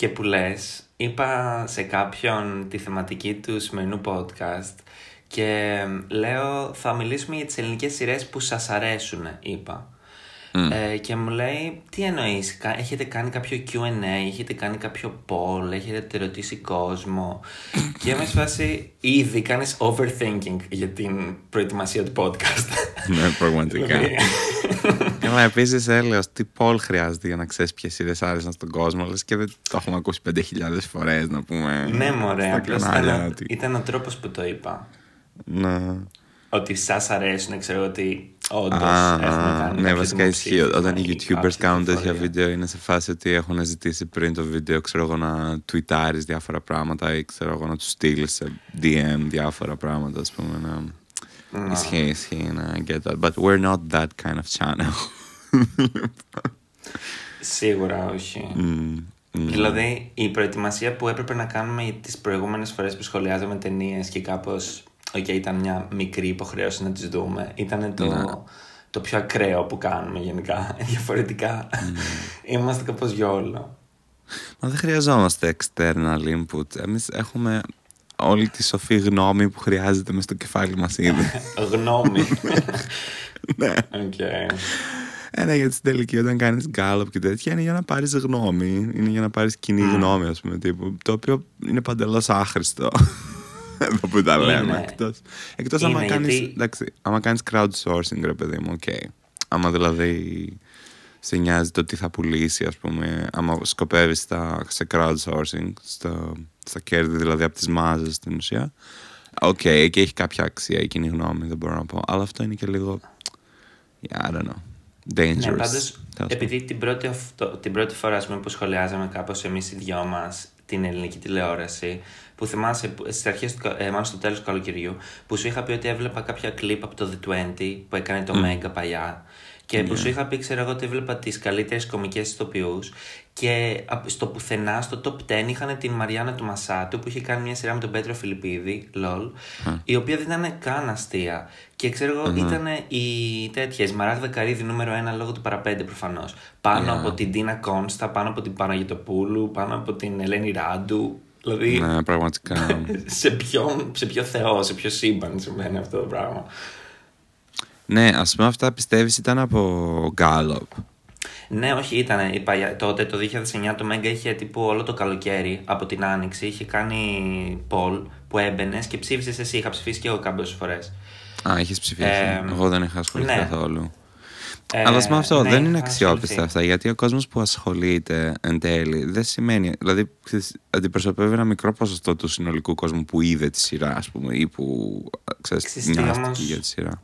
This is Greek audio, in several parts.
και που λες, είπα σε κάποιον τη θεματική του σημερινού podcast και λέω θα μιλήσουμε για τις ελληνικές σειρές που σας αρέσουν, είπα. Ε, και μου λέει, τι εννοείς, έχετε κάνει κάποιο Q&A, έχετε κάνει κάποιο poll, έχετε ρωτήσει κόσμο και είμαι σε φάση, ήδη κάνεις overthinking για την προετοιμασία του podcast. ναι, πραγματικά. Μα επίσης έλεγα τι poll χρειάζεται για να ξέρεις ποιες σειρές άρεσαν στον κόσμο. Λες και δεν το έχουμε ακούσει 5.000 φορές να πούμε. Ναι, μωρέ. Απλώς ήταν, ήταν ο τρόπος που το είπα. Ναι. Ότι σας αρέσουν, ξέρω ότι όντως έχουμε κάνει. Ναι, βασικά ισχύει. Όταν οι YouTubers κάνουν τέτοια βίντεο, είναι σε φάση ότι έχουν ζητήσει πριν το βίντεο, ξέρω εγώ, να tweetάρει διάφορα πράγματα ή ξέρω εγώ να τους στείλεις σε DM διάφορα πράγματα, ας πούμε. Να... No. Ισχύει, ισχύει, να I get that. But we're not that kind of channel. Σίγουρα όχι. Mm. Δηλαδή, η προετοιμασία που έπρεπε να κάνουμε τις προηγούμενες φορές που σχολιάζαμε ταινίες και κάπως okay, ήταν μια μικρή υποχρέωση να τις δούμε. Ήταν το, ναι. το πιο ακραίο που κάνουμε γενικά. Διαφορετικά είμαστε κάπως γιόλο. Μα δεν χρειαζόμαστε external input. Εμείς έχουμε όλη τη σοφή γνώμη που χρειάζεται μέσα στο κεφάλι μας ήδη. γνώμη. ναι. Okay. Ένα γιατί στην τελική όταν κάνεις γκάλοπ και τέτοια είναι για να πάρεις γνώμη. Είναι για να πάρεις κοινή μμ. γνώμη ας πούμε τύπου. Το οποίο είναι παντελώς άχρηστο. Εδώ που τα λέμε. Εκτός, εκτός άμα, γιατί... κάνεις, εντάξει, άμα κάνεις crowdsourcing ρε παιδί μου, OK. Okay. Άμα δηλαδή σε νοιάζει το τι θα πουλήσει ας πούμε, άμα σκοπεύεις σε crowdsourcing, στο, στα κέρδη δηλαδή από τις μάζες στην ουσία. OK, okay, εκεί έχει κάποια αξία η κοινή γνώμη, δεν μπορώ να πω. Αλλά αυτό είναι και λίγο. Yeah, I don't know. Dangerous. Ναι, πάντως, επειδή την πρώτη, αυτό, την πρώτη φορά πούμε, που σχολιάζαμε κάπως εμείς οι δυο μας την ελληνική τηλεόραση, που θυμάσαι στις αρχές, ε, μάλλον στο τέλος του καλοκαιριού, που σου είχα πει ότι έβλεπα κάποια κλιπ από το The 20 που έκανε το μμ. Mega παλιά. Και που σου είχα πει, ξέρω εγώ, ότι έβλεπα τις καλύτερες κομικές ηθοποιούς. Και στο πουθενά, στο top 10, είχαν την Μαριάννα του Μασάτου που είχε κάνει μια σειρά με τον Πέτρο Φιλιππίδη, LOL, η οποία δεν ήταν καν αστεία. Και ξέρω εγώ, ήταν η τέτοια, η Σμαράγδα Καρύδη νούμερο 1 λόγω του παραπέντε προφανώς. Πάνω από την Τίνα Κόνστα, πάνω από την Παναγιτοπούλου, πάνω από την Ελένη Ράντου. Δηλαδή. Ναι, πραγματικά. σε, ποιο, σε ποιο θεό, σε ποιο σύμπαν συμβαίνει αυτό το πράγμα. Ναι, ας πούμε αυτά πιστεύεις ήταν από Γκάλοπ. Ναι, όχι, ήταν. τότε το 2009 το Μέγκα είχε τύπου όλο το καλοκαίρι από την Άνοιξη. Είχε κάνει poll που έμπαινε και ψήφισες εσύ. Είχα ψηφίσει και εγώ κάποιες φορές. Α, έχει ψηφίσει. Ε, εγώ δεν είχα ασχοληθεί ναι. καθόλου. Ε, Αλλά με αυτό ναι, δεν είναι αξιόπιστα αυτά γιατί ο κόσμος που ασχολείται εν τέλει δεν σημαίνει. Δηλαδή, αντιπροσωπεύει ένα μικρό ποσοστό του συνολικού κόσμου που είδε τη σειρά, ας πούμε, ή που ξέρεις, νοιάστηκε για τη σειρά.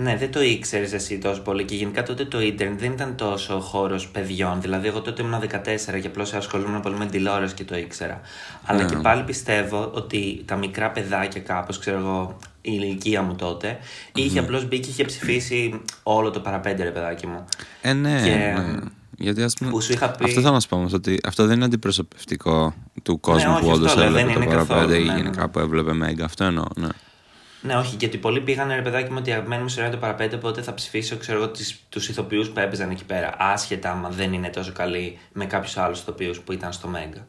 Ναι, δεν το ήξερες εσύ τόσο πολύ και γενικά τότε το ίντερνετ δεν ήταν τόσο χώρος παιδιών. Δηλαδή, εγώ τότε ήμουν 14 και απλώ ασχολούμαι πολύ με τηλεόραση και το ήξερα. Αλλά και ναι. πάλι πιστεύω ότι τα μικρά παιδάκια, κάπως, ξέρω εγώ, η ηλικία μου τότε, είχε απλώς μπει και είχε ψηφίσει όλο το παραπέντε, ρε παιδάκι μου. Ε, ναι. Και... ναι. Γιατί ας πούμε, πει... Αυτό θα μας πω όμως, ότι αυτό δεν είναι αντιπροσωπευτικό του κόσμου ναι, που όντως έβλεπε το παραπέντε ή ναι, γενικά ναι. που έβλεπε Μέγκα. Αυτό εννοώ, ναι. Ναι, όχι, γιατί πολλοί πήγανε ρε παιδάκι μου ότι αγαπημένη μου σειρά το παραπέντε, οπότε θα ψηφίσω ξέρω εγώ τους ηθοποιούς που έπαιζαν εκεί πέρα. Άσχετα άμα δεν είναι τόσο καλή με κάποιους άλλους ηθοποιούς που ήταν στο Μέγκα.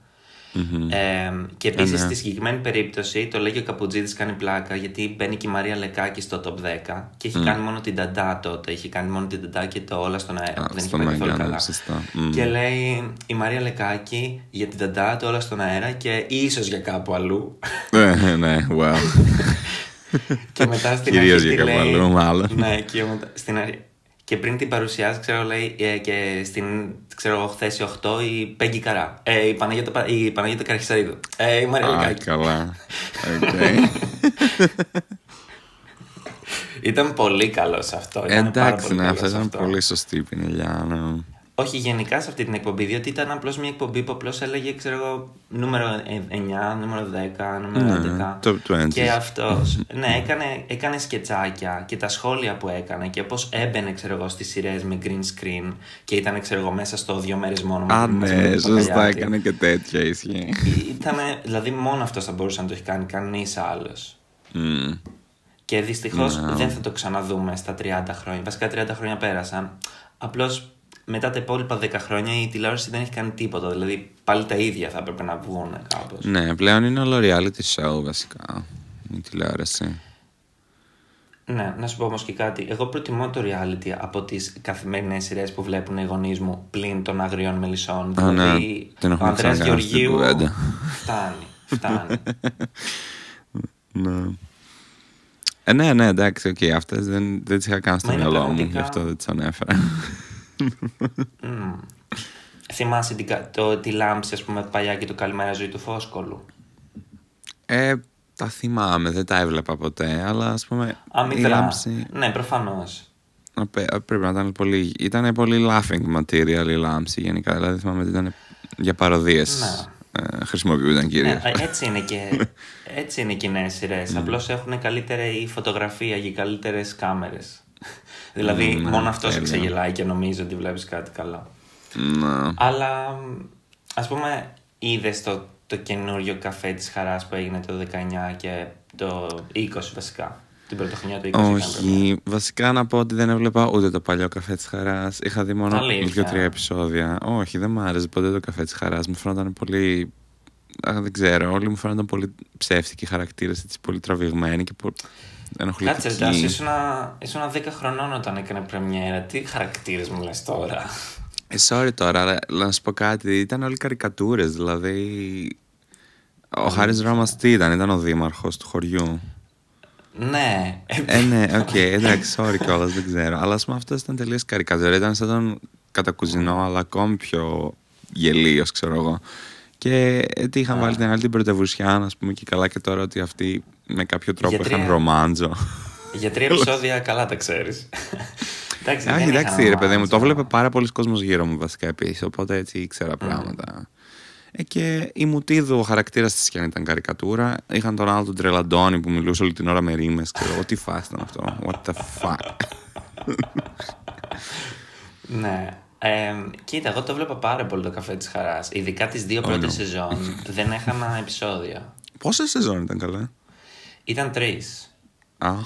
Mm-hmm. Ε, και επίσης mm-hmm. στη συγκεκριμένη περίπτωση το λέγει ο Καπουτζίδη κάνει πλάκα γιατί μπαίνει και η Μαρία Λεκάκη στο top 10 και έχει mm. κάνει μόνο την Ταντά τότε. Έχει κάνει μόνο την Ταντά και το όλα στον αέρα. Ah, δεν έχει πάει καθόλου καλά. Mm. Και λέει η Μαρία Λεκάκη για την Ταντά, το όλα στον αέρα και ίσως για κάπου αλλού. ναι, ναι, wow. και μετά στην Κυρίως αρχή. Κυρίω για κάπου μάλλον. Ναι, και, μετά, στην αρχή, και πριν την παρουσιάσει, ξέρω, λέει ε, και στην ξέρω, θέση 8 η Πέγγι Καρά. Ε, η Παναγιώτα, η Παναγιώτα Καρχισαρίδου. Ε, η Μαρία Λεκάκη. καλά. Okay. ήταν πολύ καλός αυτό. Εντάξει, ναι, αυτός ήταν πολύ σωστή πινελιά. Ναι. Όχι, γενικά σε αυτή την εκπομπή, διότι ήταν απλώς μια εκπομπή που απλώς έλεγε, ξέρω εγώ, νούμερο 9, νούμερο 10, νούμερο 11. Ναι, και αυτός. ναι, έκανε, έκανε σκετσάκια και τα σχόλια που έκανε και πώς έμπαινε, ξέρω εγώ, στις σειρές με green screen και ήταν, ξέρω εγώ, μέσα στο δύο μέρες μόνο. Α, ναι, σωστά, έκανε και τέτοια ισχύει. Ήταν, δηλαδή, μόνο αυτός θα μπορούσε να το έχει κάνει, κανείς άλλος. Mm. Και δυστυχώς ναι. δεν θα το ξαναδούμε στα 30 χρόνια. Βασικά 30 χρόνια πέρασαν. Απλώς μετά τα υπόλοιπα 10 χρόνια η τηλεόραση δεν έχει κάνει τίποτα. Δηλαδή πάλι τα ίδια θα έπρεπε να βγουν κάπως. Ναι, πλέον είναι όλο reality show βασικά η τηλεόραση. Ναι, να σου πω όμως και κάτι. Εγώ προτιμώ το reality από τις καθημερινές σειρές που βλέπουν οι γονείς μου πλην των αγριών μελισσών. Α, ναι. δηλαδή, Την ο έχουμε Ανδρέας ξανακάνει αυτή την Γεωργίου. κουβέντα. Φτάνει. Φτάνει. Ναι. Ε, ναι, ναι, εντάξει, οκ. Αυτές δεν, δεν τις είχα καν στο Μα είναι μυαλό μου, πραγματικά- γι' αυτό δεν τις ανέφερα. Μμμ. Θυμάσαι την, κα- το, τη λάμψη, ας πούμε, παλιά και το καλημέρα ζωή του Φόσκολου. Ε, τα θυμάμαι, δεν τα έβλεπα ποτέ, αλλά ας πούμε η Αμυδρά. λάμψη Ναι, προφανώς. απέ- πρέπει να ήταν πολύ, ήταν πολύ laughing material η λάμψη γενικά, δηλαδή θυμάμαι ότι ήταν για παροδίες ε, χρησιμοποιούνταν κυρίως. Ναι, έτσι είναι και, έτσι είναι και οι νέες σειρές. Ναι. Απλώς έχουν καλύτερη φωτογραφία και καλύτερες κάμερες. Δηλαδή, Ναι, μόνο αυτός σε τέλεια. ξεγελάει και νομίζει ότι βλέπεις κάτι καλό. Ναι. Αλλά ας πούμε, είδες το, το καινούριο καφέ της χαράς που έγινε το 19 και το 20 βασικά. Την πρωτοχρονιά του 20 ήταν πρεμιέρα. Όχι, βασικά να πω ότι δεν έβλεπα ούτε το παλιό καφέ της Χαράς. Είχα δει μόνο Αλήθεια. δύο-τρία επεισόδια. Όχι, δεν μου άρεσε ποτέ το καφέ της Χαράς. Μου φαίνονταν πολύ. Αχ, δεν ξέρω, όλοι μου φαίνονταν πολύ ψεύτικοι χαρακτήρες, πολύ τραβηγμένοι και πολύ ενοχλητικοί. Κάτσε, Τάση, ήσουνα, ήσουνα 10 χρονών όταν έκανε πρεμιέρα. Τι χαρακτήρες μου λες τώρα; Ε, sorry τώρα, αλλά να σου πω κάτι. Ήταν όλοι καρικατούρες. Δηλαδή. Ο Χάρης Ρώμας τι ήταν, ήταν ο δήμαρχος του χωριού. ναι, Ε, ναι, οκ, εντάξει, sorry κιόλας, δεν ξέρω. Αλλά ας πούμε αυτό ήταν τελείως καρικατούρα. Ήταν σαν τον Κατακουζηνό, αλλά ακόμη πιο γελοίος, ξέρω εγώ. Και έτσι είχαν βάλει την άλλη την πρωτευουσιάνα, ας πούμε, και καλά και τώρα ότι αυτοί με κάποιο τρόπο Για είχαν τρία- ρομάντζο. Για τρία επεισόδια καλά τα ξέρεις. εντάξει, Όχι, δεν εντάξει, είχαν ρε παιδί μου, το ρομάντζο. βλέπε πάρα πολλοί κόσμος γύρω μου βασικά επίσης. Οπότε έτσι ήξερα πράγματα. Ε, και η Μουτίδου, ο χαρακτήρας της και αν ήταν καρικατούρα. Είχαν τον άλλο τον Τρελαντόνι που μιλούσε όλη την ώρα με ρήμες. Ξέρω εγώ τι φάση ήταν αυτό. What the fuck. Ναι. Ε, κοίτα, εγώ το βλέπα πάρα πολύ το καφέ της χαράς. Ειδικά τις δύο πρώτες ναι. σεζόν δεν έχανα επεισόδια. Πόσες σεζόν ήταν καλέ. Ήταν τρεις. Α, α,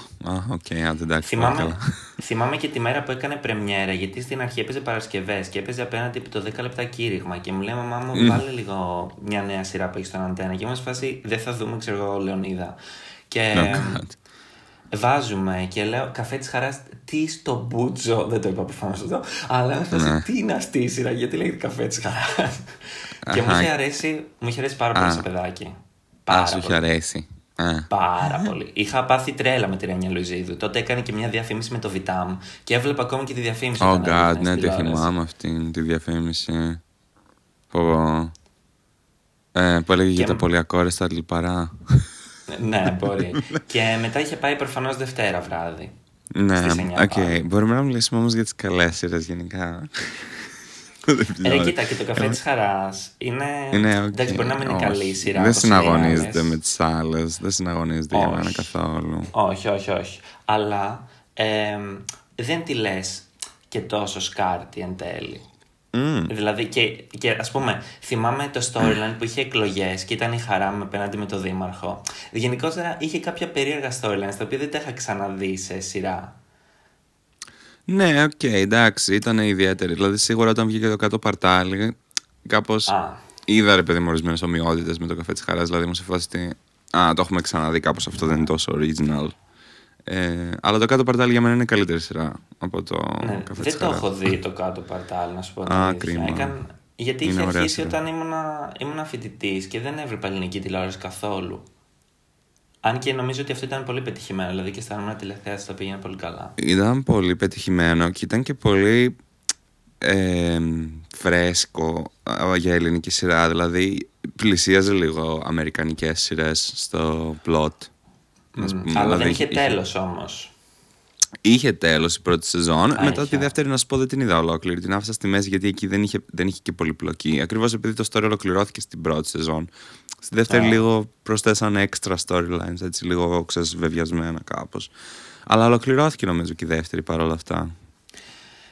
οκ, άντε εντάξει. πολύ Θυμάμαι, καλά. θυμάμαι και τη μέρα που έκανε πρεμιέρα, γιατί στην αρχή έπαιζε Παρασκευές και έπαιζε απέναντι από το 10 λεπτά κήρυγμα. Και μου λέει, Μαμά μου, βάλε λίγο μια νέα σειρά που έχει στον Αντένα. Και είμαστε σε φάση, δεν θα δούμε, ξέρω εγώ, Λεωνίδα. Και Oh, God. βάζουμε και λέω, καφέ της χαράς, τι στο μπούτσο. Δεν το είπα προφανώς αυτό. Αλλά είμαι σε φάση, Ναι. τι είναι αυτή η σειρά, γιατί λέγεται καφέ της χαράς. και μου Αχα. είχε αρέσει, μου είχε αρέσει πάρα πολύ Α. σε παιδάκι. Α, Πάρα σου είχε πολύ. αρέσει. Α, Πάρα πολύ. Είχα πάθει τρέλα με τη Ρένια Λουιζίδου. Τότε έκανε και μια διαφήμιση με το Βιτάμ και έβλεπα ακόμη και τη διαφήμιση. Oh όταν έβλεπα god, στην ναι, τη τηλεόραση. θυμάμαι αυτή τη διαφήμιση. Πω, πω. Ε, που έλεγε για Και- τα πολύ ακόρεστα λιπαρά. ναι, μπορεί. και μετά είχε πάει προφανώς Δευτέρα βράδυ. ναι, Στις εννιά οκ. πάλι. Μπορούμε να μιλήσουμε όμως για τις καλές σειρές γενικά. Δεν Ρε, ξέρω. κοίτα, και το καφέ της χαράς είναι. Είναι οκ. Εντάξει, μπορεί να μην είναι όχι. καλή η σειρά. Δεν όπως οι συναγωνίζεται άλλες. με τις άλλες. Δεν συναγωνίζεται για Όχι. μένα καθόλου. Όχι, όχι, όχι. Αλλά ε, δεν τη λες και τόσο σκάρτη εν τέλει. Μμ. Δηλαδή, και, και ας πούμε, θυμάμαι το storyline που είχε εκλογές και ήταν η χαρά με απέναντι με το δήμαρχο. Γενικότερα είχε κάποια περίεργα storylines τα οποία δεν τα είχα ξαναδεί σε σειρά. Ναι, οκ, εντάξει, ήταν ιδιαίτερη. Δηλαδή, σίγουρα όταν βγήκε το κάτω παρτάλι, κάπως Α. είδα ρε παιδί μου ορισμένες ομοιότητες με το καφέ της χαράς. Δηλαδή, μου σε φάση ότι. Α, το έχουμε ξαναδεί κάπως αυτό, δεν είναι τόσο original. Ε, αλλά το κάτω παρτάλι για μένα είναι καλύτερη σειρά από το Ναι, καφέ δεν της το Χαράς. έχω δει το κάτω παρτάλι, να σου πω. την Α, αλήθεια. κρίμα. Έκαν- Γιατί Είναι είχε ωραία αρχίσει σειρά. όταν ήμουνα, ήμουνα φοιτητής και δεν έβλεπα ελληνική τηλεόραση καθόλου. Αν και νομίζω ότι αυτό ήταν πολύ πετυχημένο, δηλαδή και στα νούμερα τηλεθέαση τα πήγαινε πολύ καλά. Ήταν πολύ πετυχημένο και ήταν και πολύ ε, φρέσκο α, για ελληνική σειρά. Δηλαδή, πλησίαζε λίγο αμερικανικές σειρές στο plot. ας Μμ, πούμε. Αλλά δεν Δηλαδή, είχε τέλος όμως. Είχε τέλος η πρώτη σεζόν. Α, Μετά είχε. τη δεύτερη, να σου πω, δεν την είδα ολόκληρη. Την άφησα στη μέση γιατί εκεί δεν είχε, δεν είχε και πολυπλοκή. Ακριβώς επειδή το story ολοκληρώθηκε στην πρώτη σεζόν. Στη δεύτερη, Α. λίγο προσθέσαν extra storylines, έτσι λίγο ξέρεις, βεβιασμένα κάπως. Αλλά ολοκληρώθηκε νομίζω και η δεύτερη παρόλα αυτά.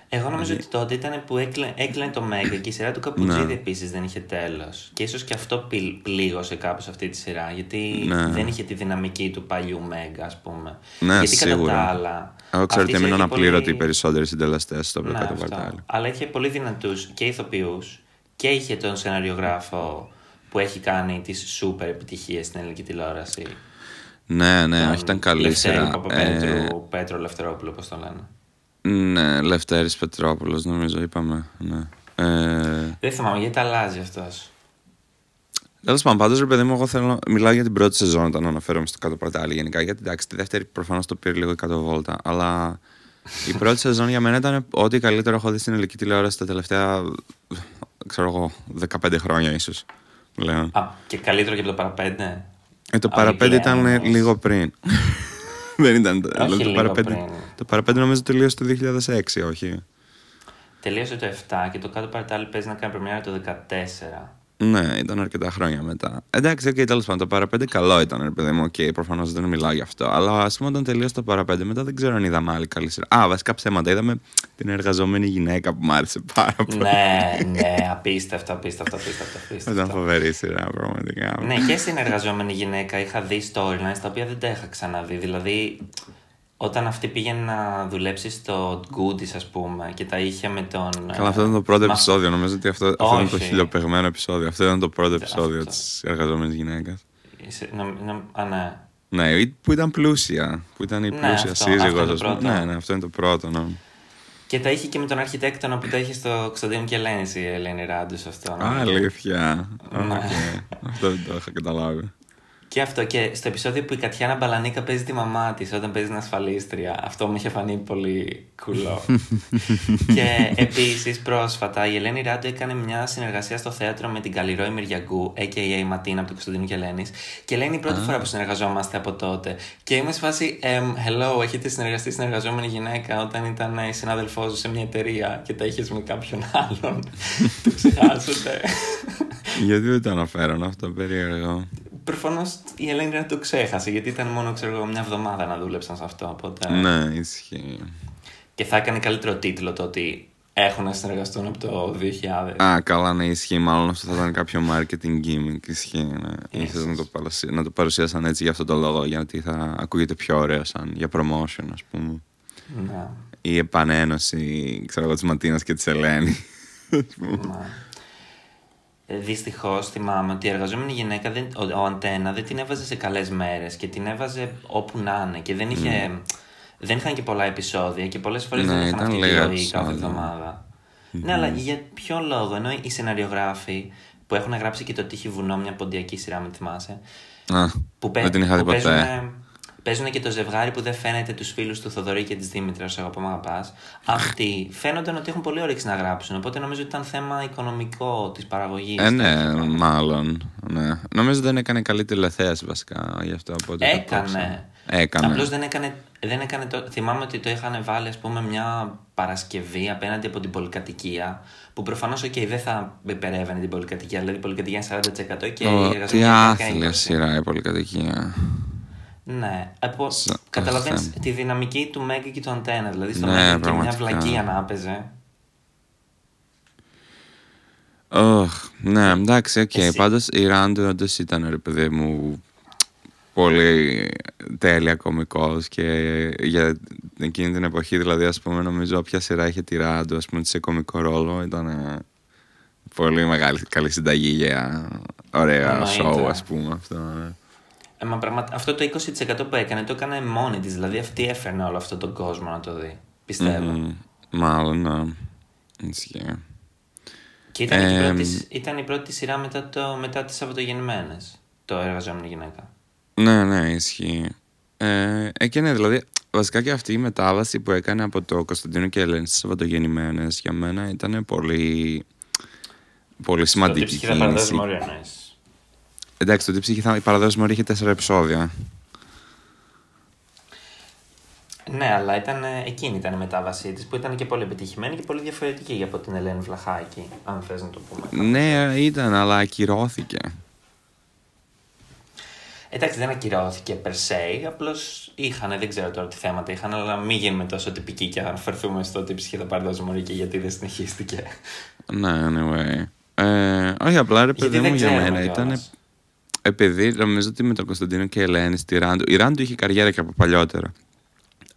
Εγώ νομίζω ότι τότε ήταν που έκλε, έκλαινε το Μέγκα και η σειρά του Καπουτζίδη Ναι. επίσης δεν είχε τέλος. Και ίσως και αυτό πλ- πλήγωσε κάπως αυτή τη σειρά. Γιατί Ναι. δεν είχε τη δυναμική του παλιού Μέγκα, ας πούμε. Ναι, γιατί σίγουρα. κατά τα άλλα. Εγώ ξέρω αυτή ότι η έμειναν σειρά είχε απλήρωτοι οι πολύ- περισσότεροι συντελεστές στο Ναι, κάτω αυτό. παρτάλι. Αλλά είχε πολύ δυνατούς και ηθοποιούς και είχε τον σεναριογράφο που έχει κάνει τις σούπερ επιτυχίες στην ελληνική τηλεόραση. Ναι, ναι, Τον όχι, ήταν καλή Λευτέρη σειρά. Παπαπέτρου, Ε, Πέτρο Λευτερόπουλο, πώ τον λένε. ναι, Λευτέρης Πετρόπουλος νομίζω είπαμε. Ναι. Ε, Δεν θυμάμαι γιατί αλλάζει αυτός. Τέλος πάντων, πάντως ρε παιδί μου, εγώ θέλω. Μιλάω για την πρώτη σεζόν όταν αναφέρομαι στο κάτω παρτάλι γενικά. Γιατί εντάξει, τη δεύτερη προφανώς το πήρε λίγο η κάτω βόλτα. Αλλά η πρώτη σεζόν για μένα ήταν ό,τι καλύτερο έχω δει στην ελληνική τηλεόραση τα τελευταία. ξέρω εγώ, 15 χρόνια ίσως. Λέω. Α, και καλύτερο και από το παραπέντε. Ε, το Α, παραπέντε Μικλέον, ήταν όμως. λίγο πριν. Δεν ήταν. δηλαδή, το, λίγο παραπέντε, πριν. το παραπέντε νομίζω τελείωσε το 2006, όχι. Τελείωσε το 7 και το κάτω παρτάλι παίζει να κάνει πρεμιέρα το 14. Ναι, ήταν αρκετά χρόνια μετά. Εντάξει, οκ, τέλος πάντων, το παραπέντε καλό ήταν, ρε παιδί μου. Οκ, προφανώς δεν μιλάω γι' αυτό. Αλλά ας πούμε, όταν τελείωσε το παραπέντε, μετά δεν ξέρω αν είδαμε άλλη καλή σειρά. Α, βασικά ψέματα. Είδαμε την εργαζόμενη γυναίκα που μου άρεσε πάρα πολύ. ναι, ναι, απίστευτο, απίστευτο, απίστευτο. απίστευτο. Ήταν φοβερή σειρά, πραγματικά. ναι, και στην εργαζόμενη γυναίκα είχα δει storylines τα οποία δεν τα είχα ξαναδεί. Δηλαδή, όταν αυτή πήγαινε να δουλέψει στο Goodies, ας πούμε, και τα είχε με τον. Καλά, αυτό ήταν το πρώτο Μα- επεισόδιο. Νομίζω ότι αυτό, αυτό ήταν το Όχι. χιλιοπεγμένο επεισόδιο. Αυτό ήταν το πρώτο επεισόδιο Αυτό. της εργαζόμενης γυναίκας. Είσαι- να- να- Α, ναι. Ναι, ή- που ήταν πλούσια. Που ήταν η Ναι, πλούσια αυτό, σύζυγος, αυτό είναι το ας πούμε. πρώτο. Ναι, ναι, αυτό είναι το πρώτο. Ναι. Και τα είχε και με τον αρχιτέκτονα που τα είχε στο Κωνσταντίνο και Ελένης η Ελένη Ράντου σ' αυτό. Α, αλήθεια. Ναι. Οκ. Αυτό δεν το είχα καταλάβει. Και αυτό και στο επεισόδιο που η Κατιάνα Μπαλανίκα παίζει τη μαμά της όταν παίζει την ασφαλίστρια. Αυτό μου είχε φανεί πολύ κουλό. και επίσης πρόσφατα η Ελένη Ράντου έκανε μια συνεργασία στο θέατρο με την Καλλιρόη Μυριαγκού, a.k.a. Ματίνα από το Κωνσταντίνο και Ελένης. Και λέει είναι η πρώτη φορά που συνεργαζόμαστε από τότε. Και είμαι σε φάση, εμ, hello, έχετε συνεργαστεί συνεργαζόμενη γυναίκα όταν ήταν η συνάδελφός σου σε μια εταιρεία και τα είχες με κάποιον άλλον. το ξεχάσετε. Γιατί δεν το αναφέρον αυτό, περίεργο. Προφανώς η Ελένη δεν το ξέχασε γιατί ήταν μόνο ξέρω, εγώ, μια εβδομάδα να δούλεψαν σε αυτό. Οπότε... Ναι, ισχύει. Και θα έκανε καλύτερο τίτλο το ότι έχουν να συνεργαστούν από το 2000. Α, καλά, ναι, ισχύει. Μάλλον αυτό θα ήταν κάποιο marketing gimmick. Ισχύει, ναι. Ίσως να το, παρουσι... να το παρουσίασαν έτσι για αυτό το λόγο, γιατί θα ακούγεται πιο ωραίο σαν για promotion, ας πούμε. Ναι. Η επανένωση, ξέρω εγώ, της Ματίνας και της Ελένης. Ε, Δυστυχώς θυμάμαι ότι η εργαζόμενη γυναίκα, δεν, ο, ο Αντένα δεν την έβαζε σε καλές μέρες και την έβαζε όπου να είναι. Και δεν, είχε, δεν είχαν και πολλά επεισόδια και πολλές φορές Ναι, δεν είχαν ήταν αυτή τη λίγα ροή κάθε επεισόδια. εβδομάδα. Ναι, αλλά για ποιο λόγο, ενώ οι σεναριογράφοι που έχουν γράψει και το Τύχη Βουνό, μια ποντιακή σειρά, με θυμάσαι. Α, Που, παι- δεν την είχα δει που ποτέ. Παίζουνε- Παίζουν και το ζευγάρι που δεν φαίνεται τους φίλους του Θοδωρή και της Δήμητρας, εγώ που με αγαπάς. Αυτοί φαίνονταν ότι έχουν πολύ όρεξη να γράψουν. Οπότε νομίζω ότι ήταν θέμα οικονομικό της παραγωγής. Ε, ναι, μάλλον. Ναι. Νομίζω δεν έκανε καλή τηλεθέαση βασικά γι' αυτό. Οπότε το Έκανε. κόψα. Έκανε. Απλώς δεν έκανε. Δεν έκανε το... Θυμάμαι ότι το είχαν βάλει, ας πούμε, μια Παρασκευή απέναντι από την πολυκατοικία. Που προφανώς, OK, δεν θα υπερεύαινε την πολυκατοικία. Δηλαδή, η πολυκατοικία είναι 40% και Ω, η τι εργαζόμενη άθλια 20%. σειρά η πολυκατοικία. Ναι. Από... Σα- Καταλαβαίνεις Θεέ μου. τη δυναμική του Μέγκα και του Αντένα. Δηλαδή, στο Ναι, Μέγκα και μια πραγματικά. βλακία να έπαιζε. Ωχ, ναι, εντάξει, οκ. Εσύ. Πάντως η Ράντου όντως ήταν ρε παιδί μου πολύ τέλεια κωμικός και για εκείνη την εποχή δηλαδή ας πούμε νομίζω όποια σειρά είχε τη Ράντου ας πούμε σε κωμικό ρόλο ήταν ε, πολύ μεγάλη καλή συνταγή για ωραία Εννοείται. σοου ας πούμε αυτό. ναι. Ε, μα πραγμα- Αυτό το 20% που έκανε το έκανε μόνη της. Δηλαδή, αυτή έφερνε όλο αυτόν τον κόσμο να το δει. Πιστεύω. Μμμ, Μάλλον, ναι. Ισχύει. Και ήταν, και η Εμ. πρώτη, ήταν η πρώτη σειρά μετά, το, μετά τις Σαββατογεννημένες, το εργαζόμενη γυναίκα. Ναι, ναι, ισχύει. Ε, ε, και ναι, δηλαδή, βασικά και αυτή η μετάβαση που έκανε από το Κωνσταντίνο και Ελένη στις Σαββατογεννημένες για μένα ήταν πολύ, πολύ σημαντική ψυχή θα κίνηση. Παραδώσει μόριο εννοείς. Εντάξει, το ψυχή θα η παραδόση μου είχε τέσσερα επεισόδια. Ναι, αλλά ήταν, ε, εκείνη ήταν η μετάβασή της που ήταν και πολύ επιτυχημένη και πολύ διαφορετική από την Ελένη Βλαχάκη, αν θες να το πούμε. Ναι, ήταν, αλλά ακυρώθηκε. Εντάξει, δεν ακυρώθηκε per se, απλώς είχαν, δεν ξέρω τώρα τι θέματα είχαν, αλλά μην γίνουμε τόσο τυπικοί και αναφερθούμε στο ότι ψυχή θα πάρει δόση και γιατί δεν συνεχίστηκε. Ναι, anyway. Ε, όχι, απλά ρε παιδί μου για μένα ήταν. Επειδή νομίζω ότι με τον Κωνσταντίνο και η Ελένη στη Ράντου. Η Ράντου είχε καριέρα και από παλιότερα.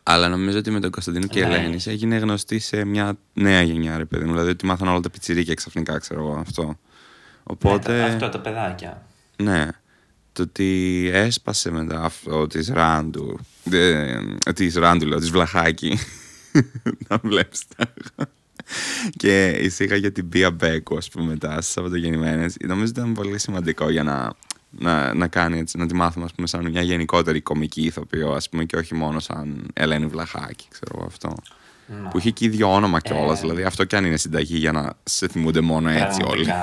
Αλλά νομίζω ότι με τον Κωνσταντίνο και η ναι. Ελένη έγινε γνωστή σε μια νέα γενιά, ρε παιδί μου. Δηλαδή ότι μάθαν όλα τα πιτσιρίκια ξαφνικά, ξέρω εγώ αυτό. Οπότε... Ναι, αυτό, τα παιδάκια. Ναι. Το ότι έσπασε μετά αυτό της Ράντου. Της Ράντου, λέω, της Βλαχάκη. να βλέπεις και εισήγαγε την Πία Μπέκου, ας πούμε, μετά στι Σαββατογεννημένε. Νομίζω ότι ήταν πολύ σημαντικό για να, να, να κάνει έτσι, να τη μάθουμε, ας πούμε, σαν μια γενικότερη κομική ηθοποιό, ας πούμε, και όχι μόνο σαν Ελένη Βλαχάκη, ξέρω εγώ αυτό. Να. Που είχε και ίδιο όνομα κιόλας. Ε... Δηλαδή, αυτό κι αν είναι συνταγή για να σε θυμούνται μόνο έτσι όλοι.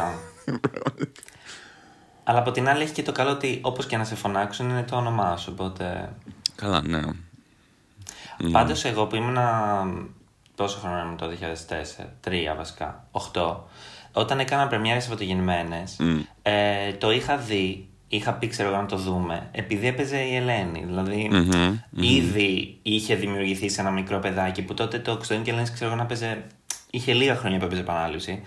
Αλλά από την άλλη έχει και το καλό ότι όπως και να σε φωνάξουν είναι το όνομά σου, οπότε. Καλά, ναι. Πάντως, εγώ που ήμουν πόσο χρόνο ήμουν το 2004, 3 βασικά, 8, όταν έκανα πρεμιέρες Σαββατογεννημένε, mm. ε, το είχα δει, είχα πει ξέρω να το δούμε, επειδή έπαιζε η Ελένη. Δηλαδή, mm-hmm, mm-hmm. ήδη είχε δημιουργηθεί σε ένα μικρό παιδάκι που τότε το Κωνσταντίνο και Ελένη ξέρω να παίζε. είχε λίγα χρόνια που έπαιζε επανάληψη.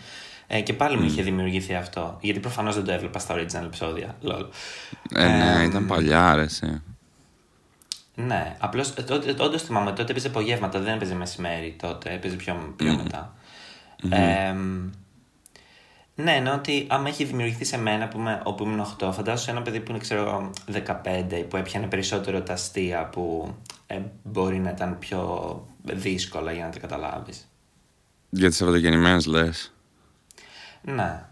Ε, και πάλι mm. μου είχε δημιουργηθεί αυτό. Γιατί προφανώς δεν το έβλεπα στα original επεισόδια. Λόλ. Ε, ναι, ε, ήταν παλιά, άρεσε. Ναι, απλώς ε, όντως θυμάμαι τότε έπαιζε απογεύματα, δεν έπαιζε μεσημέρι τότε, έπαιζε πιο, πιο mm. μετά. Mm-hmm. Ε, ναι, ενώ ότι άμα έχει δημιουργηθεί σε μένα που είμαι, όπου ήμουν 8, φαντάζομαι σε ένα παιδί που είναι ξέρω 15, που έπιανε περισσότερο τα αστεία που ε, μπορεί να ήταν πιο δύσκολα για να τα καταλάβεις. Για τις Σαββατογεννημένε λες. Ναι.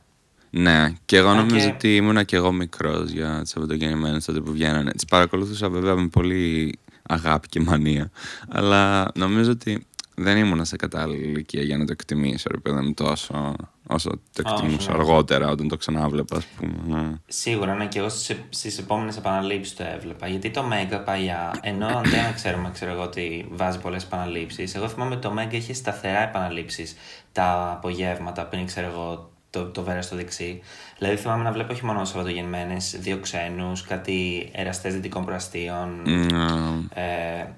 Ναι, και εγώ νομίζω ότι ήμουνα και εγώ μικρός για τις Σαββατογεννημένε τότε που βγαίνανε. Τις παρακολουθούσα βέβαια με πολύ αγάπη και μανία. Αλλά νομίζω ότι δεν ήμουνα σε κατάλληλη ηλικία για να το εκτιμήσω, ρε παιδί μου, τόσο όσο το εκτιμούσα ναι. αργότερα όταν το ξανάβλεπα, ας πούμε. Ναι. Σίγουρα, ναι, και εγώ στις επόμενες επαναλήψεις το έβλεπα. Γιατί το Μέγκα παλιά, ενώ αν δεν ξέρουμε, ξέρω εγώ ότι βάζει πολλές επαναλήψεις, εγώ θυμάμαι ότι το Μέγκα είχε σταθερά επαναλήψεις τα απογεύματα πριν, ξέρω εγώ, το, το βέρας στο δεξί. Δηλαδή θυμάμαι να βλέπω όχι μόνο Σαββατογεννημένες, δύο ξένους, κάτι εραστές δυτικών προαστίων. Mm. Ε,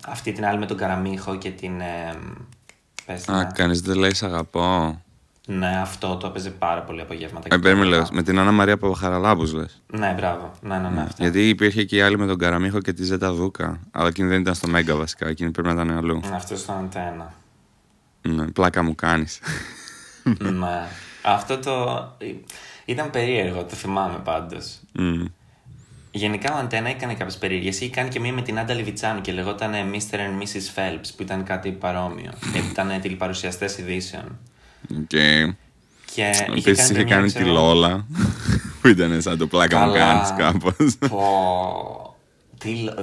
αυτή την άλλη με τον Καραμίχο και την. Ε, πες, Α, κανείς δεν λέει αγαπώ. Ναι, αυτό το έπαιζε πάρα πολύ απογεύματα. Ε, περίμενε, με την Άννα Μαρία Παπαχαραλάμπου λες. Ναι, μπράβο. Ναι, ναι, ναι, ναι. Γιατί υπήρχε και η άλλη με τον Καραμίχο και τη Ζέτα Δούκα. Αλλά εκείνη δεν ήταν στο Μέγκα βασικά. Εκείνη πρέπει να ήταν αλλού. Ναι, αυτός ήταν αντένα. Ναι, πλάκα μου κάνεις. ναι. Αυτό το. Ήταν περίεργο, το θυμάμαι πάντως. Mm. Γενικά ο Αντένα έκανε κάποιες περίεργε. Είχε κάνει και μία με την Άντα Λιβιτσάνου και λεγόταν Mr. and Mrs. Phelps, που ήταν κάτι παρόμοιο. ήταν τηλεπαρουσιαστές ειδήσεων. Okay. Και Επίσης είχε κάνει τη Λόλα, που ήταν σαν το πλάκα μου κάνει κάπως.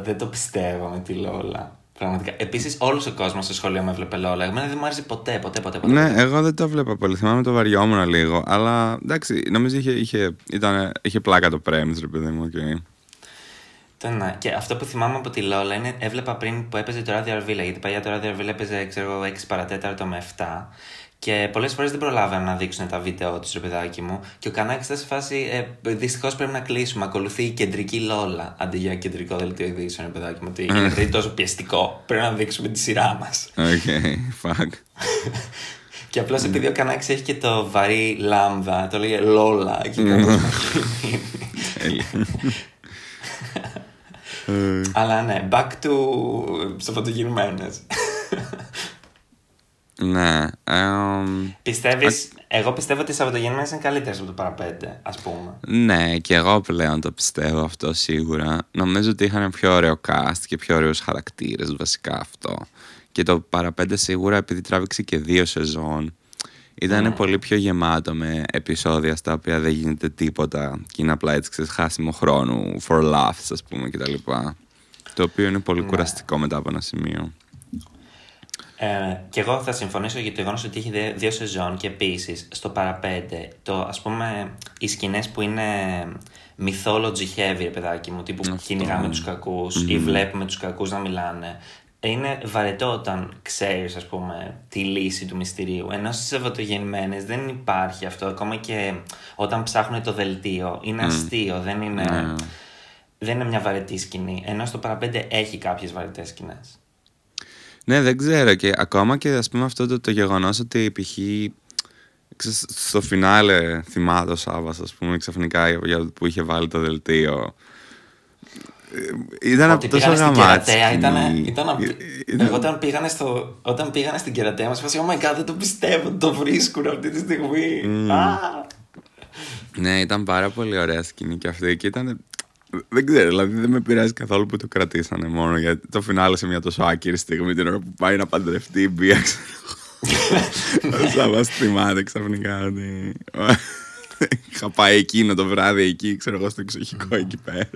Δεν το πιστεύω με τη Λόλα. Πραγματικά. Επίσης, όλος ο κόσμος στο σχολείο με έβλεπε Λόλα. Εμένα δεν μου άρεσε ποτέ, ποτέ, ποτέ. ποτέ ναι, εγώ δεν το βλέπα πολύ. Θυμάμαι το βαριόμουν λίγο. Αλλά εντάξει, νομίζω είχε, είχε, ήταν, είχε πλάκα το πρέμις, ρε παιδί μου. Okay. Ναι. Και αυτό που θυμάμαι από τη Λόλα είναι έβλεπα πριν που έπαιζε το ράδιο Αρβίλα. Γιατί παλιά το ράδιο Αρβίλα έπαιζε, ξέρω 6 παρατέταρτο με 7. Και πολλές φορές δεν προλάβαιναν να δείξουν τα βίντεο τους, ρε παιδάκι μου. Και ο Κανάκης ήταν σε φάση. Ε, Δυστυχώς πρέπει να κλείσουμε. Ακολουθεί η κεντρική Λόλα αντί για κεντρικό δελτίο ειδήσεων, ρε παιδάκι μου. Ότι είναι τόσο πιεστικό. Πρέπει να δείξουμε τη σειρά μας. Οκ, fuck. και απλώς επειδή ο Κανάκης έχει και το βαρύ λάμδα, το λέγε Λόλα. Και Αλλά ναι, back to Σαββατογεννημένες. Ναι. Πιστεύεις, εγώ πιστεύω ότι οι Σαββατογεννημένε είναι καλύτερες από το παραπέντε, ας πούμε. Ναι, και εγώ πλέον το πιστεύω αυτό σίγουρα. Νομίζω ότι είχαν πιο ωραίο cast και πιο ωραίους χαρακτήρες, βασικά αυτό. Και το παραπέντε σίγουρα επειδή τράβηξε και δύο σεζόν. Ήταν ναι. πολύ πιο γεμάτο με επεισόδια στα οποία δεν γίνεται τίποτα και είναι απλά έτσι ξέρεις, χάσιμο χρόνου for laughs ας πούμε κτλ. Το οποίο είναι πολύ ναι. κουραστικό μετά από ένα σημείο. Ε, και εγώ θα συμφωνήσω για το γεγονός ότι έχει δύο σεζόν και επίσης στο παραπέντε, το ας πούμε, οι σκηνές που είναι mythology heavy, παιδάκι μου, τύπου Αυτό. κυνηγάμε τους κακούς mm. ή βλέπουμε τους κακούς να μιλάνε. Είναι βαρετό όταν ξέρεις, ας πούμε, τη λύση του μυστηρίου. Ενώ στις Σαββατογεννημένε δεν υπάρχει αυτό. Ακόμα και όταν ψάχνουν το δελτίο, είναι αστείο, δεν είναι. Ναι. δεν είναι μια βαρετή σκηνή. Ενώ στο παραπέντε έχει κάποιες βαρετές σκηνές. Ναι, δεν ξέρω. Και ακόμα και ας πούμε αυτό το, το γεγονός ότι π.χ. στο φινάλε θυμάται ο Σάββας, ας πούμε, ξαφνικά για, που είχε βάλει το δελτίο. Ε, ήταν Ότι τόσο πήγανε στην γαμάτσι. Κερατέα. Ήταν, ήταν, απ- Ήταν- Εγώ όταν πήγανε, στο, όταν πήγανε στην Κερατέα μας, είπα: Oh my god, δεν το πιστεύω, το βρίσκουν αυτή τη στιγμή. Α! Ναι, ήταν πάρα πολύ ωραία σκηνή και αυτή και ήταν. Δεν ξέρω, δηλαδή δεν με πειράζει καθόλου που το κρατήσανε μόνο γιατί το φινάλε σε μια τόσο άκυρη στιγμή την ώρα που πάει να παντρευτεί η Μπία, ξέρω εγώ. Ο Σάββας θυμάται ξαφνικά ότι. Είχα πάει εκείνο το βράδυ εκεί, ξέρω εγώ, στο εξοχικό εκεί πέρα.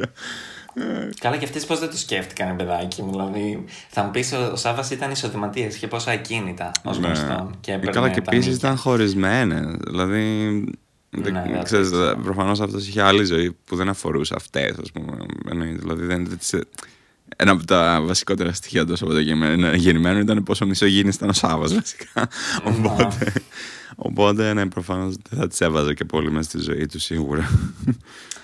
Καλά, και αυτές πώς δεν το σκέφτηκαν, παιδάκι μου. Δηλαδή, θα μου πεις, ο Σάβα ήταν εισοδηματία, είχε πόσα ακίνητα ως Ναι. γνωστόν. Και Ε, έπαιρνε Καλά, και τα επίσης νίκια. ήταν χωρισμένες. Δηλαδή. Δεν- Ναι, δεν ξέρεις, ξέρω. προφανώς αυτός είχε άλλη ζωή που δεν αφορούσε αυτές, ας πούμε. Εννοείται, Δηλαδή, δεν, δεν τις- ένα από τα βασικότερα στοιχεία του Σαββατογεννημένου ήταν πόσο μισογίνη ήταν ο Σάββας βασικά. οπότε, οπότε, ναι, προφανώς δεν θα τις έβαζε και πολύ μέσα στη ζωή του σίγουρα.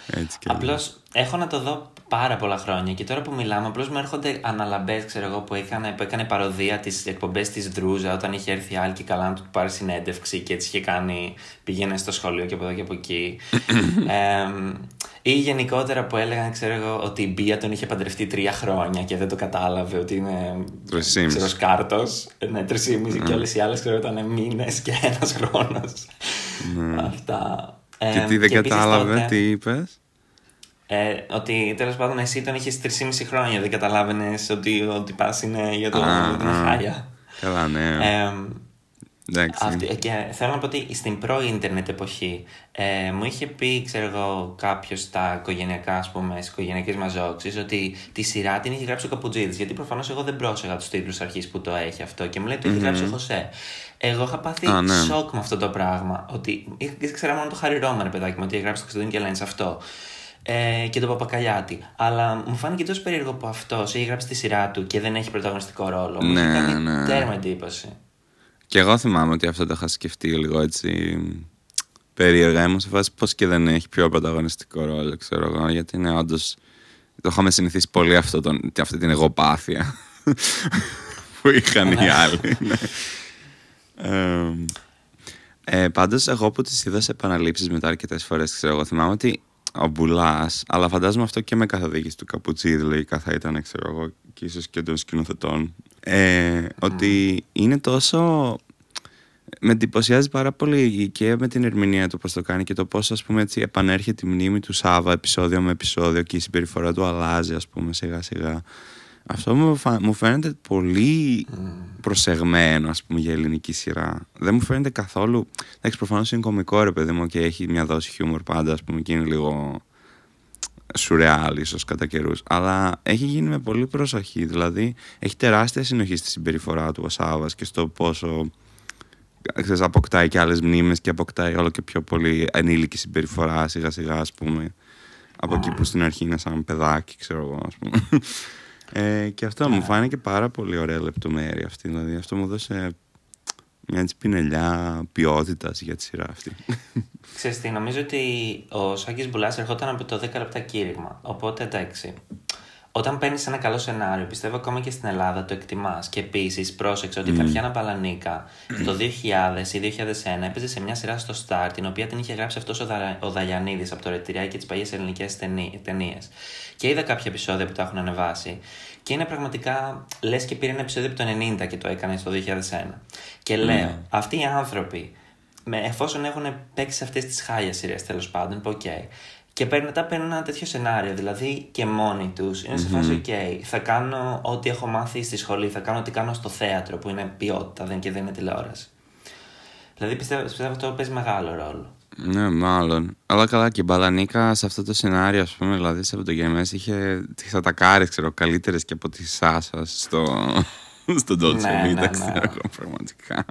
Έτσι και Απλώς έχω να το δω πάρα πολλά χρόνια και τώρα που μιλάμε, απλώς μου έρχονται αναλαμπές, ξέρω εγώ, που έκανε, που έκανε παροδία τις εκπομπές της Δρούζα όταν είχε έρθει άλλη και καλά να του πάρει συνέντευξη και έτσι είχε κάνει. Πήγαινε στο σχολείο και από εδώ και από εκεί. ε, ή γενικότερα που έλεγαν, ξέρω εγώ, ότι η Μπία τον είχε παντρευτεί τρία χρόνια και δεν το κατάλαβε ότι είναι. Τρισήμιση. Ξέρω, σκάρτος. Ναι, τρεις και όλες οι άλλες ξέρω ήταν μήνες και ένας χρόνος. Αυτά. και Ε, τι δεν και επίσης κατάλαβε, τότε- τι είπες; Ε, ότι τέλος πάντων εσύ τον είχες 3,5 χρόνια. Δεν καταλάβαινες ότι, ότι πα είναι για το Α, για την α. χάρια. Καλά, ναι. Ε, Εντάξει. αυτή, και θέλω να πω ότι στην προ-ίντερνετ εποχή ε, μου είχε πει, ξέρω εγώ, κάποιος στα οικογενειακά, ας πούμε, στις οικογενειακές μας συνάξεις, ότι τη σειρά την είχε γράψει ο Καπουτζίδης. Γιατί προφανώς εγώ δεν πρόσεχα τους τίτλους αρχής που το έχει αυτό και μου λέει ότι το έχει γράψει ο Χωσέ. Εγώ είχα πάθει Α, ναι. σοκ με αυτό το πράγμα. Ότι είχα- ήξερα μόνο το Χάρη Ρώμα, παιδάκι μου, ότι έχει γράψει το Κωνσταντίνο και Λένε αυτό. Ε, και το Παπακαλιάτη. Αλλά μου φάνηκε τόσο περίεργο που αυτός έχει γράψει τη σειρά του και δεν έχει πρωταγωνιστικό ρόλο. Μου είχε Ναι, κάνει ναι. τέρμα εντύπωση. Και εγώ θυμάμαι ότι αυτό το είχα σκεφτεί λίγο έτσι περίεργα. Ήμουν σε φάση πώς και δεν έχει πιο πρωταγωνιστικό ρόλο, ξέρω εγώ. Γιατί είναι όντως. Το είχαμε συνηθίσει πολύ αυτό τον, αυτή την εγωπάθεια που είχαν οι άλλοι. ναι. Ε, ε, Πάντως, εγώ που τις είδα σε επαναλήψεις μετά αρκετές φορές, ξέρω εγώ, θυμάμαι ότι ο Μπουλά, αλλά φαντάζομαι αυτό και με καθοδήγηση του Καπουτσίδη, λογικά θα ήταν, ξέρω εγώ, και ίσως και των σκηνοθετών. Ε, Ότι είναι τόσο. Με εντυπωσιάζει πάρα πολύ και με την ερμηνεία του πώς το κάνει και το πώς ας πούμε έτσι επανέρχεται η μνήμη του Σάβα επεισόδιο με επεισόδιο και η συμπεριφορά του αλλάζει ας πούμε σιγά σιγά. Αυτό μου, φα- μου φαίνεται πολύ προσεγμένο ας πούμε για ελληνική σειρά. Δεν μου φαίνεται καθόλου... Εντάξει προφανώς είναι κωμικό ρε παιδί μου και έχει μια δόση χιούμορ πάντα ας πούμε και είναι λίγο σουρεάλ ίσως κατά καιρούς. Αλλά έχει γίνει με πολύ προσοχή δηλαδή έχει τεράστια συνοχή στη συμπεριφορά του ο Σάββας και στο πόσο ξέρεις, αποκτάει και άλλες μνήμες και αποκτάει όλο και πιο πολύ ενήλικη συμπεριφορά σιγά σιγά ας πούμε από εκεί που στην αρχή είναι σαν παιδάκι ξέρω εγώ ας πούμε ε, και αυτό μου φάνηκε πάρα πολύ ωραία λεπτομέρεια αυτή δηλαδή αυτό μου δώσε μια έτσι πινελιά ποιότητας για τη σειρά αυτή Ξέρεις τι, νομίζω ότι ο Σάκης Μπουλάς ερχόταν από το 10 λεπτά κήρυγμα. Οπότε εντάξει. Όταν παίρνεις ένα καλό σενάριο, πιστεύω ακόμα και στην Ελλάδα το εκτιμάς. Και επίσης πρόσεξε ότι η Τατιάνα Παλανίκα το 2000 ή 2001 έπαιζε σε μια σειρά στο Star, την οποία την είχε γράψει αυτός ο, Δα... ο Δαλιανίδης από το Ρετιρέ και τις παλιές ελληνικές ταινίες. Και είδα κάποια επεισόδια που τα έχουν ανεβάσει. Και είναι πραγματικά λες και πήρε ένα επεισόδιο από το 90 και το έκανε στο 2001. Και λέω, αυτοί οι άνθρωποι με, εφόσον έχουν παίξει σε αυτές τις χάλια σειρές τέλος πάντων, που οκ. Και παίρνουν, μετά παίρνουν ένα τέτοιο σενάριο, δηλαδή και μόνοι τους είναι σε φάση, οκ, θα κάνω ό,τι έχω μάθει στη σχολή, θα κάνω ό,τι κάνω στο θέατρο που είναι ποιότητα δεν, και δεν είναι τηλεόραση. Δηλαδή πιστεύω, πιστεύω αυτό παίζει μεγάλο ρόλο. Ναι, μάλλον. Αλλά καλά και η Μπαλανίκα σε αυτό το σενάριο, ας πούμε, δηλαδή σε αυτογενές είχε θα τα κάρει, ξέρω, καλύτερες και από τη Σάσα στο, στο Dolce Ναι, ναι, Vita, ναι. ξέρω εγώ, πραγματικά.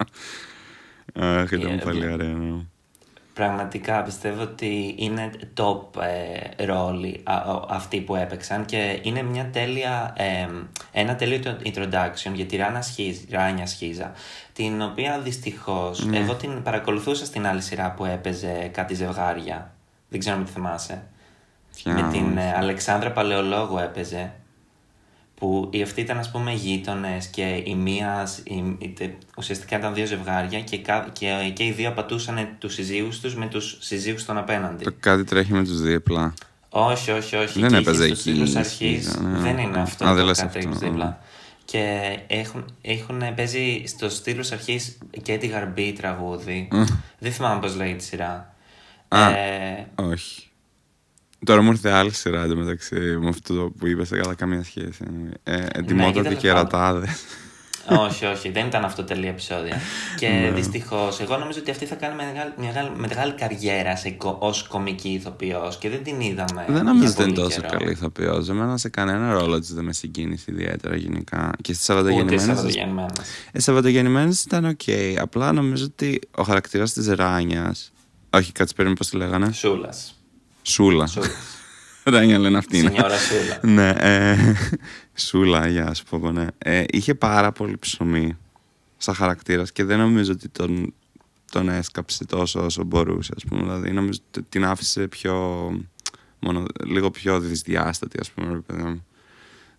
Αχ, ήταν Ε, πολύ ωραίο. Ναι. Πραγματικά πιστεύω ότι είναι top ε, ρόλοι α- α- αυτοί που έπαιξαν και είναι μια τέλεια, ε, ένα τέλειο introduction για τη Ράνα Σχίζ, Ράνια Σχίζα, την οποία δυστυχώς εγώ την παρακολουθούσα στην άλλη σειρά που έπαιζε κάτι ζευγάρια. Δεν ξέρω αν τη θυμάσαι. Ποια Με την όμως; ε, Αλεξάνδρα Παλαιολόγου έπαιζε. Που οι αυτοί ήταν, ας πούμε, γείτονες και η μία. η- η- τε- ουσιαστικά ήταν δύο ζευγάρια και, κα- και, και οι δύο πατούσαν τους συζύγους τους με τους συζύγους των απέναντι. Το κάτι τρέχει με τους δίπλα. Όχι, όχι, όχι. Δεν Και έπαιζε είχε στους εκεί, τίτλους η αρχής. Σκίζα, ναι. Δεν είναι Α, αυτό α, το δεν λες κάτι αυτό, δίπλα. Και έχουν, έχουν παίζει στο στήλο αρχής και τη γαρμπή τραγούδι. Δεν θυμάμαι πώς λέγεται η σειρά. Α. Ε, Όχι. Τώρα μου ήρθε άλλη σειρά εντωμεταξύ με αυτό που είπες, αλλά καμία σχέση. Ε, Ναι, Εντυμότατοι τέλος και πάντων. ρατάδες. όχι, όχι, δεν ήταν αυτό τελεία επεισόδια. και Ναι. δυστυχώς, εγώ νομίζω ότι αυτή θα κάνει μεγάλη, μεγάλη, μεγάλη καριέρα ως κομική ηθοποιός και δεν την είδαμε. Δεν για νομίζω ότι είναι πολύ τόσο καιρό. καλή ηθοποιός. Εμένα σε κανένα ρόλο της δεν με συγκίνησε ιδιαίτερα γενικά. Και στις Ούτε Σαββατογεννημένες... Σαββατογεννημένες. Ε, Σαββατογεννημένες ήταν οκ. Απλά νομίζω ότι ο χαρακτήρας της Ράνιας... Όχι, κάτσε περίμενε πώς τη λέγανε. Σούλας. Σούλα. Σούλα. Ράνια λένε αυτή είναι. Σινιόρα Σούλα. Ναι, ε, Σούλα, για σου πω, ναι. Ε, είχε πάρα πολύ ψωμί σαν χαρακτήρας και δεν νομίζω ότι τον, τον έσκαψε τόσο όσο μπορούσε, ας πούμε. Δηλαδή, νομίζω ότι την άφησε πιο, μόνο, λίγο πιο δυσδιάστατη, ας πούμε, ρε παιδί μου.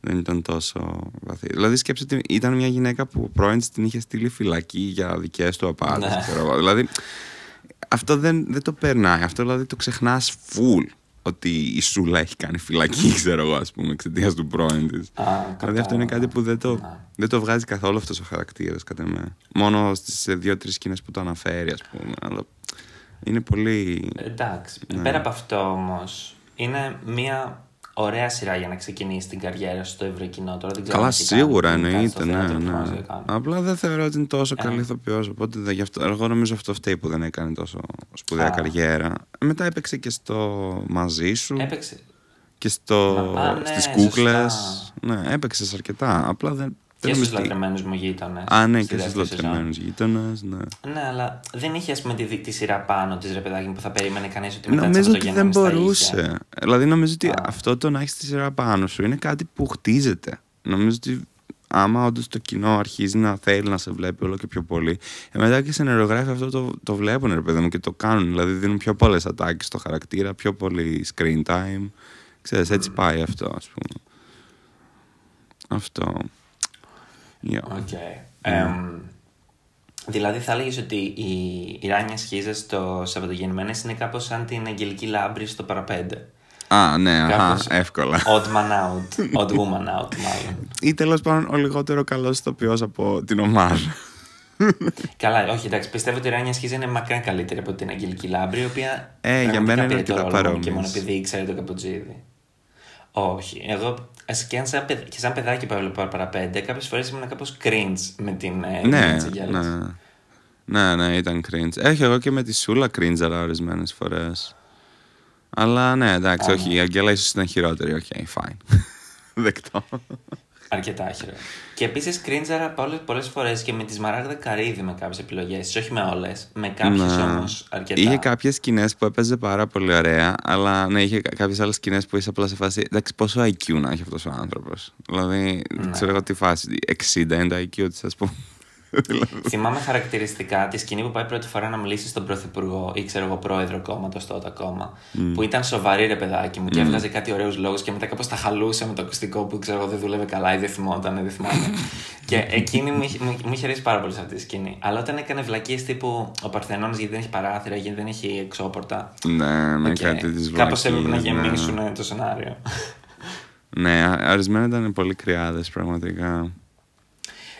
Δεν ήταν τόσο βαθύ. Δηλαδή, σκέψτε ότι ήταν μια γυναίκα που ο πρώην της την είχε στείλει φυλακή για δικές του απάτες, Ναι. ξέρω εγώ. Δηλαδή, αυτό δεν, δεν το περνάει. Αυτό δηλαδή το ξεχνάς full. Ότι η Σούλα έχει κάνει φυλακή, ξέρω εγώ, ας πούμε, εξαιτίας του πρώην της. Α, Δηλαδή αυτό είναι κάτι που δεν το, Ναι. δεν το βγάζει καθόλου αυτός ο χαρακτήρας, κατά με. Μόνο στις δύο-τρεις σκηνές που το αναφέρει, ας πούμε. Αλλά είναι πολύ. Εντάξει. Ναι. Πέρα από αυτό όμως, είναι μια ωραία σειρά για να ξεκινήσει την καριέρα σου στο ευρύ κοινό. Τώρα δεν ξέρω Καλά, αν έχει κάνει, σίγουρα κάνει εννοείται, στο ναι, θέατρο, ναι. θυμάσαι, δεν κάνει. Απλά δεν θεωρώ ότι είναι τόσο Ε. καλή ηθοποιός. Οπότε δεν, γι' αυτό, εγώ νομίζω αυτό φταίει που δεν έκανε τόσο σπουδαία Α. καριέρα. Μετά έπαιξε και στο μαζί σου. Έπαιξε. και στο, Μα- α, ναι, στις σωστά. κούκλες. Ναι, έπαιξες αρκετά. Απλά δεν... Και δεν στους νομίζω ότι- λατρεμένους μου γείτονες. Α, ναι, και στους λατρεμένους γείτονες, ναι. Ναι, αλλά δεν είχε ας πούμε τη, τη σειρά πάνω της ρε παιδάκι μου που θα περίμενε κανείς ότι μετά Νομίζω τις ότι δεν Σαββατογέννημες θα είχε. μπορούσε. Δηλαδή νομίζω ότι Α. αυτό το να έχεις τη σειρά πάνω σου είναι κάτι που χτίζεται. Νομίζω ότι άμα όντως το κοινό αρχίζει να θέλει να σε βλέπει όλο και πιο πολύ, ε, μετά και οι σενεργογράφοι αυτό το, το βλέπουν, ρε παιδί μου, και το κάνουν. Δηλαδή δίνουν πιο πολλές ατάκες στο χαρακτήρα, πιο πολύ screen time. Ξέρεις, έτσι πάει αυτό, ας πούμε. Αυτό. Yeah. Οκ. Εμ, δηλαδή θα έλεγες ότι η, η Ράνια Σχίζα στο Σαββατογεννημένες είναι κάπως σαν την Αγγελική Λάμπρη στο Παρά Πέντε. Α, ναι, αχα, Κάπως εύκολα. Odd man out. Odd woman out, μάλλον. Ή τέλος πάντων ο λιγότερο καλός ηθοποιός από την ομάδα. Καλά, όχι, εντάξει. Πιστεύω ότι η Ράνια Σχίζα είναι μακράν καλύτερη από την Αγγελική Λάμπρη, η οποία. Ε, για πραγματικά μένα είναι πήρε το αρκετά ρόλο μόνο Και μόνο παρόμοιες. επειδή ήξερε τον Καπουτζίδη. Όχι. Εγώ, ας και, αν σαν, παιδ- και σαν παιδάκι που έβλεπα Παρά Πέντε, κάποιες φορές ήμουν κάπως cringe με την ε, ναι, Ειρήνη της Αγγέλας. ναι. Ναι, ναι, ήταν cringe. Έχει εγώ και με τη Σούλα cringe ορισμένες φορές. Αλλά ναι, εντάξει, Α, όχι, ναι. η Αγγέλα ίσως ήταν χειρότερη. Οκ, fine. Δεκτό. Αρκετά χειρό. Και επίσης cringeαρα πολλές φορές και με τη Σμαράγδα Καρύδη με κάποιες επιλογές. Όχι με όλες. Με κάποιες Ναι. όμως αρκετά. Είχε κάποιες σκηνές που έπαιζε πάρα πολύ ωραία, αλλά ναι, είχε κάποιες άλλες σκηνές που είσαι απλά σε φάση. Εντάξει, πόσο IQ να έχει αυτός ο άνθρωπος. Δηλαδή, Ναι. ξέρω εγώ τι φάση. 60 είναι το IQ τη, ας πούμε. Δηλαδή, Θυμάμαι χαρακτηριστικά τη σκηνή που πάει πρώτη φορά να μιλήσει στον πρωθυπουργό ή ξέρω εγώ πρόεδρο κόμματος τότε ακόμα. Που ήταν σοβαρή ρε παιδάκι μου και έβγαζε κάτι ωραίους λόγους και μετά κάπως τα χαλούσε με το ακουστικό που ξέρω εγώ δεν δούλευε καλά ή δεν θυμόταν, δεν θυμάμαι. και εκείνη μου, είχε- μου, μου είχε αρέσει πάρα πολύ σε αυτή τη σκηνή. Αλλά όταν έκανε βλακίες τύπου ο Παρθενώνα γιατί δεν έχει παράθυρα, γιατί δεν έχει εξώπορτα. ναι, με οκ, κάτι της Κάπως έπρεπε να βλακίας, ναι. γεμίσουν το σενάριο. Ναι, α- ορισμένα ήταν πολύ κρυάδες, πραγματικά.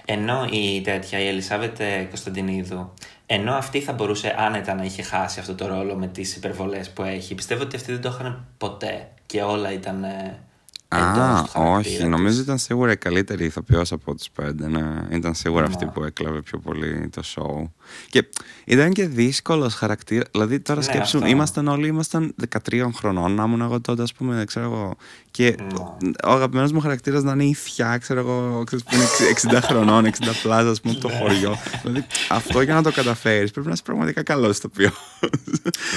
Ενώ η τέτοια, η Ελισάβετ ε, Κωνσταντινίδου, ενώ αυτή θα μπορούσε άνετα να είχε χάσει αυτό το ρόλο με τις υπερβολές που έχει, πιστεύω ότι αυτή δεν το έχασε ποτέ και όλα ήταν ε, εντός Α, του χαρακτήρα όχι. τους. Νομίζω ήταν σίγουρα η καλύτερη ηθοποιός από τους πέντε. Ναι. Ήταν σίγουρα Ναι. αυτή που έκλεβε πιο πολύ το show. Και ήταν και δύσκολος χαρακτήρας. Δηλαδή, τώρα Ναι, σκέψου, αυτό. ήμασταν όλοι ήμασταν 13 χρονών. Να ήμουν εγώ τότε, ας πούμε, δεν ξέρω εγώ. Και Ναι. ο αγαπημένος μου χαρακτήρας να είναι η θιά, ξέρω εγώ, ξέρεις, που είναι 60 χρονών, 60 πλάζα, ας πούμε, από Ναι. το χωριό. δηλαδή, αυτό για να το καταφέρεις πρέπει να είσαι πραγματικά καλός ηθοποιός.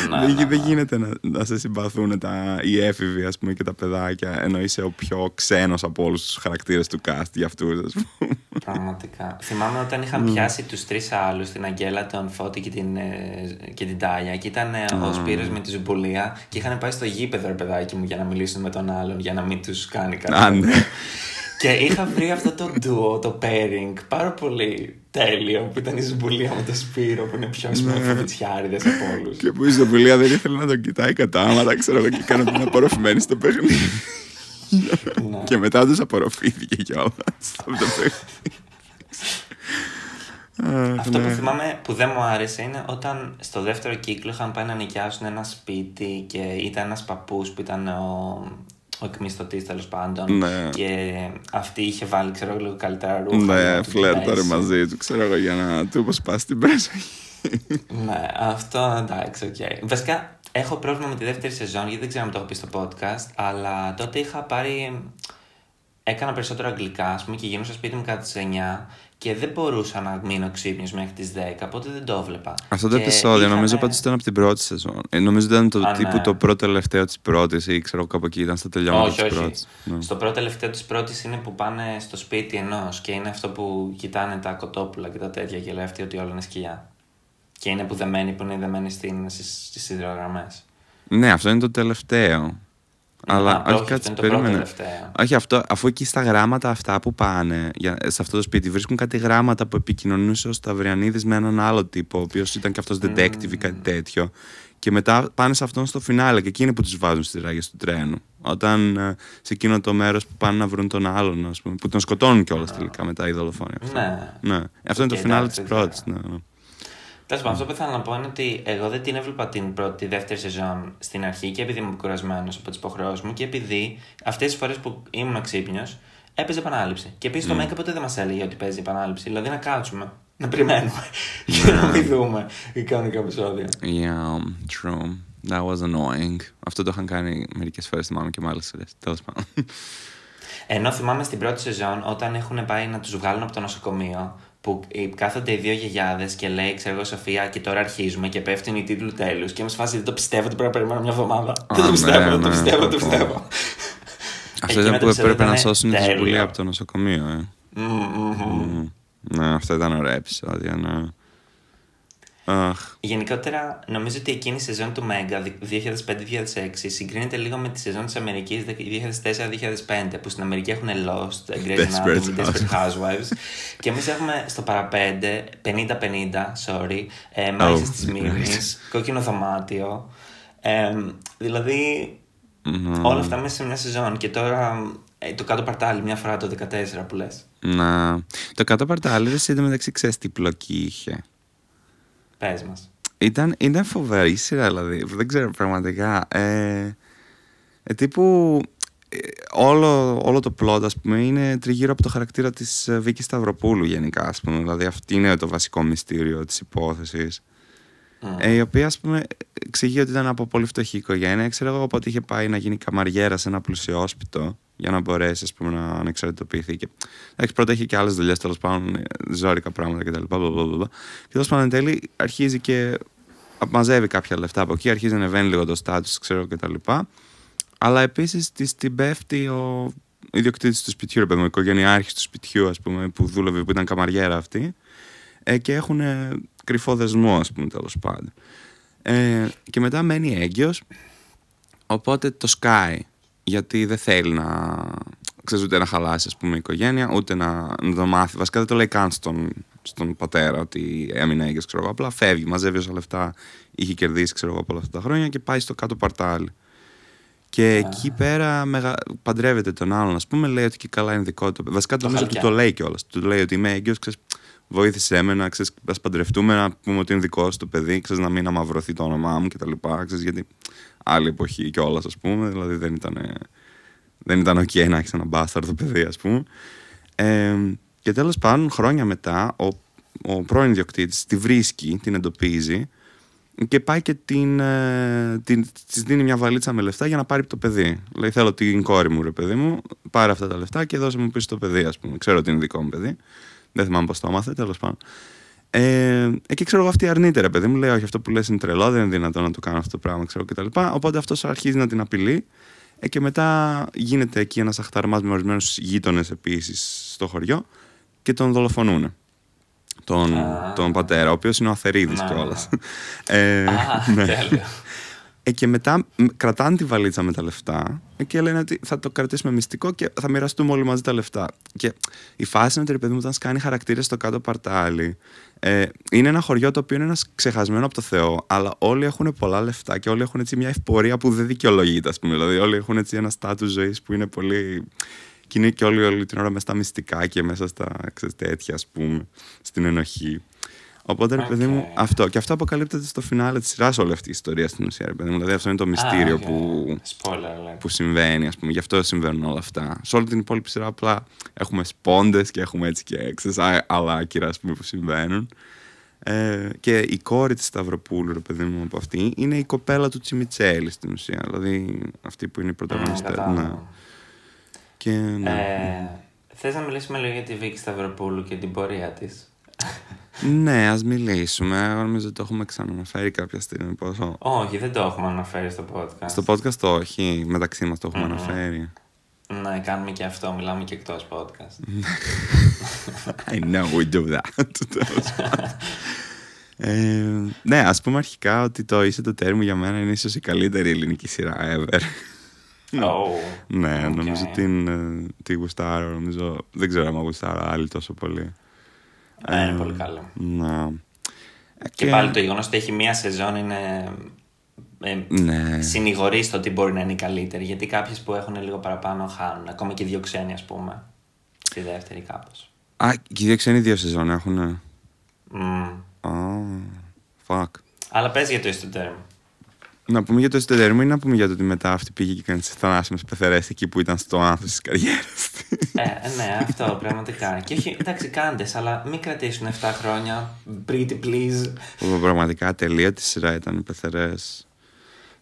Ναι, δεν, ναι, δεν ναι. γίνεται να, να σε συμπαθούν τα, οι έφηβοι ας πούμε, και τα παιδάκια ενώ είσαι ο πιο ξένος από όλους τους χαρακτήρες του cast για αυτούς ας πούμε. Πραγματικά. Θυμάμαι όταν είχαν πιάσει τους τρεις άλλους, την Αγγέλα, τον Φώτη και την, ε, και την Ντάλια, και ήταν ε, ο Σπύρος με τη Ζουμπουλία και είχαν πάει στο γήπεδο, ρε παιδάκι μου, για να μιλήσουν με τον άλλον, για να μην τους κάνει κάτι. Α, ναι. Και είχα βρει αυτό το duo, το pairing, πάρα πολύ τέλειο που ήταν η Ζουμπουλία με τον Σπύρο που είναι οι πιο φοβητσιάρηδες από όλους. Και που η Ζουμπουλία δεν ήθελε να τον κοιτάει κατάματα, ξέρω εγώ, και έκανε την απορροφημένη στο παιχνίδι. Ναι. Και μετά του απορροφήθηκε κιόλας. Αυτό ναι. που θυμάμαι που δεν μου άρεσε είναι όταν στο δεύτερο κύκλο είχαν πάει να νοικιάσουν ένα σπίτι και ήταν ένας παππούς που ήταν ο, ο εκμισθωτής τέλος πάντων Ναι. και αυτή είχε βάλει ξέρω εγώ, λίγο καλύτερα ρούχα για Ναι, να του φλέρταρε πέσει. μαζί του, ξέρω εγώ, για να του αποσπάσει την προσοχή. Ναι, αυτό εντάξει, οκ. Βασικά έχω πρόβλημα με τη δεύτερη σεζόν γιατί δεν ξέρω αν το έχω πει στο podcast, αλλά τότε είχα πάρει. Έκανα περισσότερο αγγλικά, ας πούμε, και γινούσα σπίτι μου κατά τις 9 και δεν μπορούσα να μείνω ξύπνιος μέχρι τις 10, οπότε δεν το βλέπα. Αυτό το Και επεισόδιο είχαμε- νομίζω πάντως ήταν από την πρώτη σεζόν. Ε, νομίζω ήταν το Α, τύπου ναι. το πρώτο τελευταίο της πρώτης ή ξέρω κάπου εκεί ήταν στο τελειώματα Όχι, της όχι. πρώτης. Ναι. Στο πρώτο τελευταίο της πρώτης είναι που πάνε στο σπίτι ενός και είναι αυτό που κοιτάνε τα κοτόπουλα και τα τέτοια και λέει αυτή ότι όλα είναι σκιά. Και είναι που δεμένοι, που είναι δεμένοι στις σιδηρογραμμές. Ναι, αυτό είναι το τελευταίο. Αλλά όχι αυτό κάτι είναι το πρώτο περίμενε. τελευταίο. Όχι, αυτό, αφού εκεί στα γράμματα αυτά που πάνε για, σε αυτό το σπίτι βρίσκουν κάτι γράμματα που επικοινωνούσε ο Σταυριανίδης με έναν άλλο τύπο, ο οποίος ήταν και αυτός detective ή κάτι τέτοιο. Και μετά πάνε σε αυτόν στο φινάλε και εκείνοι που τους βάζουν στις ράγες του τρένου. Όταν ε, σε εκείνο το μέρος που πάνε να βρουν τον άλλον, ας πούμε, που τον σκοτώνουν κιόλας τελικά μετά οι δολοφόνοι. αυτοί. Ναι. ναι. Αυτό είναι το Οκ, φινάλε εντάξει, της δεν πρώτης. ξέρω. Ναι, ναι. Τέλος πάντων, αυτό που ήθελα να πω είναι ότι εγώ δεν την έβλεπα την πρώτη, τη δεύτερη σεζόν στην αρχή και επειδή ήμουν κουρασμένος από τις υποχρεώσεις μου και επειδή αυτές τις φορές που ήμουν ξύπνιος έπαιζε επανάληψη. Και επίσης το Μέγκα ποτέ δεν μας έλεγε ότι παίζει επανάληψη. Δηλαδή να κάτσουμε, να περιμένουμε και να μην δούμε κανονικά επεισόδια. Yeah, true. That was annoying. Αυτό το είχαν κάνει μερικές φορές, θυμάμαι και με άλλες σειρές. Τέλος πάντων. Ενώ θυμάμαι στην πρώτη σεζόν όταν έχουν πάει να τους βγάλουν από το νοσοκομείο που ε, κάθονται οι δύο γιαγιάδες και λέει, ξέρω εγώ, Σοφία, και τώρα αρχίζουμε και πέφτουν οι τίτλοι τέλους. Και με φάση δεν το πιστεύω ότι πρέπει να περιμένω μια εβδομάδα. δεν το ναι, πιστεύω, δεν το ναι, πιστεύω, δεν το πω, πω. πιστεύω. Αυτό Εκεί ήταν με το που επεισόδιο έπρεπε να ήταν σώσουν τη τέλειο. συμβουλή από το νοσοκομείο, ε. Μμμ, μμμ. Μμ. Ναι, αυτό ήταν ωραίο επεισόδιο, ναι. Αχ. Γενικότερα, νομίζω ότι εκείνη η σεζόν του Μέγκα 2005-2006 συγκρίνεται λίγο με τη σεζόν της Αμερικής 2004-2005 που στην Αμερική έχουν Lost, Grey's Desperate Anatomy, Desperate Housewives και εμείς έχουμε στο παραπέντε 50-50, sorry, ε, Μάλιστα Oh, της Μήνη, nice. Κόκκινο Δωμάτιο. Ε, δηλαδή, Μμμ. όλα αυτά μέσα σε μια σεζόν και τώρα ε, το κάτω παρτάλι μια φορά το 14 που λες. Να. Το κάτω παρτάλι, ρε, εσύ, μεταξύ ξέρεις τι πλοκή είχε. Πες μας. Ήταν, είναι φοβερή σειρά, δηλαδή. Δεν ξέρω πραγματικά. Ε, ε, τύπου ε, όλο, όλο το plot, ας πούμε, είναι τριγύρω από το χαρακτήρα της ε, Βίκης Σταυροπούλου γενικά, ας πούμε. Δηλαδή, αυτή είναι το βασικό μυστήριο της υπόθεσης. Μμ. Ε, η οποία, ας πούμε, εξηγεί ότι ήταν από πολύ φτωχή οικογένεια. Ξέρω εγώ, οπότε είχε πάει να γίνει καμαριέρα σε ένα πλουσιόσπιτο για να μπορέσει, ας πούμε, να ανεξαρτητοποιηθεί. Και, εντάξει, πρώτα είχε και άλλες δουλειές, τέλος πάντων, ε, ζώρικα πράγματα κτλ. Και τέλος πάντων, εν τέλει, αρχίζει και μαζεύει κάποια λεφτά από εκεί, αρχίζει να ανεβαίνει λίγο το status, ξέρω κτλ. Αλλά επίσης την πέφτει ο ιδιοκτήτης του σπιτιού, ρε παιδί μου, ο οικογενειάρχη του σπιτιού, ας πούμε, που δούλευε, που ήταν καμαριέρα αυτή. Ε, και έχουν ε, κρυφό δεσμό, ας πούμε, τέλος πάντων. Ε, και μετά μένει έγκυος, οπότε το σκάει, γιατί δεν θέλει να, ξέρεις, ούτε να χαλάσει, ας πούμε, η οικογένεια, ούτε να, να το μάθει. Βασικά δεν το λέει καν στον, στον πατέρα ότι έμεινε έγκυος, ξέρω εγώ. Απλά φεύγει, μαζεύει όσα λεφτά είχε κερδίσει, ξέρω εγώ, από όλα αυτά τα χρόνια και πάει στο κάτω παρτάλι. Και εκεί πέρα μεγα... παντρεύεται τον άλλον, ας πούμε, λέει ότι και καλά είναι δικό του. Βασικά το νομίζω του χαλκιά. το λέει κιόλας. Του λέει ότι είμαι έγκυος, ξέρεις, βοήθησέ με να ξέρεις, ας παντρευτούμε, να πούμε ότι είναι δικό σου το παιδί, ξέρεις, να μην αμαυρωθεί το όνομά μου κτλ. Ξέρεις, γιατί άλλη εποχή κιόλας, ας πούμε, δηλαδή δεν ήταν, δεν ήταν ok να έχεις ένα μπάσταρδο παιδί, ας πούμε. Ε, και τέλος πάντων, χρόνια μετά, ο, ο πρώην ιδιοκτήτης τη βρίσκει, την εντοπίζει και πάει και την, ε, την, της δίνει μια βαλίτσα με λεφτά για να πάρει το παιδί. Λέει θέλω την κόρη μου ρε παιδί μου, πάρε αυτά τα λεφτά και δώσε μου πίσω το παιδί ας πούμε. Ξέρω ότι είναι δικό μου παιδί. Δεν θυμάμαι πώς το έμαθε, τέλος πάντων. Ε, και ξέρω εγώ αυτή αρνείται ρε παιδί μου, λέει όχι αυτό που λες είναι τρελό, δεν είναι δυνατόν να το κάνω αυτό το πράγμα ξέρω κτλ. Οπότε αυτός αρχίζει να την απειλεί ε, και μετά γίνεται εκεί ένας αχταρμάς με ορισμένους γείτονες επίσης στο χωριό και τον δολοφονούν. Τον, Α. τον πατέρα, ο οποίος είναι ο Αθερίδης Ναι, κιόλας. ναι. Ε, Α, ναι. Τέλειο. Ε, και μετά μ, κρατάνε τη βαλίτσα με τα λεφτά ε, και λένε ότι θα το κρατήσουμε μυστικό και θα μοιραστούμε όλοι μαζί τα λεφτά. Και η φάση είναι ότι ρε παιδί μου, όταν σκάνει χαρακτήρες στο κάτω παρτάλι, ε, είναι ένα χωριό το οποίο είναι ένας ξεχασμένο από το Θεό, αλλά όλοι έχουν πολλά λεφτά και όλοι έχουν έτσι μια ευπορία που δεν δικαιολογείται, ας πούμε. Δηλαδή, όλοι έχουν έτσι ένα στάτους ζωής που είναι πολύ. Και είναι και όλοι, όλη την ώρα μέσα στα μυστικά και μέσα στα ξέρεις, τέτοια, ας πούμε, στην ενοχή. Οπότε, ρε παιδί μου, Οκ. αυτό. Και αυτό αποκαλύπτεται στο φινάλε της σειράς όλη αυτής η ιστορίας στην ουσία, ρε παιδί μου. Δηλαδή, αυτό είναι το μυστήριο Α, οκ. που, Spoiler alert. που συμβαίνει, ας πούμε. Γι' αυτό συμβαίνουν όλα αυτά. Σε όλη την υπόλοιπη σειρά, απλά έχουμε σπόντες και έχουμε έτσι κι έξι άλλα άκυρα, ας πούμε, που συμβαίνουν. Ε, και η κόρη της Σταυροπούλου, ρε παιδί μου, από αυτή, είναι η κοπέλα του Τσιμιτσέλη στην ουσία. Δηλαδή, αυτή που είναι η Mm, πρωταγωνιστή. κατάλαβα. ναι. Και, ναι. Ε, Θες να μιλήσουμε λίγο για τη Βίκη Σταυροπούλου και την πορεία της; Ναι, ας μιλήσουμε. Εγώ νομίζω ότι το έχουμε ξαναναφέρει κάποια στιγμή. Πόσο... Όχι, δεν το έχουμε αναφέρει στο podcast. Στο podcast το όχι, μεταξύ μας το έχουμε αναφέρει. Ναι, κάνουμε και αυτό, μιλάμε και εκτός podcast. I know we do that. Τέλος πάντων. ε, ναι, ας πούμε αρχικά ότι το είσαι το τέρμο για μένα είναι ίσως η καλύτερη ελληνική σειρά ever. Oh, ναι, οκ. νομίζω την, ε, τη γουστάρω, νομίζω, δεν ξέρω αν γουστάρω άλλη τόσο πολύ. Ε, είναι Ε, πολύ καλό. Να. Ε, Και πάλι το γεγονός ότι έχει μία σεζόν είναι. Ε, Ναι. συνηγορεί στο ότι μπορεί να είναι η καλύτερη. Γιατί κάποιες που έχουν λίγο παραπάνω χάνουν. Ακόμα και οι δύο ξένοι, ας πούμε. Στη δεύτερη κάπως. Α, και οι δύο ξένοι δύο σεζόν έχουνε; Mm. Α, fuck. Αλλά πες για το είσαι το term. Να πούμε για το εσωτερικό ή να πούμε για το ότι μετά αυτή πήγε και έκανε τις θανάσιμε πεθερές εκεί που ήταν στο άνθο της καριέρας της. ε, ναι, αυτό πραγματικά. Και όχι, εντάξει, κάντες, αλλά μην κρατήσουν 7 χρόνια. Pretty please. Που πραγματικά τελεία της σειρά ήταν οι πεθερές.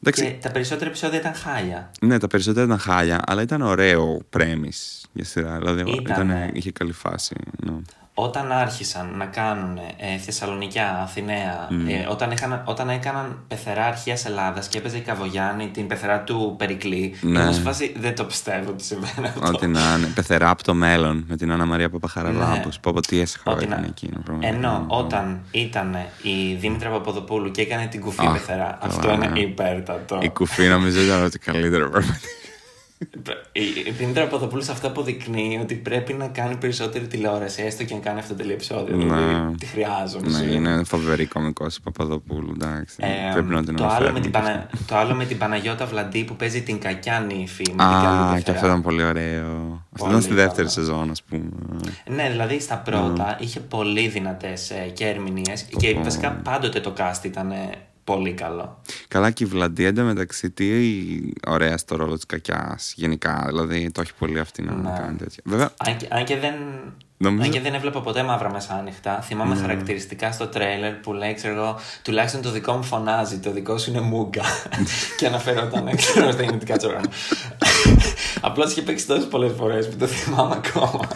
Εντάξει, Και τα περισσότερα επεισόδια ήταν χάλια. ναι, τα περισσότερα ήταν χάλια, αλλά ήταν ωραίο πρέμις για σειρά. Δηλαδή, Ήτανε. ήταν, είχε καλή φάση. ναι. Όταν άρχισαν να κάνουν ε, Θεσσαλονικιά, Αθηναία, ε, όταν, είχαν, όταν έκαναν πεθερά αρχαία Ελλάδας και έπαιζε η Καβογιάννη την πεθερά του Περικλή, Ναι. ήμουν σε φάση δεν το πιστεύω ότι συμβαίνει αυτό. Ό,τι να είναι. Πεθερά από το μέλλον με την Άννα Μαρία Παπαχαραλάμπου. Ναι. Πω πω τι έσχο Ότι ήταν να- εκείνο. πραγματικά. Ενώ όταν ήταν η Δήμητρα Παπαδοπούλου και έκανε την κουφή Αχ, πεθερά, αυτό καλά, είναι ναι. υπέρτατο. Η κουφή νομίζω ήταν ότι καλύτερο πραγματικά. Η η Δήμητρα Παπαδοπούλου σε αυτό αποδεικνύει ότι πρέπει να κάνει περισσότερη τηλεόραση, έστω και αν κάνει αυτό το επεισόδιο. Ναι. Δηλαδή, τη χρειάζομαι. Ναι, σου. είναι φοβερή κωμικός η Παπαδοπούλου. Εντάξει. Ε, Πρέπει να την το, άλλο με αναφέρουμε την και Πανα... το άλλο με την Παναγιώτα Βλαντή που παίζει την κακιά νύφη. Με την Α, καλή και αυτό πεθερά. ήταν πολύ ωραίο. Αυτό Πολύ ήταν στη δεύτερη καλό. σεζόν, ας πούμε. Ναι, δηλαδή στα πρώτα είχε πολύ δυνατές ε, και ερμηνείες και βασικά πάντοτε το cast ήταν ε, πολύ καλό. Καλά, και η Βλαντία εντωμεταξύ τι ωραία στο ρόλο της κακιάς. Γενικά, δηλαδή το έχει πολύ αυτή να Ναι. κάνει τέτοια. Βέβαια, Αν και, αν και δεν. Νομίζω- Αν και δεν έβλεπα ποτέ μαύρα μεσάνυχτα, θυμάμαι Ναι. χαρακτηριστικά στο τρέιλερ που λέει, ξέρω εγώ, τουλάχιστον το δικό μου φωνάζει, το δικό σου είναι μούγκα. και αναφερόταν, ξέρω, στα γεννητικά τσοράνου. Απλώς είχε παίξει τόσες πολλές φορές που το θυμάμαι ακόμα.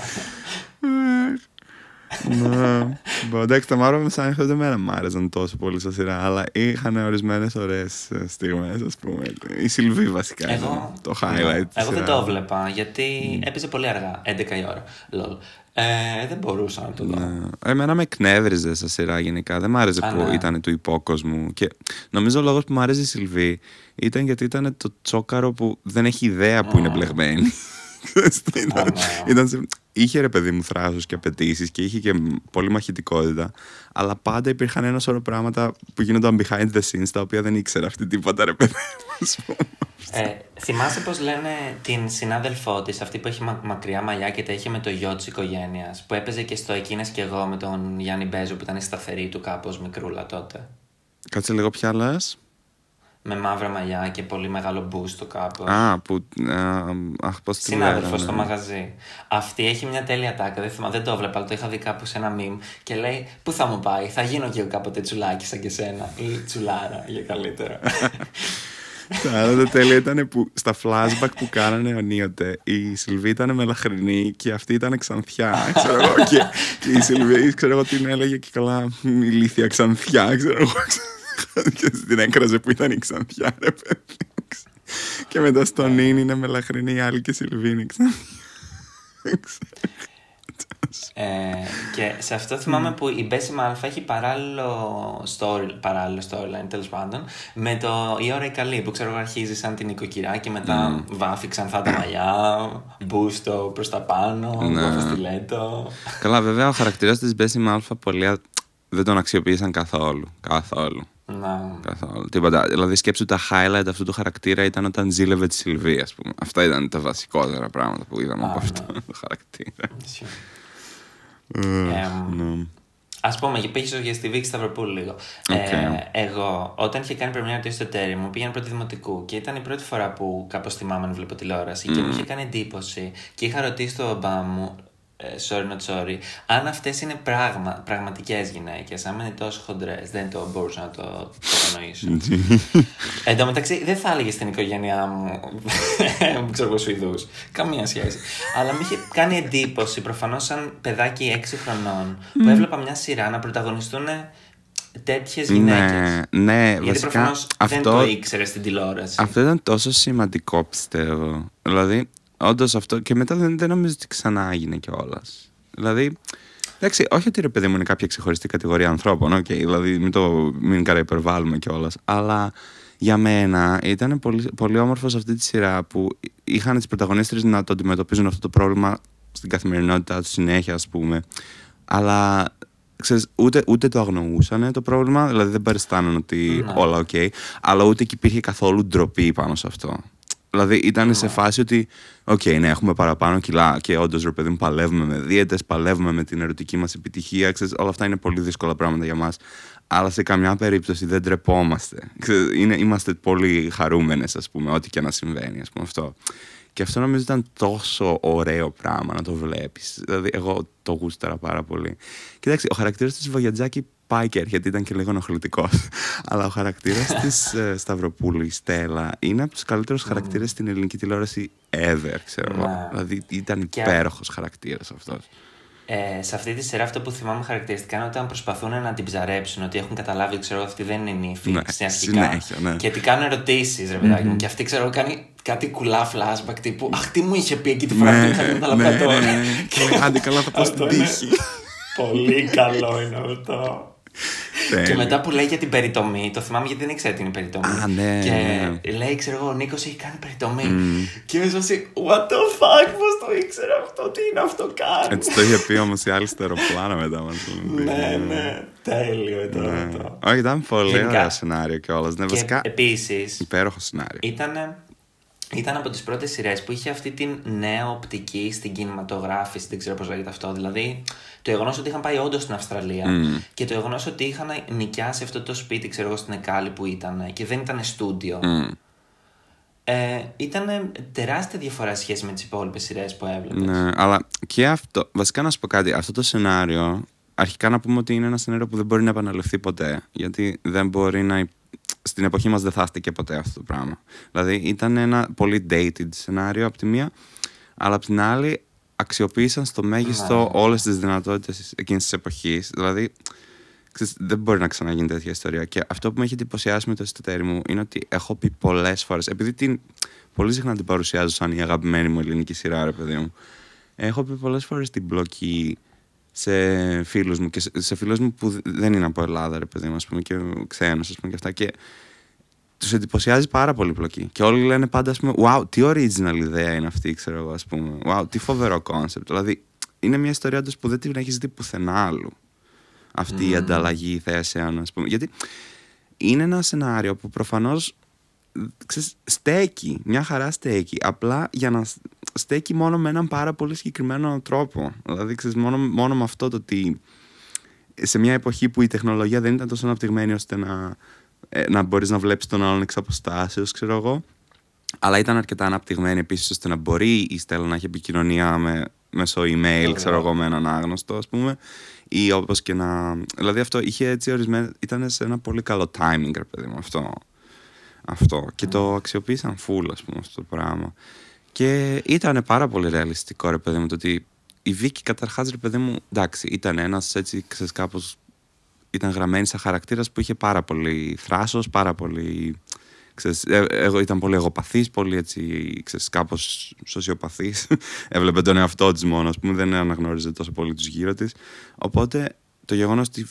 Ναι. Μπο, Εντάξει, τα μαύρα μεσάνυχτα δεν μένα μ' άρεσαν τόσο πολύ στα σειρά, αλλά είχαν ορισμένες ωραίες στιγμές, ας πούμε. Η Σιλβή βασικά. Εγώ, ήταν το highlight. της εγώ δεν σειράς. το έβλεπα γιατί έπαιζε πολύ αργά, 11 η ώρα. Λολ. Ε, δεν μπορούσα να το δω. Ναι. Εμένα με εκνεύριζε στα σειρά γενικά. Δεν μ' άρεσε Α, που ναι. ήταν του υπόκοσμου. Και νομίζω ο λόγος που μ' άρεσε η Σιλβή ήταν γιατί ήταν το τσόκαρο που δεν έχει ιδέα που είναι μπλεγμένη. ήταν, Α, ναι. ήταν σε- είχε ρε παιδί μου θράσος και απαιτήσεις και είχε και πολύ μαχητικότητα. Αλλά πάντα υπήρχαν ένα σωρό πράγματα που γίνονταν behind the scenes τα οποία δεν ήξερα αυτή τίποτα ρε παιδί μου. ας πούμε. Ε, θυμάσαι πώς λένε την συνάδελφό της, αυτή που έχει μα- μακριά μαλλιά και τα είχε με το γιο της οικογένειας, που έπαιζε και στο Εκείνες και εγώ με τον Γιάννη Μπέζο που ήταν η σταθερή του κάπως μικρούλα τότε; Κάτσε λίγο πια λες. Με μαύρα μαλλιά και πολύ μεγάλο μπούστο κάπως. Α, που. α, αχ, πώς τη Συνάδελφος λέγανε. στο μαγαζί. Αυτή έχει μια τέλεια τάκα. Δεν θυμάμαι, δεν το έβλεπα, αλλά το είχα δει κάπου σε ένα meme και λέει: Πού θα μου πάει, θα γίνω και εγώ κάποτε τσουλάκι σαν και σένα. Ή τσουλάρα για καλύτερα. Τα άλλα τα τέλεια ήταν που στα flashback που κάνανε ενίοτε η Σιλβή ήταν μελαχρινή και αυτή ήταν ξανθιά. Ξέρω εγώ, και, και η Σιλβή, ξέρω εγώ, την έλεγε και καλά ηλίθια ξανθιά. Ξέρω εγώ. Και την έκραζε που ήταν η ξανθιά, ρε παιδί. Και μετά στο νυν είναι μελαχρινή η άλλη και η Σιλβή είναι ξανθιά. Ε, και σε αυτό θυμάμαι που η Μπέση Αλφα έχει παράλληλο, story, παράλληλο storyline τέλος πάντων με το Η ώρα η καλή που ξέρω αρχίζει σαν την οικοκυρά και μετά mm. βάφει ξανθά τα μαλλιά, μπούστο προς τα πάνω, ναι. στιλέτο. Καλά, βέβαια ο χαρακτήρας της Μπέση Αλφα πολύ δεν τον αξιοποίησαν καθόλου. Καθόλου. Να. Καθόλου. Τίποτα. Δηλαδή, σκέψου τα highlight αυτού του χαρακτήρα ήταν όταν ζήλευε τη Σιλβία, ας πούμε. Αυτά ήταν τα βασικότερα πράγματα που είδαμε από αυτό ναι. το χαρακτήρα. Ε, Α πούμε, και πήγες για στη Βίκη Σταυροπούλου λίγο. Ε, εγώ, όταν είχε κάνει πρεμιέρα του εσωτερή μου, πήγαινε πρώτη δημοτικού και ήταν η πρώτη φορά που κάπως θυμάμαι να βλέπω τηλεόραση και μου είχε κάνει εντύπωση. Και είχα ρωτήσει τον μπαμπά μου, ε, sorry not sorry, αν αυτές είναι πράγμα, πραγματικές γυναίκες, αν είναι τόσο χοντρές, δεν το μπορούσα να το, το κατανοήσω. Εν τω μεταξύ, δεν θα έλεγες στην οικογένειά μου, ξέρω εγώ Σουηδού. Καμία σχέση. Αλλά μου είχε κάνει εντύπωση, προφανώς σαν παιδάκι 6 χρονών, που έβλεπα μια σειρά να πρωταγωνιστούν τέτοιες γυναίκες. Ναι, ναι, Γιατί βασικά, αυτό, δεν το ήξερες στην τηλεόραση. Αυτό ήταν τόσο σημαντικό, πιστεύω. Δηλαδή, Όντως αυτό. Και μετά δεν, δεν νομίζω ότι ξανά έγινε κιόλας. Δηλαδή. Εντάξει, όχι ότι ρε παιδί μου είναι κάποια ξεχωριστή κατηγορία ανθρώπων, okay, δηλαδή μην, το, μην υπερβάλλουμε κιόλας. Αλλά για μένα ήταν πολύ, πολύ όμορφος σε αυτή τη σειρά που είχαν τις πρωταγωνίστρες να το αντιμετωπίζουν αυτό το πρόβλημα στην καθημερινότητά τους συνέχεια, ας πούμε. Αλλά ξέρεις, ούτε, ούτε το αγνοούσαν το πρόβλημα, δηλαδή δεν παριστάνουν ότι ναι. όλα ok, okay, αλλά ούτε και υπήρχε καθόλου ντροπή πάνω σε αυτό. Δηλαδή ήταν σε φάση ότι, ok, okay, ναι, έχουμε παραπάνω κιλά και όντως ρε παιδί μου παλεύουμε με δίαιτες, παλεύουμε με την ερωτική μας επιτυχία. Ξέρεις, όλα αυτά είναι πολύ δύσκολα πράγματα για μας. Αλλά σε καμιά περίπτωση δεν τρεπόμαστε. Ξέρεις, είναι, είμαστε πολύ χαρούμενες, ας πούμε, ό,τι και να συμβαίνει, ας πούμε αυτό. Και αυτό νομίζω ήταν τόσο ωραίο πράγμα να το βλέπεις. Δηλαδή, εγώ το γούσταρα πάρα πολύ. Κοιτάξτε, ο χαρακτήρας της Βογιατζάκη πάει και έρχεται, ήταν και λίγο ενοχλητικός. Αλλά ο χαρακτήρας της ε, Σταυροπούλου, η Στέλλα, είναι από τους καλύτερους mm. χαρακτήρες στην ελληνική τηλεόραση ever, ξέρω εγώ. Ναι. Δηλαδή ήταν και... υπέροχος χαρακτήρας αυτός. Ε, σε αυτή τη σειρά αυτό που θυμάμαι χαρακτηριστικά είναι όταν προσπαθούν να την ψαρέψουν, ότι έχουν καταλάβει, ξέρω ότι δεν είναι νύφη ναι, συνέχεια, ναι. Και τι κάνουν ερωτήσεις, ρε παιδάκι μου. Και αυτή, ξέρω, κάνει κάτι κουλά flashback τύπου Αχ, τι μου είχε πει εκεί τη φορά που είχα τα λεπτά τώρα. Και άντε καλά θα πω στην τύχη. Πολύ καλό είναι αυτό. Και μετά που λέει για την περιτομή, το θυμάμαι γιατί δεν ήξερα τι είναι περιτομή. Α, ναι. Και ναι. λέει, ξέρω εγώ, ο Νίκος έχει κάνει περιτομή. Mm. Και είμαι assim, What the fuck, πώς το ήξερα αυτό, τι είναι αυτό καν. Έτσι το είχε πει όμως η άλλη στο αεροπλάνο μετά μας. ναι, ναι. Τέλειο ήταν ναι. αυτό. Όχι, ήταν πολύ ωραίο σενάριο κιόλας. Ναι, βασικά. Επίσης. Υπέροχο σενάριο. Ήταν ήταν από τις πρώτες σειρές που είχε αυτή την νέα οπτική στην κινηματογράφηση, δεν ξέρω πώς λέγεται αυτό, δηλαδή το γεγονός ότι είχαν πάει όντως στην Αυστραλία mm. και το γεγονός ότι είχαν νοικιάσει αυτό το σπίτι, ξέρω εγώ, στην Εκάλη που ήταν και δεν ήταν στούντιο. Mm. Ε, ήταν τεράστια διαφορά σχέση με τις υπόλοιπες σειρές που έβλεπες. Ναι, αλλά και αυτό. Βασικά να σου πω κάτι. Αυτό το σενάριο, αρχικά να πούμε ότι είναι ένα σενάριο που δεν μπορεί να επαναληφθεί ποτέ. Γιατί δεν μπορεί να στην εποχή μας δεν θα και ποτέ αυτό το πράγμα. Δηλαδή ήταν ένα πολύ dated σενάριο από τη μία, αλλά από την άλλη αξιοποίησαν στο μέγιστο ναι. όλες τις δυνατότητες εκείνης της εποχής. Δηλαδή ξέρεις, δεν μπορεί να ξαναγίνει τέτοια ιστορία. Και αυτό που με έχει εντυπωσιάσει με το εσωτερικό μου είναι ότι έχω πει πολλές φορές, επειδή την, πολύ συχνά την παρουσιάζω σαν η αγαπημένη μου ελληνική σειρά, ρε παιδί μου. Έχω πει πολλές φορές την πλοκή σε φίλους μου και σε, σε φίλους μου που δεν είναι από Ελλάδα, ρε παιδί μου, ας πούμε, και ξένους, ας πούμε, και αυτά. Και τους εντυπωσιάζει πάρα πολύ πλοκή. Και όλοι λένε πάντα, ας πούμε, wow, τι original ιδέα είναι αυτή, ξέρω εγώ, ας πούμε. Wow, τι φοβερό κόνσεπτ. Δηλαδή, είναι μια ιστορία τους που δεν την έχεις δει πουθενά αλλού. Αυτή mm. η ανταλλαγή θέσεων, ας πούμε. Γιατί είναι ένα σενάριο που προφανώς ξέρεις, στέκει, μια χαρά στέκει. Απλά για να στέκει μόνο με έναν πάρα πολύ συγκεκριμένο τρόπο. Δηλαδή, ξέρεις, μόνο, μόνο με αυτό το ότι σε μια εποχή που η τεχνολογία δεν ήταν τόσο αναπτυγμένη ώστε να, ε, να μπορείς να βλέπεις τον άλλον εξ αποστάσεως, ξέρω εγώ. Αλλά ήταν αρκετά αναπτυγμένη επίσης ώστε να μπορεί η Στέλλα να έχει επικοινωνία με, μέσω email, ξέρω εγώ, με έναν άγνωστο, ας πούμε. Ή όπως και να. Δηλαδή αυτό είχε έτσι ορισμένο. ήταν σε ένα πολύ καλό timing, ρε παιδί μου, αυτό. αυτό. Και το αξιοποίησαν full, ας πούμε, αυτό το πράγμα. Και ήταν πάρα πολύ ρεαλιστικό, ρε παιδί μου, το ότι η Βίκη καταρχάς, ρε παιδί μου, εντάξει, ήταν ένας έτσι, ξέρεις κάπως. ήταν γραμμένη σαν χαρακτήρας που είχε πάρα πολύ θράσος, πάρα πολύ. Ξέρεις, ε, εγώ ήταν πολύ εγωπαθής, πολύ έτσι, ξέρεις, κάπως σοσιοπαθής. Έβλεπε τον εαυτό της μόνο, ας πούμε, δεν αναγνώριζε τόσο πολύ τους γύρω της. Οπότε το γεγονός ότι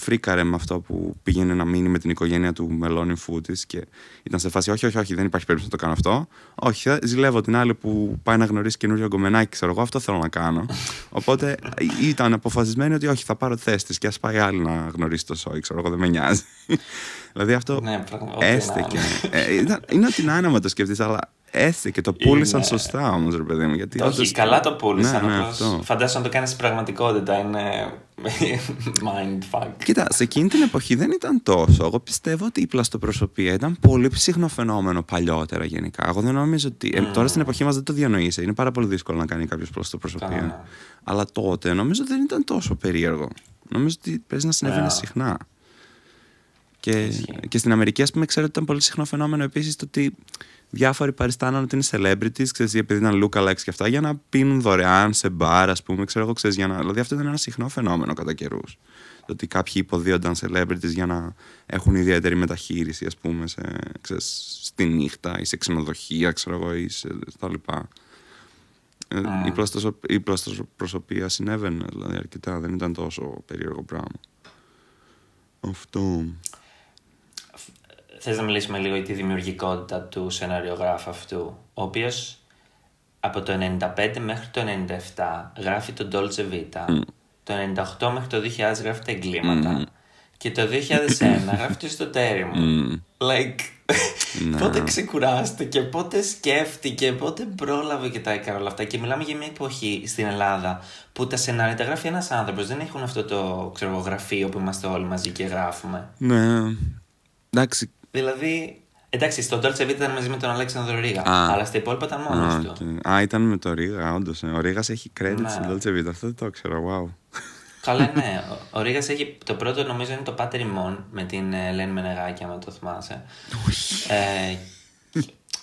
φρίκαρε με αυτό που πήγαινε να μείνει με την οικογένεια του μελώνει φού τη και ήταν σε φάση: Όχι, όχι, όχι, δεν υπάρχει περίπτωση να το κάνω αυτό. Όχι, ζηλεύω την άλλη που πάει να γνωρίσει καινούριο γκομενάκι, ξέρω εγώ, αυτό θέλω να κάνω. Οπότε ήταν αποφασισμένη ότι όχι, θα πάρω θέση της και ας πάει άλλη να γνωρίσει το σόι, ξέρω εγώ, δεν με νοιάζει. δηλαδή αυτό ναι, έστεκε. ε, είναι ότι να είναι να το σκεφτείς, αλλά έτσι και το πούλησαν σωστά όμως, ρε παιδί μου. Γιατί Όχι, όντως... καλά το πούλησαν. Ναι, ναι, Φαντάζομαι να το κάνεις στην πραγματικότητα. Είναι mind fuck. Κοίτα, σε εκείνη την εποχή δεν ήταν τόσο. Εγώ πιστεύω ότι η πλαστοπροσωπία ήταν πολύ ψυχνό φαινόμενο παλιότερα γενικά. Εγώ δεν νομίζω ότι. Mm. τώρα στην εποχή μας δεν το διανοείσαι. Είναι πάρα πολύ δύσκολο να κάνει κάποιος πλαστοπροσωπία. Ναι. Αλλά τότε νομίζω δεν ήταν τόσο περίεργο. Νομίζω ότι παίζει να συνέβαινε yeah. συχνά. Και, και στην Αμερική, ας πούμε, ξέρω ότι ήταν πολύ συχνό φαινόμενο επίσης το ότι διάφοροι παριστάναν ότι είναι celebrities, ξέρεις, επειδή ήταν lookalikes και αυτά, για να πίνουν δωρεάν σε μπαρ, ας πούμε, ξέρω εγώ, ξέρεις, για να... Δηλαδή αυτό ήταν ένα συχνό φαινόμενο κατά καιρούς. Το ότι κάποιοι υποδίονταν celebrities για να έχουν ιδιαίτερη μεταχείριση, ας πούμε, σε, ξέρεις, στη νύχτα ή σε ξενοδοχεία, ξέρω εγώ, ή σε, στα λοιπά. Mm. Η, πλαστοσο... η πλαστοσοπροσωπία συνέβαινε, δηλαδή αρκετά, δεν ήταν τόσο περίεργο πράγμα. Αυτό. Θες να μιλήσουμε λίγο για τη δημιουργικότητα του σεναριογράφου αυτού, ο οποίος από το 95 μέχρι το 97 γράφει το Dolce Vita, το 98 μέχρι το 2000 γράφει τα εγκλήματα και το 2001 γράφει το εσωτερικό μου. Like, πότε ξεκουράστηκε, πότε σκέφτηκε, πότε πρόλαβε και τα έκανε όλα αυτά. Και μιλάμε για μια εποχή στην Ελλάδα που τα σενάρια τα γράφει ένας άνθρωπος. Δεν έχουν αυτό το ξέρω, γραφείο που είμαστε όλοι μαζί και γράφουμε. Ναι. Εντάξει, Δηλαδή, εντάξει, στο Dolce Vita ήταν μαζί με τον Αλέξανδρο Ρίγα. Αλλά στα υπόλοιπα ήταν μόνος του. Α, ήταν με τον Ρίγα, όντως. Ε. Ο Ρίγα έχει credit ναι. στο Dolce Vita. Αυτό δεν το ξέρω, wow. Καλά, ναι. Ο, ο Ρίγα έχει. Το πρώτο νομίζω είναι το Πάτερ Ιμών με την Ελένη Μενεγάκη, αν το θυμάσαι. ε,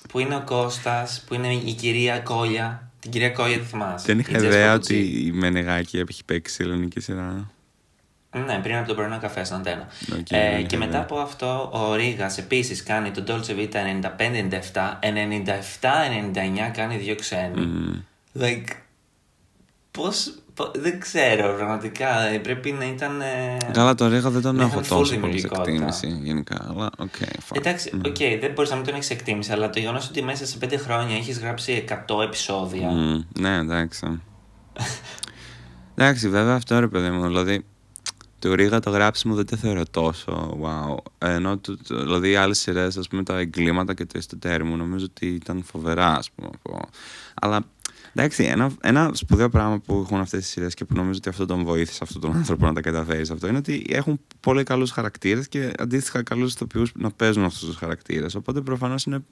που είναι ο Κώστας, που είναι η κυρία Κόλια. Την κυρία Κόλια τη θυμάσαι. Δεν είχα ιδέα ότι η Μενεγάκη έχει παίξει ελληνική σειρά. Ναι, πριν από τον πρωινό καφέ στον Αντένα. Okay, ε, και μετά από αυτό ο Ρίγα επίσης κάνει το Dolce Vita 95-97, 97-99 κάνει δύο ξένοι. Mm. Like, πώς, δεν ξέρω πραγματικά. Ε, πρέπει να ήταν. Ε, Καλά, το Ρίγα δεν τον έχω τόσο πολύ σε εκτίμηση γενικά. Αλλά, okay, Εντάξει, ok, okay, δεν μπορείς να μην τον έχεις εκτίμηση, αλλά το γεγονός ότι μέσα σε πέντε χρόνια έχεις γράψει 100 επεισόδια. Mm, ναι, εντάξει. εντάξει, βέβαια αυτό ρε παιδί μου. Δηλαδή, του Ρίγα το γράψιμο δεν το θεωρώ τόσο wow. Ενώ το, το, δηλαδή οι άλλες σειρές, ας πούμε, τα εγκλήματα και το Είσαι το Ταίρι μου νομίζω ότι ήταν φοβερά, ας πούμε. Αλλά εντάξει, ένα, ένα σπουδαίο πράγμα που έχουν αυτές τις σειρές και που νομίζω ότι αυτό τον βοήθησε αυτόν τον άνθρωπο να τα καταφέρεις αυτό είναι ότι έχουν πολύ καλούς χαρακτήρες και αντίστοιχα καλούς ηθοποιούς να παίζουν αυτούς τους χαρακτήρες. Οπότε προφανώς είναι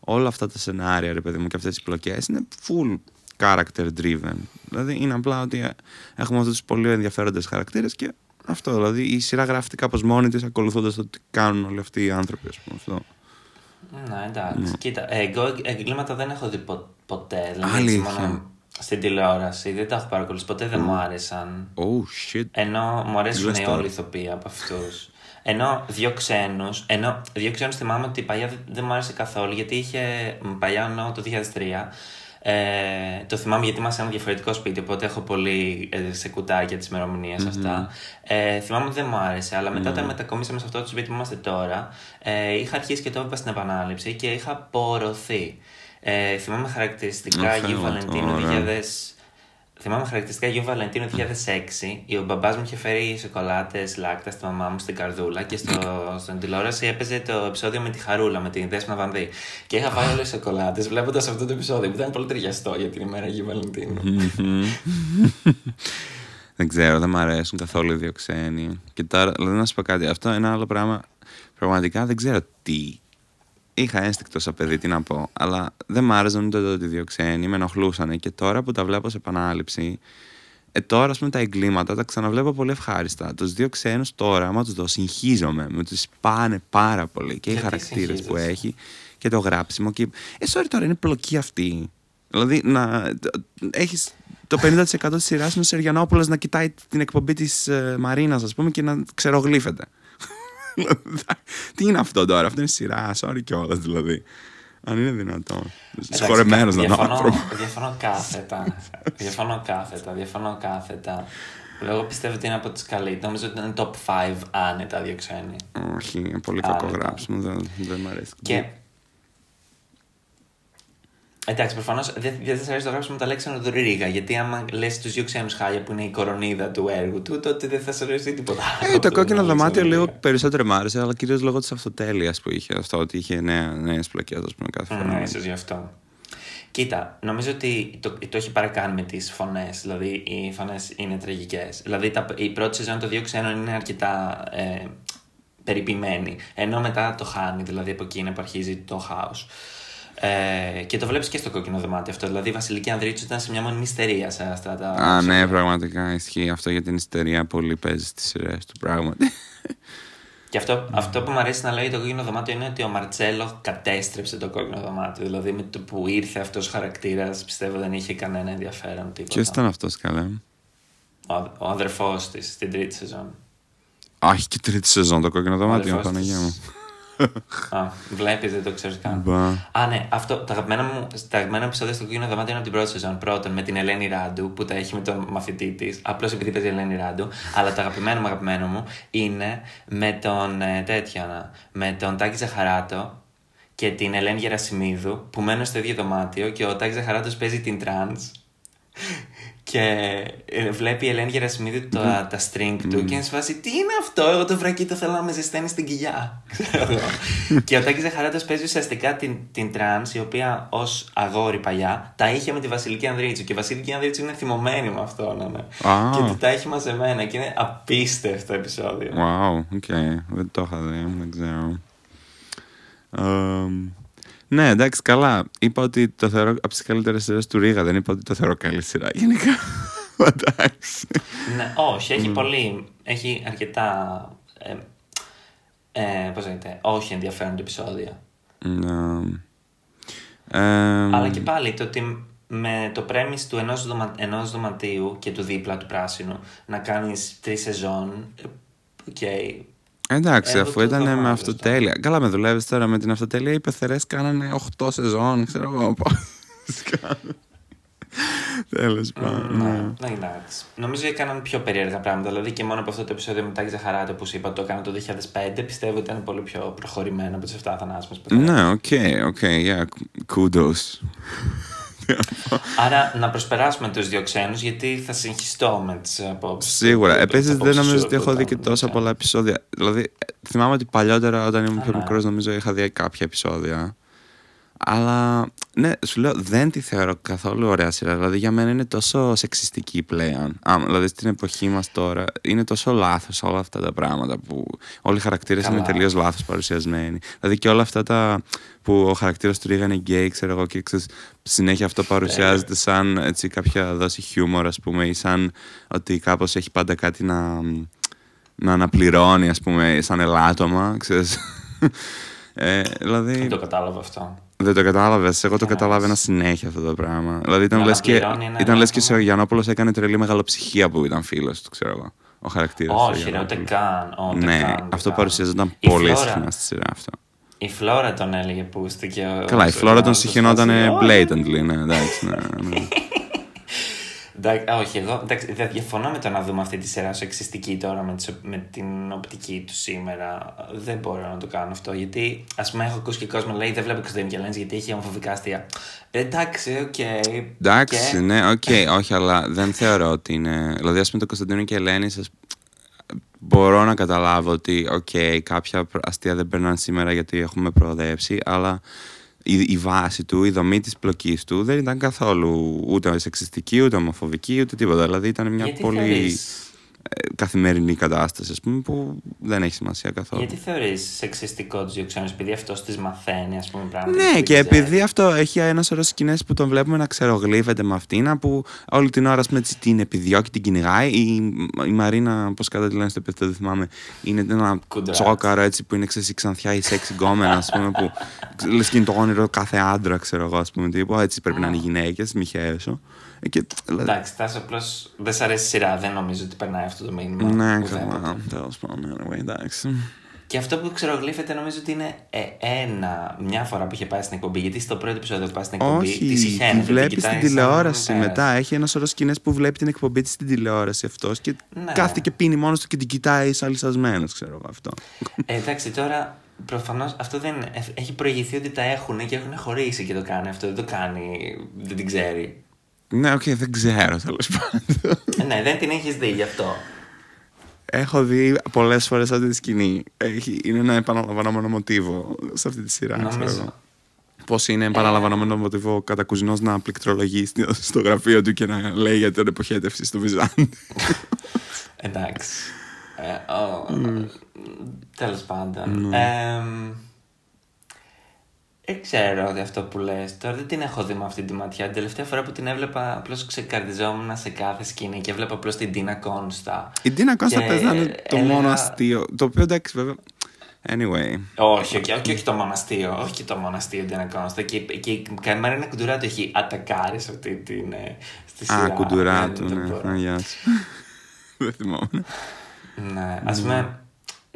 όλα αυτά τα σενάρια, ρε παιδί μου, και αυτές τις πλοκές είναι full character driven. Δηλαδή είναι απλά ότι έχουμε αυτούς τους πολύ ενδιαφέροντες χαρακτήρες και αυτό, δηλαδή η σειρά γράφεται κάπως μόνη της ακολουθώντας το τι κάνουν όλοι αυτοί οι άνθρωποι, ας πούμε. Αυτό. Ναι, εντάξει. Ναι. Κοίτα, εγώ εγκλήματα δεν έχω δει πο- ποτέ. Δηλαδή, Αλήθεια. Μόνο στην τηλεόραση. Δεν τα έχω παρακολουθήσει. Ποτέ δεν μου άρεσαν. Oh, shit. Ενώ μου αρέσουν οι όλοι οι ηθοποιοί από αυτούς. Ενώ δύο ξένους, ενώ δύο ξένους θυμάμαι ότι παλιά δεν, δεν μου άρεσε καθόλου γιατί είχε παλιά ενώ το 2003 ε, το θυμάμαι γιατί είμαστε ένα διαφορετικό σπίτι, οπότε έχω πολύ ε, σε κουτάκια τις ημερομηνίες mm-hmm. αυτά. Ε, θυμάμαι ότι δεν μου άρεσε, αλλά μετά mm-hmm. όταν μετακομίσαμε σε αυτό το σπίτι που είμαστε τώρα, ε, είχα αρχίσει και το έβλεπα στην επανάληψη και είχα πορωθεί. Ε, θυμάμαι χαρακτηριστικά Αγίου Βαλεντίνου 2000. Θυμάμαι χαρακτηριστικά Αγίου Βαλεντίνου 2006. Ο μπαμπάς μου είχε φέρει σοκολάτες λάκτας στη μαμά μου στην καρδούλα και στο, στην τηλεόραση έπαιζε το επεισόδιο με τη Χαρούλα, με την Δέσμα Βανδύ. Και είχα φάει όλες τις σοκολάτες βλέποντας αυτό το επεισόδιο που ήταν πολύ ταιριαστό για την ημέρα Αγίου Βαλεντίνου. δεν ξέρω, δεν μου αρέσουν καθόλου οι δύο ξένοι. Και τώρα, δηλαδή να σου πω κάτι, αυτό είναι ένα άλλο πράγμα. Πραγματικά δεν ξέρω τι είχα ένστικτο σαν παιδί, τι να πω. Αλλά δεν μ' άρεσαν ούτε τότε οι δύο ξένοι, με ενοχλούσαν. Και τώρα που τα βλέπω σε επανάληψη, ε, τώρα ας πούμε τα εγκλήματα τα ξαναβλέπω πολύ ευχάριστα. Τους δύο ξένους τώρα, άμα τους δω, συγχύζομαι. Με τους πάνε πάρα πολύ. Και, οι χαρακτήρες που έχει και το γράψιμο. Και... Ε, sorry τώρα, είναι πλοκή αυτή. Δηλαδή, να έχεις το 50% της σειράς είναι ο Σεριανόπουλος να κοιτάει την εκπομπή της ε, Μαρίνας, ας πούμε, και να ξερογλύφεται. Τι είναι αυτό τώρα, αυτό είναι σειρά, sorry κιόλας δηλαδή. Αν είναι δυνατόν. Συγχωρεμένος να είναι άνθρωπο. Διαφωνώ κάθετα. διαφωνώ κάθετα. Διαφωνώ κάθετα. Εγώ πιστεύω ότι είναι από τις καλύτερε. Νομίζω ότι είναι top 5 άνετα δύο ξένοι. Όχι, είναι πολύ κακό γράψιμο. Δεν, δεν μου αρέσει. Και Εντάξει, προφανώς δεν δε σας αρέσει το γράψιμο τα Αλέξανδρο Ρίγα. Γιατί άμα λες τους δύο ξένους χάλια που είναι η κορονίδα του έργου του, τότε δεν θα σα αρέσει τίποτα άλλο. Ε, το κόκκινο δωμάτιο λίγο περισσότερο μ' άρεσε, αλλά κυρίως λόγω της αυτοτέλειας που είχε αυτό, ότι είχε νέες πλοκές, ας πούμε, κάθε φορά. Ναι, ίσως γι' αυτό. Κοίτα, νομίζω ότι το, το έχει παρακάνει με τις φωνές. Δηλαδή, οι φωνές είναι τραγικές. Δηλαδή, τα, η πρώτη σεζόν των δύο ξένων είναι αρκετά ε, περιποιημένη. Ενώ μετά το χάνει, δηλαδή από εκεί είναι που αρχίζει το χάος. Ε, και το βλέπεις και στο κόκκινο δωμάτιο αυτό. Δηλαδή η Βασιλική Ανδρίτσου ήταν σε μια μόνιμη ιστερία σε αυτά τα. Α, ναι, πραγματικά ισχύει αυτό για την ιστερία. Πολύ παίζει στις σειρές του πράγματι. Και αυτό, αυτό που μου αρέσει να λέει το κόκκινο δωμάτιο είναι ότι ο Μαρτσέλο κατέστρεψε το κόκκινο δωμάτιο. Δηλαδή με το που ήρθε αυτός ο χαρακτήρας, πιστεύω δεν είχε κανένα ενδιαφέρον. Ποιος ήταν αυτός, καλά. Ο, ο αδερφός της στην τρίτη σεζόν. Άχι και τρίτη σεζόν το κόκκινο δωμάτιο, Παναγία μου. Α, βλέπεις, δεν το ξέρεις καν. Α, ναι, αυτό, τα αγαπημένα μου, τα αγαπημένα επεισόδια στο κόκκινο δωμάτιο είναι από την πρώτη σεζόν. Πρώτον, με την Ελένη Ράντου που τα έχει με τον μαθητή της. Απλώς επειδή παίζει η Ελένη Ράντου. Αλλά το αγαπημένο μου αγαπημένο μου είναι με τον ε, τέτοιο, με τον Τάκη Ζαχαράτο και την Ελένη Γερασιμίδου που μένουν στο ίδιο δωμάτιο και ο Τάκης Ζαχαράτος παίζει την τρανς και ε, βλέπει η Ελένη Γερασιμίδη τα, τα string του και είναι σε φάση τι είναι αυτό, εγώ το βρακί το θέλω να με ζεσταίνει στην κοιλιά. και ο Τάκης Ζαχαράτος παίζει ουσιαστικά την, την τρανς η οποία ως αγόρι παλιά τα είχε με τη Βασιλική Ανδρίτσου και η Βασιλική Ανδρίτσου είναι θυμωμένη με αυτό. Ναι, ναι. Και τα έχει μαζεμένα και είναι απίστευτο επεισόδιο. Wow, ok. Okay. Δεν το είχα δει, δεν ξέρω. Um... Ναι, εντάξει, καλά. Είπα ότι το θεωρώ από τις καλύτερες σειρές του Ρίγα. Δεν είπα ότι το θεωρώ καλή σειρά. Γενικά. εντάξει. Ναι, όχι, έχει πολύ. Έχει αρκετά. Ε, ε, Πώς λέγεται, όχι ενδιαφέροντα επεισόδια. Ναι. Αλλά και πάλι το ότι με το premise του ενός, δωμα, ενός δωματίου και του δίπλα του πράσινου να κάνεις τρεις σεζόν, ε, ok, okay, Εντάξει, αφού ήταν με αυτοτέλεια. Καλά, με δουλεύεις τώρα με την αυτοτέλεια. Οι πεθερές κάνανε 8 σεζόν, ξέρω εγώ πώς. Τέλος πάντων. Ναι, ναι, εντάξει. Νομίζω έκαναν πιο περίεργα πράγματα. Δηλαδή και μόνο από αυτό το επεισόδιο με τον Ζαχαράτο που σου είπα το έκανα το 2005, πιστεύω ότι ήταν πολύ πιο προχωρημένο από τις 7 Θανάσιμες Ναι, ok, ok, yeah, kudos. Άρα να προσπεράσουμε τους δύο ξένους γιατί θα συγχυστώ με τις απόψεις. Σίγουρα. Επίσης δεν νομίζω ότι έχω δει και τόσα πολλά επεισόδια. Δηλαδή θυμάμαι ότι παλιότερα όταν ήμουν πιο ναι. μικρός νομίζω είχα δει κάποια επεισόδια. Αλλά ναι, σου λέω δεν τη θεωρώ καθόλου ωραία σειρά. Δηλαδή για μένα είναι τόσο σεξιστική πλέον. Α, δηλαδή στην εποχή μας τώρα είναι τόσο λάθος όλα αυτά τα πράγματα που όλοι οι χαρακτήρες είναι τελείως λάθος παρουσιασμένοι. Δηλαδή και όλα αυτά τα που ο χαρακτήρας του Ρίγα είναι γκέι, ξέρω εγώ, και ξέρεις, συνέχεια αυτό παρουσιάζεται σαν έτσι, κάποια δόση χιούμορ, ας πούμε, ή σαν ότι κάπως έχει πάντα κάτι να, να αναπληρώνει, ας πούμε, σαν ελάττωμα, ξέρεις. Ε, δηλαδή... Δεν το κατάλαβα αυτό. Δεν το κατάλαβες. Εγώ το καταλάβαινα συνέχεια αυτό το πράγμα. Δηλαδή ήταν λες και, ήταν λες και ο Γιαννόπουλος έκανε τρελή μεγαλοψυχία που ήταν φίλος του, ξέρω εγώ. Ο χαρακτήρας. Όχι, ρε, ούτε καν. Ούτε ναι, καν, αυτό παρουσιαζόταν πολύ συχνά στη σειρά αυτό. Η Φλόρα τον έλεγε που και ο. Καλά, η Φλόρα τον σιχαινόταν blatantly, ναι, εντάξει. Ναι, ναι. όχι, εγώ εντάξει, δεν διαφωνώ με το να δούμε αυτή τη σειρά σεξιστική τώρα με, με την οπτική του σήμερα. Δεν μπορώ να το κάνω αυτό. Γιατί, ας πούμε, έχω ακούσει και κόσμο λέει δεν βλέπω Κωνσταντίνο και Ελένη γιατί έχει ομοφοβικά αστεία. Εντάξει, ok. Okay. Εντάξει, και... ναι, ok, okay, όχι, αλλά δεν θεωρώ ότι είναι. Δηλαδή, ας πούμε, το Κωνσταντίνο και Ελένη, μπορώ να καταλάβω ότι, ok, okay, κάποια αστεία δεν περνάνε σήμερα γιατί έχουμε προοδεύσει, αλλά η, η βάση του, η δομή της πλοκής του δεν ήταν καθόλου ούτε σεξιστική, ούτε ομοφοβική, ούτε τίποτα. Δηλαδή ήταν μια Γιατί πολύ ε, καθημερινή κατάσταση, ας πούμε, που δεν έχει σημασία καθόλου. Γιατί θεωρείς σεξιστικό τους δύο ξένους, επειδή αυτός τη μαθαίνει, ας πούμε, πράγματα. Ναι, και επειδή αυτό έχει ένας σωρό σκηνές που τον βλέπουμε να ξερογλύφεται με αυτήν, που όλη την ώρα πούμε, την επιδιώκει, την κυνηγάει. Η, η Μαρίνα, πώς κατά τη λένε στο επίπεδο, δεν θυμάμαι, είναι ένα τσόκαρο έτσι που είναι ξέρεις ξανθιά ή σεξ γκόμενα, ας πούμε, που λες και είναι το όνειρο κάθε άντρα, ξέρω εγώ, ας πούμε, τύπου, έτσι πρέπει να είναι οι γυναίκες, μη χαίρεσαι. Και, Εντάξει, τάσο απλώ δεν σ' αρέσει η σειρά. Δεν νομίζω ότι περνάει αυτό το μήνυμα. Ναι, καλά. Τέλος πάντων, anyway, εντάξει. Και αυτό που ξερογλείφεται νομίζω ότι είναι ε, ένα, μια φορά που είχε πάει στην εκπομπή. Γιατί στο πρώτο επεισόδιο που πάει στην εκπομπή. Όχι, τη τη βλέπεις στην τηλεόραση μετά. Έχει ένα σωρό σκηνές που βλέπει την εκπομπή της στην τηλεόραση αυτός και Ναι. κάθεται και πίνει μόνος του και την κοιτάει σαν λυσσασμένο, ξέρω εγώ αυτό. Ε, εντάξει, τώρα προφανώς αυτό δεν. ε, Έχει προηγηθεί ότι τα έχουν και έχουν χωρίσει και το κάνει αυτό. Δεν το κάνει. Δεν την ξέρει. Ναι, οκ, δεν ξέρω τέλος πάντων. Ε, ναι, δεν την έχεις δει γι' αυτό. Έχω δει πολλές φορές αυτή τη σκηνή. Έχει, είναι ένα επαναλαμβανόμενο μοτίβο σε αυτή τη σειρά. Νομίζω. ξέρω εγώ. Πώς είναι επαναλαμβανόμενο μοτίβο κατά κουζινό να πληκτρολογεί στο- στο γραφείο του και να λέει για την εποχέτευση στο Βυζάντι. Εντάξει. Ε, ο, Τέλος πάντων. Ναι. Εμ, δεν ξέρω ότι αυτό που λες τώρα δεν την έχω δει με αυτή τη ματιά. Την τελευταία φορά που την έβλεπα απλώς ξεκαρδιζόμουν σε κάθε σκηνή και έβλεπα απλώς την Τίνα Κόνστα. Η Ντίνα Κώστα Και παίζει να είναι το έλεγα- μόνο αστείο. Το οποίο εντάξει, βέβαια. Anyway. Όχι, όχι, όχι, όχι το μοναστείο, όχι και το μοναστείο Τίνα Κόνστα. Και, και η Καμαρίνα Κουντουράτου έχει ατακάρεις σε αυτή την. ε, Στη σειρά. Α, κουντουρά του, Δεν ναι. μπορώ. Α, Γεια σου. Δεν θυμόμουν. Ναι, ας πούμε.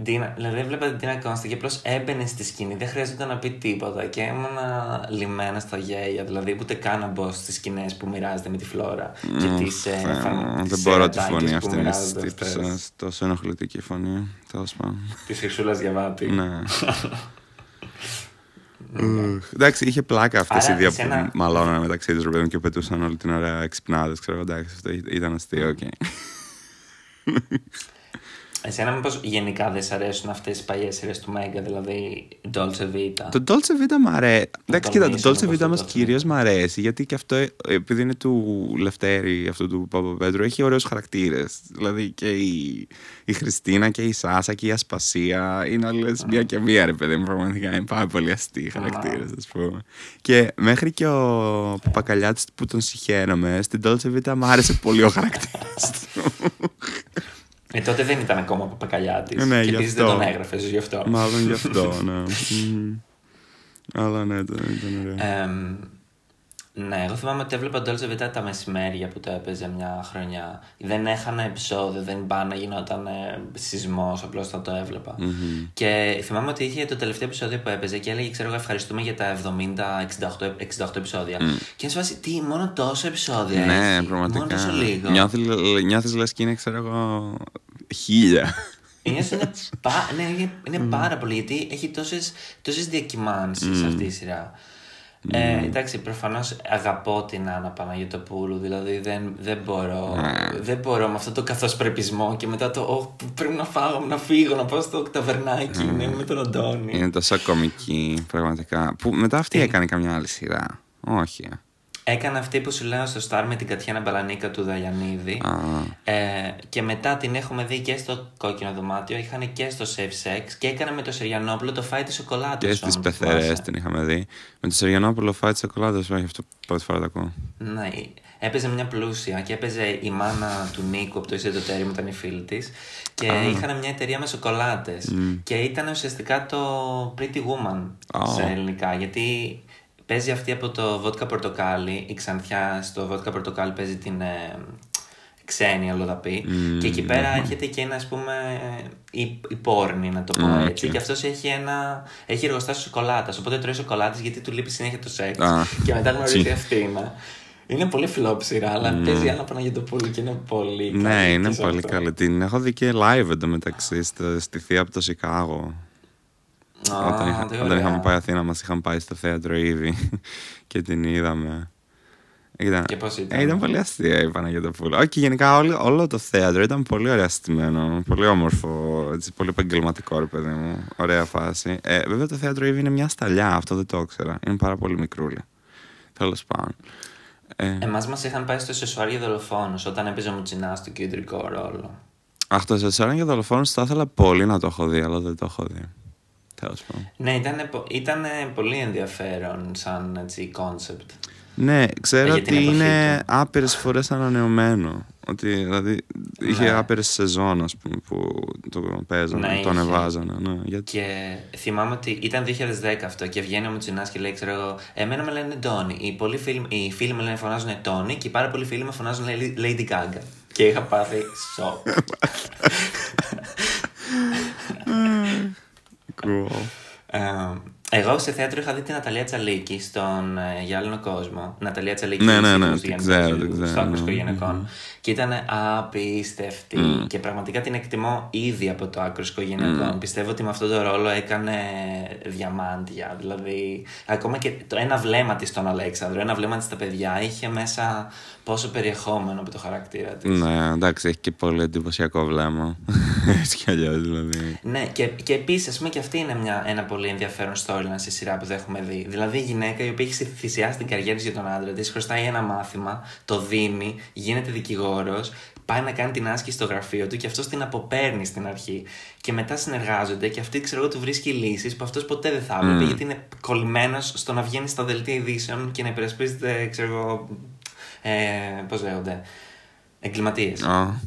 Τίνα- Δηλαδή, έβλεπα την Τίνα Κόνστα και απλώς έμπαινε στη σκηνή, δεν χρειάζεται να πει τίποτα και ήμουνα λιμένα στα γέλια. Δηλαδή, ούτε καν να μπω στις σκηνές που μοιράζεται με τη φλόρα και τις Θεέ μου, Δεν μπορώ τη φωνή αυτή. Είναι στύψα. Τόσο ενοχλητική φωνή. Τέλος πάντων. Τη Χρυσούλα Διαβάτη. Ναι. Ουχ. Εντάξει, είχε πλάκα αυτές Άρα, οι δύο εσένα- που μαλώνανε μεταξύ τους ρε παιδί μου, και πετούσαν όλη την ώρα εξυπνάδες. Ξέρω εντάξει, αυτό ήταν αστείο, οκ. Εσένα, μήπως γενικά δεν σ' αρέσουν αυτές οι παλιές σειρές του Mega, δηλαδή Dolce Vita; Το Dolce Vita μ' αρέσει. Εντάξει, κοίτα, το τονίσουμε Dolce πως Vita το μας Dolce κυρίως μ' αρέσει γιατί και αυτό, ε, επειδή είναι του Λευτέρη, αυτού του Παπαπέτρου, έχει ωραίους χαρακτήρες. Δηλαδή και η, η Χριστίνα και η Σάσα και η Ασπασία είναι όλες μία και μία, ρε παιδί μου. Πραγματικά είναι πάρα πολύ αστείοι χαρακτήρες, ας πούμε. Και μέχρι και ο Παπακαλιάτης που τον συγχαίρομαι, στην Dolce Vita μου άρεσε πολύ ο χαρακτήρας του. Ε, τότε δεν ήταν ακόμα ο Παπακαλιάτης. Ε, ναι, και γι' επίσης δεν αυτό. τον έγραφες γι' αυτό. Μάλλον γι' αυτό, ναι. Μμμ. Αλλά ναι, ήταν, ήταν ωραίο. Εμ, ναι, εγώ θυμάμαι ότι έβλεπα Dolce Vita τα μεσημέρια που το έπαιζε μια χρονιά. Δεν έχανα επεισόδιο, δεν πάνε να γινόταν ε, σεισμός, απλώς θα το έβλεπα. Και θυμάμαι ότι είχε το τελευταίο επεισόδιο που έπαιζε και έλεγε, ξέρω εγώ, ευχαριστούμε για τα 70-68 68 επεισόδια. Και είναι σε φάση, τι, μόνο τόσο επεισόδια. Ναι, έχει, πραγματικά. Μόνος τόσο λίγος. Νιώθεις, νιώθεις λες και είναι, ξέρω εγώ, χίλια. Νιώθω είναι, πα- ναι, είναι, είναι πάρα πολύ γιατί έχει τόσες, τόσες διακυμάνσεις αυτή η σειρά. Ε, εντάξει, προφανώς αγαπώ την Άννα Παναγιωτοπούλου, δηλαδή δεν, δεν, μπορώ, δεν μπορώ με αυτό το καθοσπρεπισμό και μετά το «Ω, πρέπει να φάω, να φύγω, να πάω στο ταβερνάκι, να είμαι με τον Αντώνη. Είναι τόσο κομική, πραγματικά. Που μετά αυτή έκανε καμιά άλλη σειρά. Όχι. Ε. Έκανε αυτή που σου λέω στο Star με την Κατιάνα Μπαλανίκα του Δαγιανίδη. Α, Ε, και μετά την έχουμε δει και στο κόκκινο δωμάτιο, είχαν και στο Safe Sex και έκανε με το Σεριανόπουλο το φάι της σοκολάτα. και στις πεθερές την είχαμε δει. Με το Σεργιανόπουλο φάει της σοκολάτα, όχι αυτό πρώτη φορά το ακούω. Ναι, έπαιζε μια πλούσια και έπαιζε η μάνα του Νίκου από το Είσαι το Τέρι που ήταν η φίλη της. Και είχαν μια εταιρεία με σοκολάτες. Και ήταν ουσιαστικά το Pretty Woman Α. σε ελληνικά. Γιατί παίζει αυτή από το Βότκα Πορτοκάλι, η ξανθιά στο Βότκα Πορτοκάλι παίζει την ε, ξένη αλλοδαπή. Και εκεί πέρα έρχεται και ένα, ας πούμε, η, η πόρνη, να το πω Μμ, έτσι. οκ. Και αυτός έχει ένα. Έχει εργοστάσιο σοκολάτας. Οπότε τρώει σοκολάτες γιατί του λείπει συνέχεια το σεξ. Α, και μετά γνωρίζει τσι. αυτή. να- Είναι πολύ φιλόψηρα, αλλά παίζει η Άννα Παναγιωτοπούλου και είναι πολύ καλή. Ναι, είναι και σε πολύ αυτό. καλή. Την έχω δει και live εντωμεταξύ στη, στη θεία από το Σικάγο. Α, όταν είχα- τι όταν ωραία. είχαμε πάει Αθήνα, μας είχαν πάει στο θέατρο ήδη και την είδαμε. Ήταν, Και πώς ήταν; Ε, ήταν πολύ αστεία η Παναγιώτοπούλου. Όχι, και γενικά όλο, όλο το θέατρο ήταν πολύ ωραία στημένο. Πολύ όμορφο, έτσι, πολύ επαγγελματικό, ρε παιδί μου. Ωραία φάση. Ε, βέβαια το θέατρο ήδη είναι μια σταλιά, αυτό δεν το ήξερα. Είναι πάρα πολύ μικρούλη. Τέλος πάντων. Ε, Εμάς μας είχαν πάει στο σεσουάρ για δολοφόνους όταν έπαιζε ο Μουτσινάς στο κεντρικό ρόλο. αχ, το Σεσουάρ για δολοφόνους θα ήθελα πολύ να το έχω δει, αλλά δεν το έχω δει. Τέλος πάντων. Ναι, ήταν, ήτανε πολύ ενδιαφέρον σαν έτσι concept. Ναι, ξέρω Για την ότι εποχή είναι του. άπειρες φορές ανανεωμένο. Ότι δηλαδή είχε Ναι. άπειρες σεζόν, ας πούμε, που το παίζανε, Ναι, το είχε. ανεβάζανε. Ναι, γιατί... Και θυμάμαι ότι ήταν 2010 αυτό και βγαίνει ο Μουτσινάς και λέει, ξέρω εγώ, εμένα με λένε Τόνι. Οι, πολλοί φίλοι, οι φίλοι με λένε φωνάζουν Τόνι και οι πάρα πολλοί φίλοι με φωνάζουν Lady- Lady Gaga. Και είχα πάθει σοκ. ακούω. Ε, εγώ σε θέατρο είχα δει την Ναταλία Τσαλίκη στον ε, Γυάλινο Κόσμο. Ναταλία Τσαλίκη Ναι, ναι, ναι, σύγχρονος την Γιάννη ξέρω, Κοζού, την ξέρω, Στο άκρος ναι. οικογενειακών. Και ήταν απίστευτη. Μμμ. Και πραγματικά την εκτιμώ ήδη από το άκρος οικογενειακών. Πιστεύω ότι με αυτόν τον ρόλο έκανε διαμάντια. Δηλαδή, ακόμα και το ένα βλέμμα της στον Αλέξανδρο, ένα βλέμμα της στα παιδιά, είχε μέσα πόσο περιεχόμενο από το χαρακτήρα της. Ναι, εντάξει, έχει και πολύ εντυπωσιακό βλέμμα. Έτσι κι αλλιώς δηλαδή. Ναι, και, και επίσης, ας πούμε, και αυτή είναι μια, ένα πολύ ενδιαφέρον storyline στη σειρά που δεν έχουμε δει. Δηλαδή, η γυναίκα η οποία έχει θυσιάσει την καριέρα της για τον άντρα της, χρωστάει ένα μάθημα, το δίνει, γίνεται δικηγόρος, πάει να κάνει την άσκηση στο γραφείο του και αυτός την αποπαίρνει στην αρχή. Και μετά συνεργάζονται και αυτή, ξέρω εγώ, του βρίσκει λύσεις που αυτός ποτέ δεν θα έβλεπε, Μμ. γιατί είναι κολλημένος στο να βγαίνει στα δελτία ειδήσεων και να υπερασπίζεται, ξέρω εγώ. Ε, Πώς λέγονται. Εγκληματίες. Α,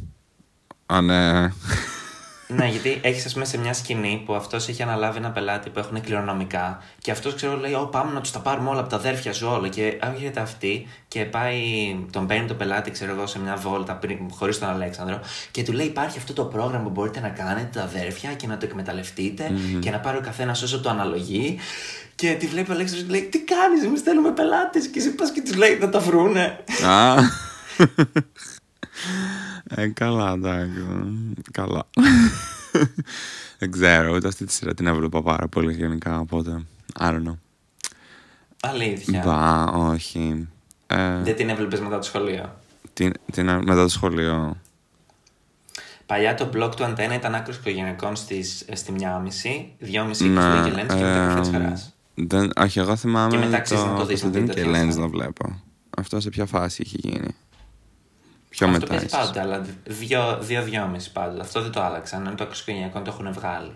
α, ναι. Ναι, γιατί έχεις, ας πούμε, σε μια σκηνή που αυτός έχει αναλάβει ένα πελάτη που έχουν κληρονομικά και αυτός ξέρω λέει: Ω, πάμε να τους τα πάρουμε όλα από τα αδέρφια σου όλα. Και έρχεται αυτή και πάει, τον παίρνει το πελάτη, ξέρω εγώ, σε μια βόλτα χωρίς τον Αλέξανδρο και του λέει: Υπάρχει αυτό το πρόγραμμα που μπορείτε να κάνετε τα αδέρφια και να το εκμεταλλευτειτε και να πάρει ο καθένας όσο το αναλογεί. Και τη βλέπει ο Αλέξανδρος και λέει: Τι κάνεις, εμείς θέλουμε πελάτες. Και εσύ πας και του λέει: Να τα βρούνε. Α. Ε, καλά, εντάξει. Καλά. Δεν ξέρω, ούτε αυτή τη σειρά την έβλεπα πάρα πολύ γενικά, οπότε. I don't know. Αλήθεια. Μπα, όχι. Ε, Δεν την έβλεπες μετά το σχολείο; την, την, μετά το σχολείο. Παλιά το blog του Αντένα ήταν άκρος οικογενειακών στις, ε, στη μία μισή, δυόμιση Ναι, και στο και Λένες και μετά καφέ της ε, χαράς. Δεν, όχι, εγώ θυμάμαι Και μετά αξίζει να το το δεις, να Κωνσταντίνου δείτε και τι Ελένης θα να βλέπω. Αυτό σε ποια φάση είχε γίνει; Πιο Αυτό μετά παίζει ίσως. πάντα, αλλά δύο, δύο, δυόμιση πάντα. Αυτό δεν το άλλαξαν, ενώ το Άκρως Οικογενειακόν το έχουν βγάλει.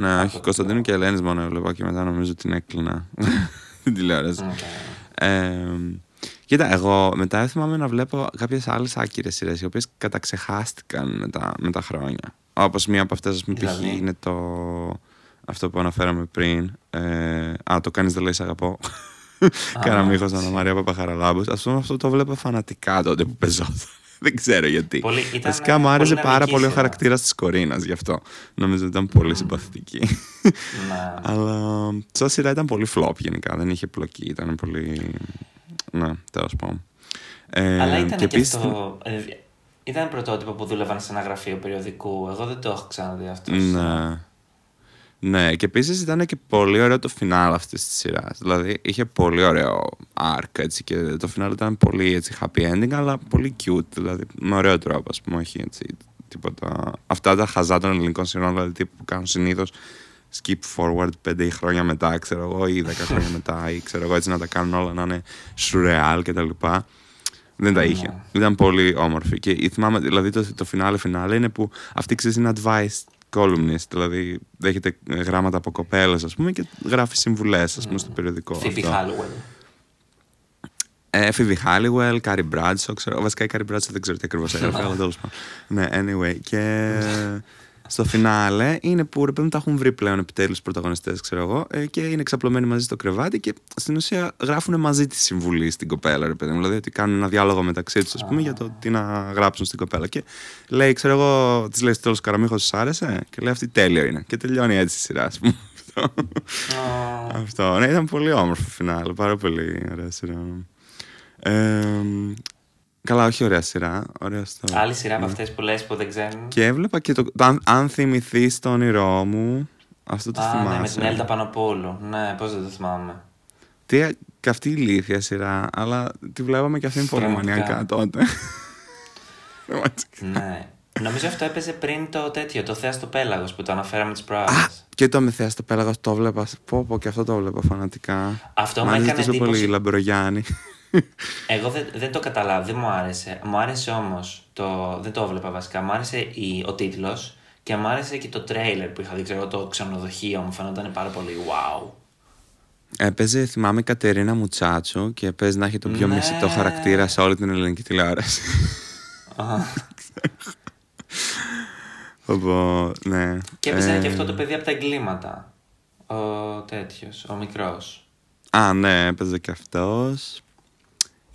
Ναι, όχι, το Κωνσταντίνου και Ελένης μόνο έβλεπα και μετά νομίζω την έκλεινα την τηλεόραση. Οκ. Ε, κοίτα, εγώ μετά θυμάμαι να βλέπω κάποιες άλλες άκυρες σειρές οι οποίες καταξεχάστηκαν με τα, με τα χρόνια. Όπως μία από αυτές, ας πούμε, π.χ. Δηλαδή; είναι το... αυτό που αναφέραμε πριν. Ε, α, το κάνεις δεν λέει σ' αγαπώ. Καραμίχος Ανna Μαρία Παπαχαραλάμπους. Ας πούμε αυτό το βλέπω φανατικά τότε που πεζόταν. Δεν ξέρω γιατί. Πολύ- ήταν, Βασικά ε, μου άρεσε πολύ πάρα νευρική πολύ ο σειρά. χαρακτήρας της Κορίνας γι' αυτό. Νομίζω ότι ήταν πολύ συμπαθητική. Ναι. Αλλά σαν σειρά ήταν πολύ flop γενικά. Δεν είχε πλοκή. Ήταν πολύ. Ναι, τέλος πάντων. Ε, Αλλά ήταν και, επίσης- αυτό. ε, ήταν πρωτότυπο που δούλευαν σε ένα γραφείο περιοδικού. Εγώ δεν το έχω ξαναδεί αυτό. Ναι. Ναι, και επίσης ήταν και πολύ ωραίο το φινάλ αυτής της σειράς. Δηλαδή είχε πολύ ωραίο arc έτσι, και το φινάλ ήταν πολύ έτσι, happy ending, αλλά πολύ cute. Δηλαδή με ωραίο τρόπο, ας πούμε. Όχι έτσι, τίποτα. Αυτά τα χαζά των ελληνικών σειρών, δηλαδή τύπου που κάνουν συνήθως skip forward πέντε χρόνια μετά, ξέρω εγώ, ή δέκα χρόνια μετά, ή ξέρω εγώ, έτσι να τα κάνουν όλα να είναι surreal κτλ. Δεν τα είχε. Ήταν πολύ όμορφη. Και θυμάμαι, δηλαδή το, το φινάλε φινάλε είναι που αυτή ξέρεις είναι advice columnist. Δηλαδή δέχεται γράμματα από κοπέλες, ας πούμε, και γράφει συμβουλές, ας πούμε, στο περιοδικό. Phoebe αυτό. Hallowell. Ε, Phoebe Halliwell, Carrie Bradshaw, ξέρω. Βασικά η Carrie Bradshaw δεν ξέρω τι ακριβώς έγραφε, αλλά τέλος πάντων. Ναι, anyway. Και στο φινάλε είναι που ρε παιδί μου τα έχουν βρει πλέον επιτέλους οι πρωταγωνιστές, ξέρω εγώ, ε, και είναι εξαπλωμένοι μαζί στο κρεβάτι και στην ουσία γράφουν μαζί τη συμβουλή στην κοπέλα, ρε παιδί μου. Δηλαδή ότι κάνουν ένα διάλογο μεταξύ τους, ας πούμε, για το τι να γράψουν στην κοπέλα. Και λέει, ξέρω εγώ, της λέει στο τέλος Καραμίχος, σου άρεσε, και λέει αυτή τέλειο είναι. Και τελειώνει έτσι η σειρά, ας πούμε. Ω, Αυτό. Ναι, ήταν πολύ όμορφο φινάλ. Πάρα πολύ ωραία σειρά. Ε, καλά, όχι ωραία σειρά. Ωραία story. Άλλη σειρά από Ναι. αυτές που λες που δεν ξέρουν. Και έβλεπα και το. το αν, αν θυμηθείς το όνειρό μου. Αυτό το Α, ναι, με θυμάσαι. την Έλτα Πανοπούλου. Ναι, πώς δεν το θυμάμαι. Τι καυτή ηλίθια σειρά, αλλά τη βλέπαμε και αυτήν πολύ Πραγματικά. μανιακά τότε. Πραγματικά. ναι. Νομίζω αυτό έπαιζε πριν το τέτοιο, το Θέα στο Πέλαγος που το αναφέραμε τις Α, προάλλε. και το Μεθέα το πέλαγος το βλέπα. Πω, πω, και αυτό το βλέπα φανατικά. Αυτό Μ' με άρεσε έκανε τόσο πολύ η εντύπωση. Λαμπρογιάννη. Εγώ δεν, δεν το καταλάβω, δεν μου άρεσε. Μου άρεσε όμως, το, δεν το έβλεπα βασικά. Μου άρεσε η, ο τίτλος και μου άρεσε και το τρέιλερ που είχα δει. Ξέρω, το ξενοδοχείο μου φαίνονταν πάρα πολύ wow. Έπαιζε, θυμάμαι, η Κατερίνα Μουτσάτσου και παίζει να έχει τον πιο Ναι. μισητό χαρακτήρα σε όλη την ελληνική τηλεόραση. Οπότε, ναι. και έπαιζε Ε, και αυτό το παιδί από τα εγκλήματα. Ο τέτοιος, ο μικρός. Α, ναι, έπαιζε και αυτός.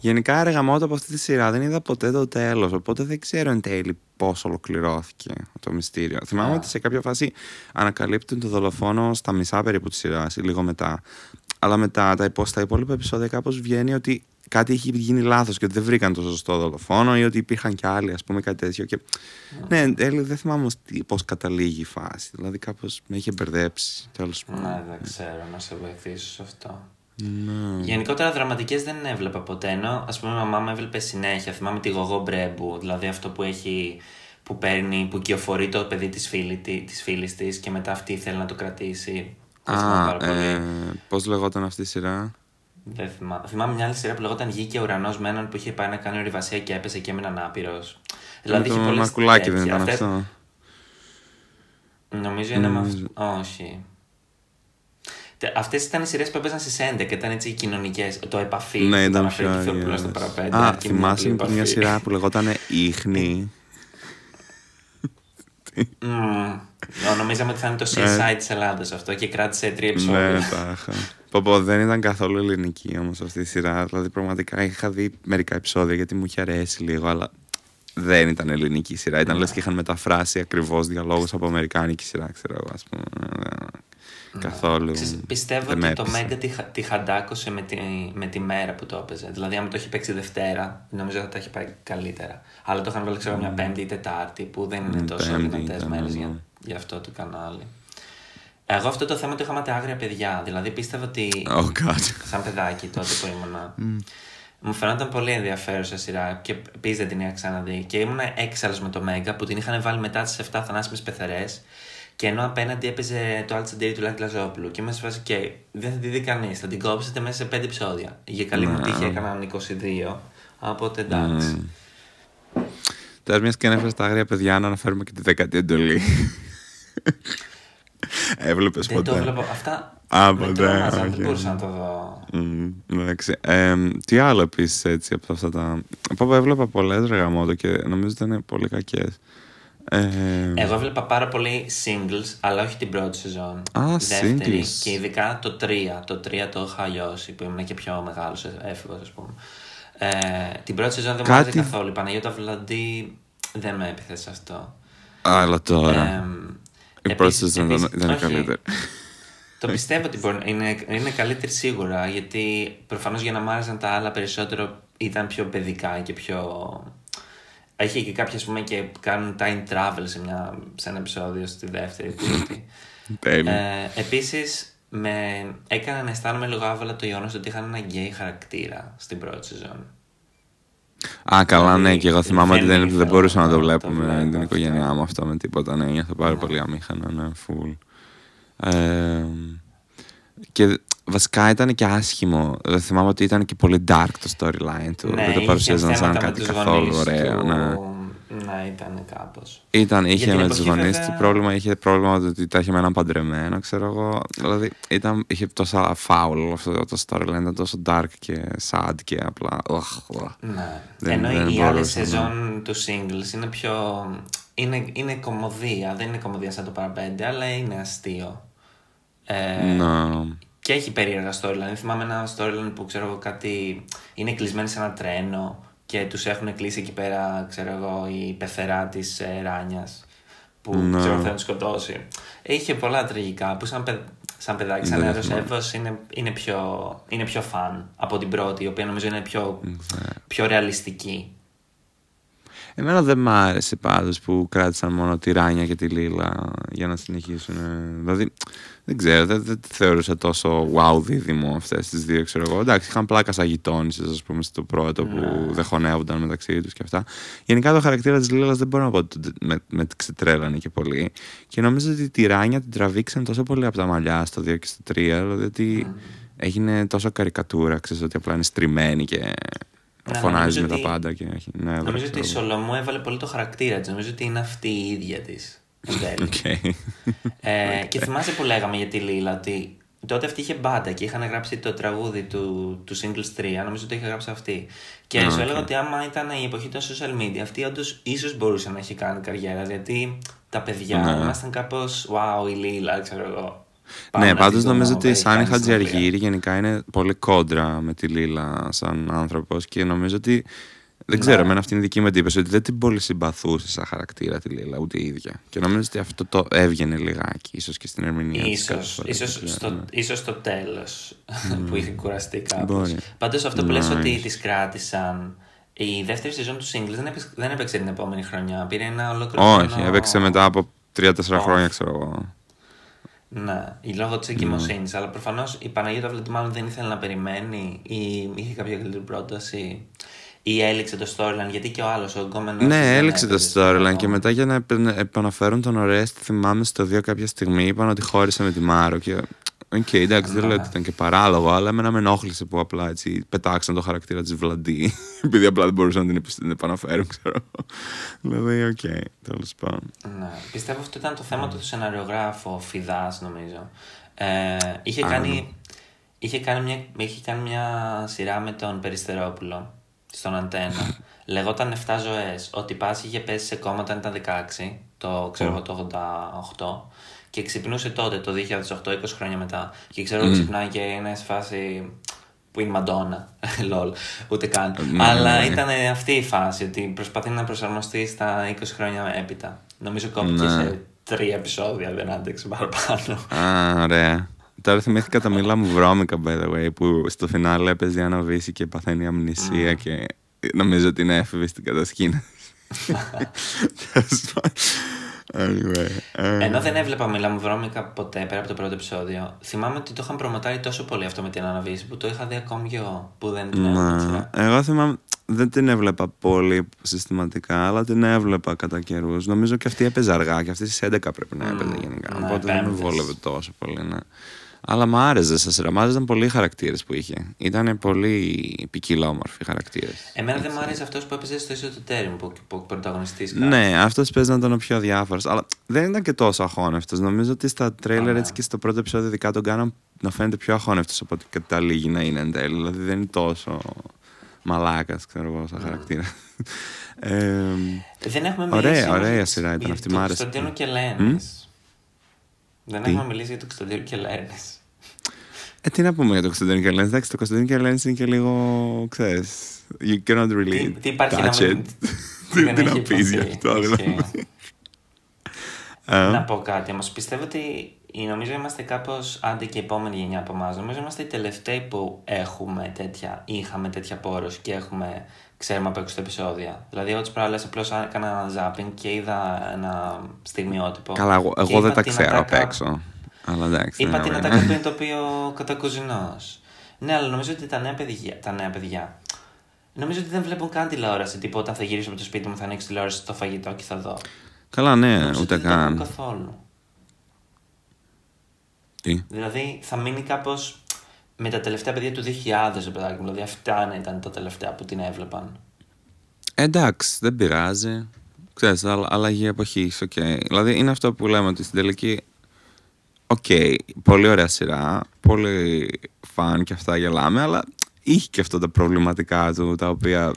Γενικά αργαμότα από αυτή τη σειρά δεν είδα ποτέ το τέλος, οπότε δεν ξέρω εν τέλει πώς ολοκληρώθηκε το μυστήριο. Θυμάμαι ότι σε κάποια φάση ανακαλύπτουν το δολοφόνο στα μισά περίπου της σειράς ή λίγο μετά. Αλλά μετά τα, υπό, στα υπόλοιπα επεισόδια κάπως βγαίνει ότι κάτι έχει γίνει λάθος και ότι δεν βρήκαν το σωστό δολοφόνο ή ότι υπήρχαν κι άλλοι, ας πούμε, κάτι τέτοιο. Και... Ναι, εν τέλει δεν θυμάμαι όμως τι- πώς καταλήγει η φάση. Δηλαδή κάπως με είχε μπερδέψει. Τέλος πάντων. Ναι, δεν ξέρω να σε βοηθήσω σε αυτό. Ναι. Γενικότερα δραματικές δεν έβλεπα ποτέ. Ενώ ας πούμε η μαμά μου έβλεπε συνέχεια. Θυμάμαι τη γογό μπρέμπου, δηλαδή αυτό που έχει. που παίρνει, που κυοφορεί το παιδί της φίλη, της φίλης της και μετά αυτή θέλει να το κρατήσει. Δεν θυμάμαι Α, πάρα πολύ. ε, πώς λεγόταν αυτή η σειρά; Δεν θυμάμαι. Θυμάμαι μια άλλη σειρά που λεγόταν Γη και Ουρανός με έναν που είχε πάει να κάνει ορειβασία και έπεσε και έμεινε άπειρος. Δηλαδή με είχε το πολλές Μαρκουλάκι δεν τέτοια. ήταν Αυτές- αυτό; Νομίζω είναι με Νομίζω. αυτό. Όχι. Αυτές ήταν οι σειρές που έπαιζαν στις 11, ήταν έτσι οι κοινωνικές. Το επαφή. Ναι, που ήταν αναφέρει πιο και Θεοπούλος αγιές. στο παραπέντε. Α, αρκεί θυμάσαι μια και μια επαφή. σειρά που λεγόταν Ίχνη. Μμμ. Ω, Νομίζαμε ότι θα είναι το CSI της Ελλάδας αυτό και κράτησε τρία Ε. ναι, επεισόδια. τα είχα. Πω, πω, δεν ήταν καθόλου ελληνική όμως αυτή η σειρά. Δηλαδή, πραγματικά είχα δει μερικά επεισόδια γιατί μου είχε αρέσει λίγο, αλλά δεν ήταν ελληνική σειρά. Ήταν λες και είχαν μεταφράσει ακριβώς διαλόγους από αμερικάνικη σειρά, ξέρω εγώ, ας πούμε. Καθόλου. Ξέρεις, πιστεύω δεν με ότι το έπεισε. Μέγκα τη, χα- τη χαντάκωσε με τη, με τη μέρα που το έπαιζε. Δηλαδή, άμα το έχει παίξει Δευτέρα, νομίζω θα τα έχει πάει καλύτερα. Αλλά το είχαν βάλει, ξέρω, μια Πέμπτη ή Τετάρτη, που δεν είναι Mm, τόσο Πέμπτη δυνατές ήταν, μέρες ναι. για, για αυτό το κανάλι. Εγώ αυτό το θέμα το είχα με τα άγρια παιδιά. Δηλαδή, πίστευα ότι. Oh God. σαν παιδάκι τότε που ήμουνα. Μου φαινόταν πολύ ενδιαφέρουσα σειρά και επίσης δεν την είχα ξαναδεί. Και ήμουν έξαλλος με το Μέγκα που την είχαν βάλει μετά τις 7 θανάσιμες πεθερές. Και ενώ απέναντι έπαιζε το Altsandiri του Λάκη Λαζόπουλου. Και είμαι σε φάση και δεν θα τη δει κανείς. Θα την κόψετε μέσα σε 5 επεισόδια. Για καλή μου Ναι. τύχη έκαναν 22. Οπότε εντάξει. Τώρα, μιας και ανέφερες τα άγρια παιδιά, να αναφέρουμε και τη δεκατή εντολή. Έβλεπες Δεν ποτέ. το βλέπω. Αυτά. Α, με ποτέ, τρόμαζαν, όχι. Δεν μπορούσα να το δω. Μμμ, Εντάξει. Ε, τι άλλο επίσης έτσι από αυτά τα. Πω, έβλεπα πολλές ρεγαμότο και νομίζω ότι ήταν πολύ κακές. Ε, Εγώ έβλεπα πάρα πολύ singles, αλλά όχι την πρώτη σεζόν. Α, Δεύτερη. singles. Και ειδικά το 3. Το 3 το είχα αλλιώσει, που ήμουν και πιο μεγάλος έφηβος, ας πούμε. Ε, την πρώτη σεζόν δεν μου Κάτι- άρεσε καθόλου. Η Παναγιώτα Βλαντή δεν με έπιθε σε αυτό. αλλά τώρα. Ε, η επίσης- πρώτη σεζόν ήταν, επίσης- ήταν η όχι, καλύτερη. Το πιστεύω ότι μπορεί, είναι, είναι καλύτερη σίγουρα, γιατί προφανώς για να μ' άρεσαν τα άλλα περισσότερο ήταν πιο παιδικά και πιο... Έχει και κάποια, ας πούμε, και κάνουν time travel σε, μια, σε ένα επεισόδιο στη δεύτερη τρίτη. Τέλειο. ε, επίσης, με έκανε να αισθάνομαι λίγο άβολα το γεγονός ότι είχαν ένα γκέι χαρακτήρα στην πρώτη σεζόν. Α, καλά, δηλαδή, ναι, και εγώ θυμάμαι ότι δεν δεν, δεν ήθελα μπορούσα να να το το βλέπω με βλέπω την αυτό. οικογένειά μου αυτό με τίποτα. Ναι, νιώθω πάρα πολύ αμήχανα, ναι, full. Ε, και βασικά ήταν και άσχημο. Δεν θυμάμαι ότι ήταν και πολύ dark το storyline του. δεν το Ναι, είχε παρουσίαζαν σαν θέματα με κάτι τους καθόλου γονείς ωραίο. του. Ναι. Ναι, ήταν κάπως. Ήταν, είχε την με τους εποχή, γονείς βέβαια- του πρόβλημα, είχε πρόβλημα ότι τα είχε με έναν παντρεμένο, ξέρω εγώ. Δηλαδή ήταν, είχε τόσα foul αυτό το storyline, ήταν τόσο dark και sad και απλά. οχ, οχ. Ναι. Δεν- Ενώ δεν η άλλη μπορούσα, ναι. σεζόν του singles είναι πιο. Είναι, είναι κομμωδία. Δεν είναι κομμωδία σαν το παραπέντε, αλλά είναι αστείο. Ε, Ναι. Και έχει περίεργα storyline. Θυμάμαι ένα storyline που ξέρω εγώ κάτι. Είναι κλεισμένοι σε ένα τρένο και τους έχουν κλείσει εκεί πέρα, ξέρω εγώ, η πεθερά της ε, Ράνιας. Που Ναι. ξέρω θέλει να τους σκοτώσει. Είχε πολλά τραγικά που σαν, παιδ... σαν παιδάκι, σαν Δεν νεαρός θυμάμαι. εύρο είναι, είναι, πιο, είναι πιο φαν από την πρώτη, η οποία νομίζω είναι πιο, πιο ρεαλιστική. Εμένα δεν μ' άρεσε πάντως που κράτησαν μόνο τη Ράνια και τη Λίλα για να συνεχίσουν. Δηλαδή, δεν ξέρω, δεν, δεν τη θεωρούσα τόσο wow δίδυμο αυτές τις δύο, ξέρω εγώ. Εντάξει, είχαν πλάκα σαν γειτόνισε, ας πούμε, στο πρώτο που δεν χωνεύονταν μεταξύ τους και αυτά. Γενικά το χαρακτήρα της Λίλας δεν μπορώ να πω ότι το- με, με την ξετρέλανε και πολύ. Και νομίζω ότι τη Ράνια την τραβήξαν τόσο πολύ από τα μαλλιά στο 2 και στο 3, δηλαδή ότι έγινε τόσο καρικατούρα, ξέρεις ότι απλά είναι στριμμένη και Ναι, φωνάζει νομίζω με τα ότι- πάντα. Και έχει, ναι, δεν Νομίζω ότι η ξέρω. Σολομού έβαλε πολύ το χαρακτήρα της. Νομίζω ότι είναι αυτή η ίδια της. Οκ. ε, και θυμάσαι που λέγαμε για τη Λίλα ότι τότε αυτή είχε μπάντα και είχαν γράψει το τραγούδι του, του Singles 3. Νομίζω ότι είχε γράψει αυτή. Και Α, σου οκ. έλεγα ότι άμα ήταν η εποχή των social media, αυτή όντως ίσως μπορούσε να έχει κάνει καριέρα. Γιατί τα παιδιά Ναι. ήμασταν κάπως wow, η Λίλα, ξέρω εγώ. Πάμε ναι, να πάντως τη δούμε, νομίζω άμα ότι η έχει Σάνι κάνει στην Χατζιαργύρη γενικά είναι πολύ κόντρα με τη Λίλα σαν άνθρωπος και νομίζω ότι. Δεν ξέρω, Ναι. εμένα αυτή είναι η δική μου εντύπωση ότι δεν την πολύ συμπαθούσε σαν χαρακτήρα τη Λίλα, ούτε η ίδια. Και νομίζω ότι αυτό το έβγαινε λιγάκι, ίσως και στην ερμηνεία της Ίσως, κάποιες φορές, ίσως, δεν στο, ξέρω, ναι. ίσως στο τέλος που είχε κουραστεί κάπως. Μπορεί. Πάντως αυτό που λες Nice. ότι τις κράτησαν η δεύτερη σεζόν του Singles δεν έπαιξε, δεν έπαιξε την επόμενη χρονιά. Πήρε ένα ολόκληρο Όχι, χρόνο- έπαιξε μετά από 3-4 Όχι. χρόνια, ξέρω εγώ. Ναι, η λόγω της εγκυμοσύνης. Αλλά προφανώς η Παναγιώτα Βλαντή μάλλον δεν ήθελε να περιμένει ή είχε κάποια καλύτερη πρόταση ή έληξε το storyline. Γιατί και ο άλλος, ο γκόμενος. Ναι, έληξε το storyline και μετά για να επε- επαναφέρουν τον Ορέστη, θυμάμαι στο 2 κάποια στιγμή είπαν ότι χώρισε με τη Μάρο. Και... Οκ, εντάξει, δεν λέω ότι ήταν και παράλογο, αλλά εμένα με ενόχλησε που απλά έτσι πετάξαν το χαρακτήρα της Βλαντή. Επειδή απλά δεν μπορούσαν να την, επισ- την επαναφέρουν, ξέρω. δηλαδή, οκ, τέλος πάντων. Ναι. Πιστεύω αυτό ήταν το θέμα του σεναριογράφου Φιδάς, νομίζω. Ε, είχε, Α, κάνει, είχε, κάνει μια, είχε κάνει μια σειρά με τον Περιστερόπουλο στον Αντένα. Λεγόταν 7 ζωές. Ο τυπάς είχε πέσει σε κώμα όταν ήταν 16, το ξέρω εγώ το 88. Και ξυπνούσε τότε, το 2008, 20 χρόνια μετά. Και ξέρω ότι ξυπνάει και είναι σε φάση που είναι Μαντόνα. LOL. Ούτε καν. Ναι, Αλλά ναι. ήταν αυτή η φάση, ότι προσπαθεί να προσαρμοστεί στα 20 χρόνια έπειτα. Νομίζω κόπηκε Ναι. σε τρία επεισόδια, δεν άντεξε παραπάνω. Α, ωραία. Τώρα θυμήθηκα τα μίλα μου βρώμικα, by the way, που στο φινάλε έπαιζε η Άννα Βύση και παθαίνει αμνησία και νομίζω ότι είναι έφηβη στην κατασκήνωση. Τέλος πάντων. anyway. ε, Ενώ δεν έβλεπα Μιλά μου βρώμικα ποτέ πέρα από το πρώτο επεισόδιο, θυμάμαι ότι το είχαν προμοτάρει τόσο πολύ αυτό με την αναβίση που το είχα δει ακόμη και εγώ που δεν την έβλεπα. τη Μα, σειρά. εγώ θυμάμαι, δεν την έβλεπα πολύ συστηματικά, αλλά την έβλεπα κατά καιρούς. Νομίζω και αυτή έπαιζε αργά και αυτή στις 11 πρέπει να έπαιζε γενικά. ναι, οπότε δεν με πέμπτες. βόλευε τόσο πολύ. Ναι. Αλλά μου άρεσε σε σειρά. Μ' άρεσαν πολύ οι χαρακτήρες που είχε. Ήταν πολύ ποικιλόμορφοι χαρακτήρες. Εμένα δεν μου άρεσε αυτός που έπαιζε στο ισοτετέρι μου που, που πρωταγωνιστής. Ναι, αυτός παίζει να ήταν ο πιο διάφορος. Αλλά δεν ήταν και τόσο αχώνευτος. Νομίζω ότι στα τρέιλερ ναι. έτσι και στο πρώτο επεισόδιο ειδικά τον κάναν να φαίνεται πιο αχώνευτος από ότι καταλήγει να είναι εν τέλει. Δηλαδή δεν είναι τόσο μαλάκας, ξέρω εγώ, σαν χαρακτήρα. Ε, Δεν έχουμε Ωραία, μιλήσει. όμως ωραία για- σειρά ήταν για αυτή, το μ' άρεσε. Κωνσταντίνο και Λένη. Δεν Τι; έχουμε μιλήσει για τον Κωνσταντίνο και Λένη. Ε, τι να πούμε για το Κωνσταντίνο Κελένη. Εντάξει, το Κωνσταντίνο Κελένη είναι και λίγο, ξέρεις. You cannot really Τι, τι υπάρχει touch να it. μην. Τι δεν τι να έχει πεις γι' υποθεί. αυτό, Ισχύει. δηλαδή. Ε, Να πω κάτι όμως. Πιστεύω ότι ή νομίζω είμαστε κάπως άντε και η επόμενη γενιά από εμάς. Νομίζω είμαστε οι τελευταίοι που έχουμε τέτοια, είχαμε τέτοια πόρωση και έχουμε, ξέρουμε από έξω τα επεισόδια. Δηλαδή, εγώ τις προάλλες απλώς έκανα ένα zapping και είδα ένα στιγμιότυπο. Καλά, εγώ, Και εγώ δεν είπα τα την ξέρω απ' ατάκα- έξω. Αλλά εντάξει. Είπα ναι, την ωραία. ατάκα που είναι το οποίο κατακουζινός. Ναι, αλλά νομίζω ότι τα νέα παιδιά. Τα νέα παιδιά Νομίζω ότι δεν βλέπουν καν τηλεόραση. Τύπου όταν θα γυρίσω από το σπίτι μου θα ανοίξω τηλεόραση στο φαγητό και θα δω. Καλά, ναι, Νομίζω ούτε ότι δεν το έχουν καν. καθόλου. Τι; Δηλαδή θα μείνει κάπως με τα τελευταία παιδιά του 2000, ρε παιδάκι μου. Δηλαδή αυτά να ήταν τα τελευταία που την έβλεπαν. Εντάξει, δεν πειράζει. Ξέρεις, αλλα- αλλαγή εποχής, οκ. Δηλαδή είναι αυτό που λέμε ότι στην τελική. Οκ, πολύ ωραία σειρά, πολύ fun και αυτά γελάμε, αλλά είχε και αυτά τα προβληματικά του τα οποία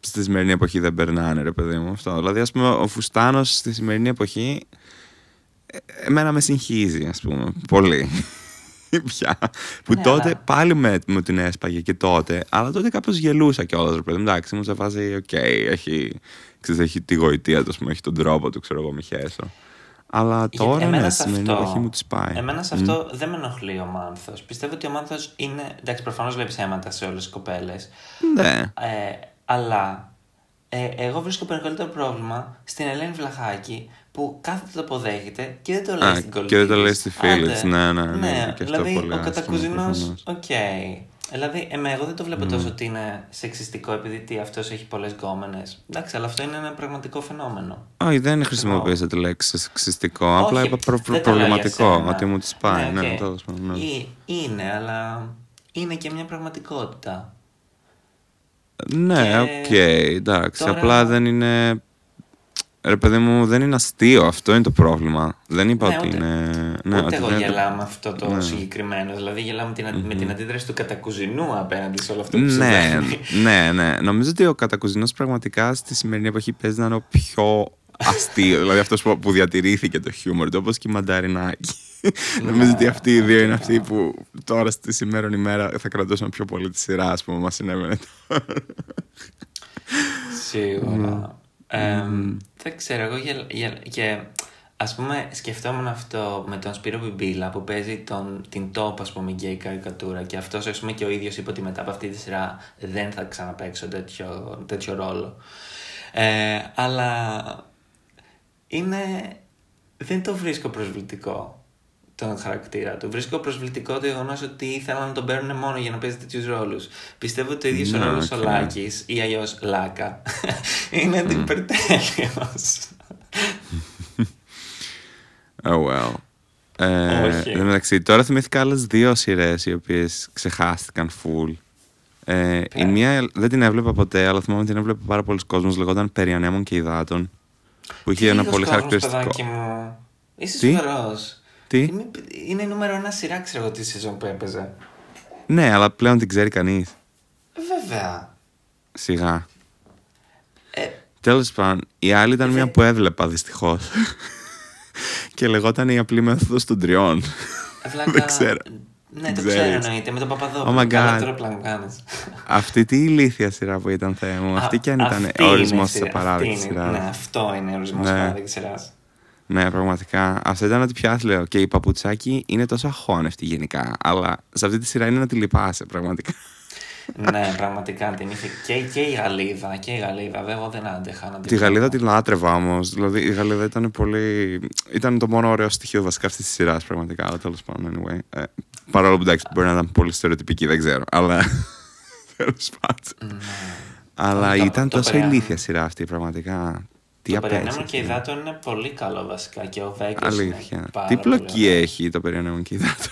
στη σημερινή εποχή δεν περνάνε, ρε παιδί μου. Αυτό. Δηλαδή, ας πούμε, ο Φουστάνος στη σημερινή εποχή ε, εμένα με συγχύζει, ας πούμε, πολύ. Πια. Που Ναι, τότε αλλά- πάλι με, μου την έσπαγε και τότε, αλλά τότε κάπως γελούσα κιόλας, ρε παιδί μου. Εντάξει, μου σε φάση, οκ, έχει, ξέρεις, έχει τη γοητεία του, ας πούμε, έχει τον τρόπο του, ξέρω εγώ, μη χέσω. Αλλά Γιατί τώρα, εμένα ναι, σε στη σημερινή αυτό- εποχή μου τη σπάει. Εμένα σε Μμ. αυτό δεν με ενοχλεί ο Μάνθος. Πιστεύω ότι ο Μάνθος είναι. Εντάξει, προφανώς βλέπει αίματα σε όλες τις κοπέλες. Ναι. Ε, αλλά ε, εγώ βρίσκω μεγαλύτερο πρόβλημα στην Ελένη Βλαχάκη που κάθεται το αποδέχεται και δεν το λέει Α, στην κολλητή και δεν το της. λέει στη φίλη Άντε. της, ναι, ναι, ναι, είναι και αυτό δηλαδή πολύ ο άσχημο, Κατακουζηνός, προφανώς. Οκ. Δηλαδή, εμέ, εγώ δεν το βλέπω τόσο ότι είναι σεξιστικό επειδή τι, αυτός έχει πολλές γκόμενες. Εντάξει, αλλά αυτό είναι ένα πραγματικό φαινόμενο. Όχι, δεν χρησιμοποίησα τη λέξη σεξιστικό. Απλά Όχι, είπα προ- προ- δεν το λέω για προβληματικό. σένα. Ότι μου τη σπάει. Ναι, οκ. τέλος πάντων, ναι. Ή- Είναι, αλλά είναι και μια πραγματικότητα. Ναι, Και οκ, εντάξει. τώρα- Απλά δεν είναι. Ρε παιδί μου, δεν είναι αστείο. Αυτό είναι το πρόβλημα. Δεν είπα Ναι, ότι ούτε- είναι. Ναι, Ούτε ότι εγώ δεν είναι- γελάω με αυτό το Ναι. συγκεκριμένο. Δηλαδή, γελάω με την, με την αντίδραση του Κατακουζηνού απέναντι σε όλο αυτό που Ναι, συμβαίνει. ναι, ναι. Νομίζω ότι ο Κατακουζηνός πραγματικά στη σημερινή εποχή παίζει να είναι ο πιο αστείο. δηλαδή αυτός που, που διατηρήθηκε το χιούμορ του, όπως και η μανταρινάκι. Νομίζω ότι αυτοί οι δύο είναι αυτοί που τώρα στη σημερινή ημέρα θα κρατούσαν πιο πολύ τη σειρά, ας πούμε, μας συνέβαινε τώρα. Σίγουρα. Ε, δεν ξέρω, εγώ για, για, και ας πούμε σκεφτόμουν αυτό με τον Σπύρο Μπιμπίλα που παίζει τον, την top ας πούμε γκέι καρικατούρα και αυτός ας πούμε και ο ίδιος είπε ότι μετά από αυτή τη σειρά δεν θα ξαναπαίξω τέτοιο, τέτοιο ρόλο. Ε, αλλά είναι, δεν το βρίσκω προσβλητικό τον χαρακτήρα του. Βρίσκω προσβλητικό το γεγονός ότι ήθελαν να τον παίρνουν μόνο για να παίζει τέτοιους ρόλους. Πιστεύω ότι ο ίδιος ο ρόλος ο Λάκης ή αλλιώς Λάκα είναι αντιπερτέλειο. Oh well. Ε, εντάξει, τώρα θυμήθηκα άλλες δύο σειρές οι οποίες ξεχάστηκαν full. Ε, η μία δεν την έβλεπα ποτέ, αλλά θυμάμαι ότι την έβλεπε πάρα πολλοί κόσμος. Λεγόταν Περί ανέμων και υδάτων. Που είχε ένα πολύ χαρακτηριστικό. Είσαι σοβαρός. Τι; Είναι, είναι νούμερο ένα σειρά, ξέρω εγώ, τη σεζόν που έπαιζε. Ναι, αλλά πλέον την ξέρει κανείς. Βέβαια. Σιγά. Ε, Τέλος πάντων, η άλλη ήταν μια που έβλεπα δυστυχώς. και λεγόταν η απλή μέθοδος των τριών. Βλάκα... Δεν ξέρω. Ναι, το Ξέρεις. ξέρω εννοείται, με τον Παπαδόπουλο. Oh my Καλά God. τώρα πλάνο κάνεις. Αυτή τι ηλίθια σειρά που ήταν Θεέ μου. Αυτή κι αν ήταν Αυτή ορισμός είναι της σειρά, απαράδεκτης αυτή είναι- σειράς. Ναι, αυτό είναι ορισμός Ναι. της απαράδεκτης σειράς. Ναι, πραγματικά. Αυτό ήταν ότι πια λέω. Και η παπουτσάκι είναι τόσο αχώνευτη γενικά. Αλλά σε αυτή τη σειρά είναι να τη λυπάσαι, πραγματικά. ναι, πραγματικά την είχε και, και η Γαλλίδα. Και η Γαλλίδα, βέβαια, εγώ δεν άντεχα να την Τη Γαλλίδα δω. τη λάτρευα όμως. Δηλαδή η Γαλλίδα ήταν πολύ. ήταν το μόνο ωραίο στοιχείο βασικά αυτής της σειράς, πραγματικά. Αλλά τέλος πάντων, anyway. Ε, παρόλο που εντάξει, μπορεί να ήταν πολύ στερεοτυπική, δεν ξέρω. Αλλά. τέλος πάντων. Ναι. Αλλά Το- ήταν το τόσο Περαιάνι. ηλίθια σειρά αυτή, πραγματικά. Τι Το απέτυχε. Περιανέμον και η Δάτων είναι πολύ καλό βασικά και ο Βέγκο. Αλήθεια. Τι πλοκή έχει το περιανέμον και η δάτα.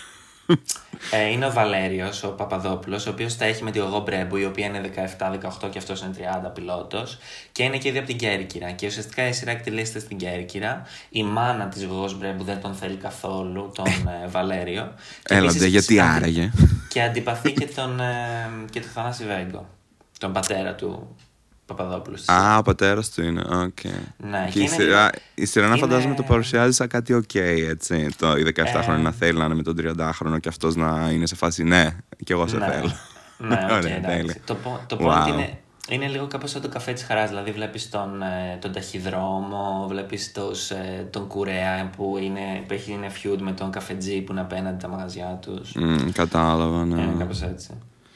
Ε, είναι ο Βαλέριος, ο Παπαδόπουλος, ο οποίος τα έχει με τη Γογό Μπρέμπου, η οποία είναι 17-18 και αυτός είναι 30 πιλότος. Και είναι και ήδη από την Κέρκυρα. Και ουσιαστικά η σειρά εκτελήσεται στην Κέρκυρα. Η μάνα της Γογός Μπρέμπου δεν τον θέλει καθόλου, τον ε, Βαλέριο. Και Έλατε, επίσης γιατί αντι- άραγε. Και αντιπαθεί και τον, ε, και τον Θανάση Βέγκο, τον πατέρα του Παπαδόπουλου. στη Α, ο πατέρας του είναι. Οκ. Ναι, και και η είναι σειρά, λίγο- η σειρά να είναι- φαντάζομαι το παρουσιάζει σαν κάτι οκ, έτσι. Το, η 17χρονη Ε. να θέλει να είναι με τον 30χρονο και αυτός να είναι σε φάση ναι, και εγώ σε Ναι. θέλω. Ναι, οκ, Ωραία, εντάξει. τέλεια. Το, πο- το Wow. point είναι, είναι λίγο κάπως σαν το καφέ της χαράς. Δηλαδή βλέπεις τον, ε, τον ταχυδρόμο, βλέπεις τους, ε, τον κουρέα που, είναι, που έχει είναι feud με τον καφετζή που είναι απέναντι τα μαγαζιά τους. Μμ, κατάλαβα, ναι. Είναι κάπως έτσι.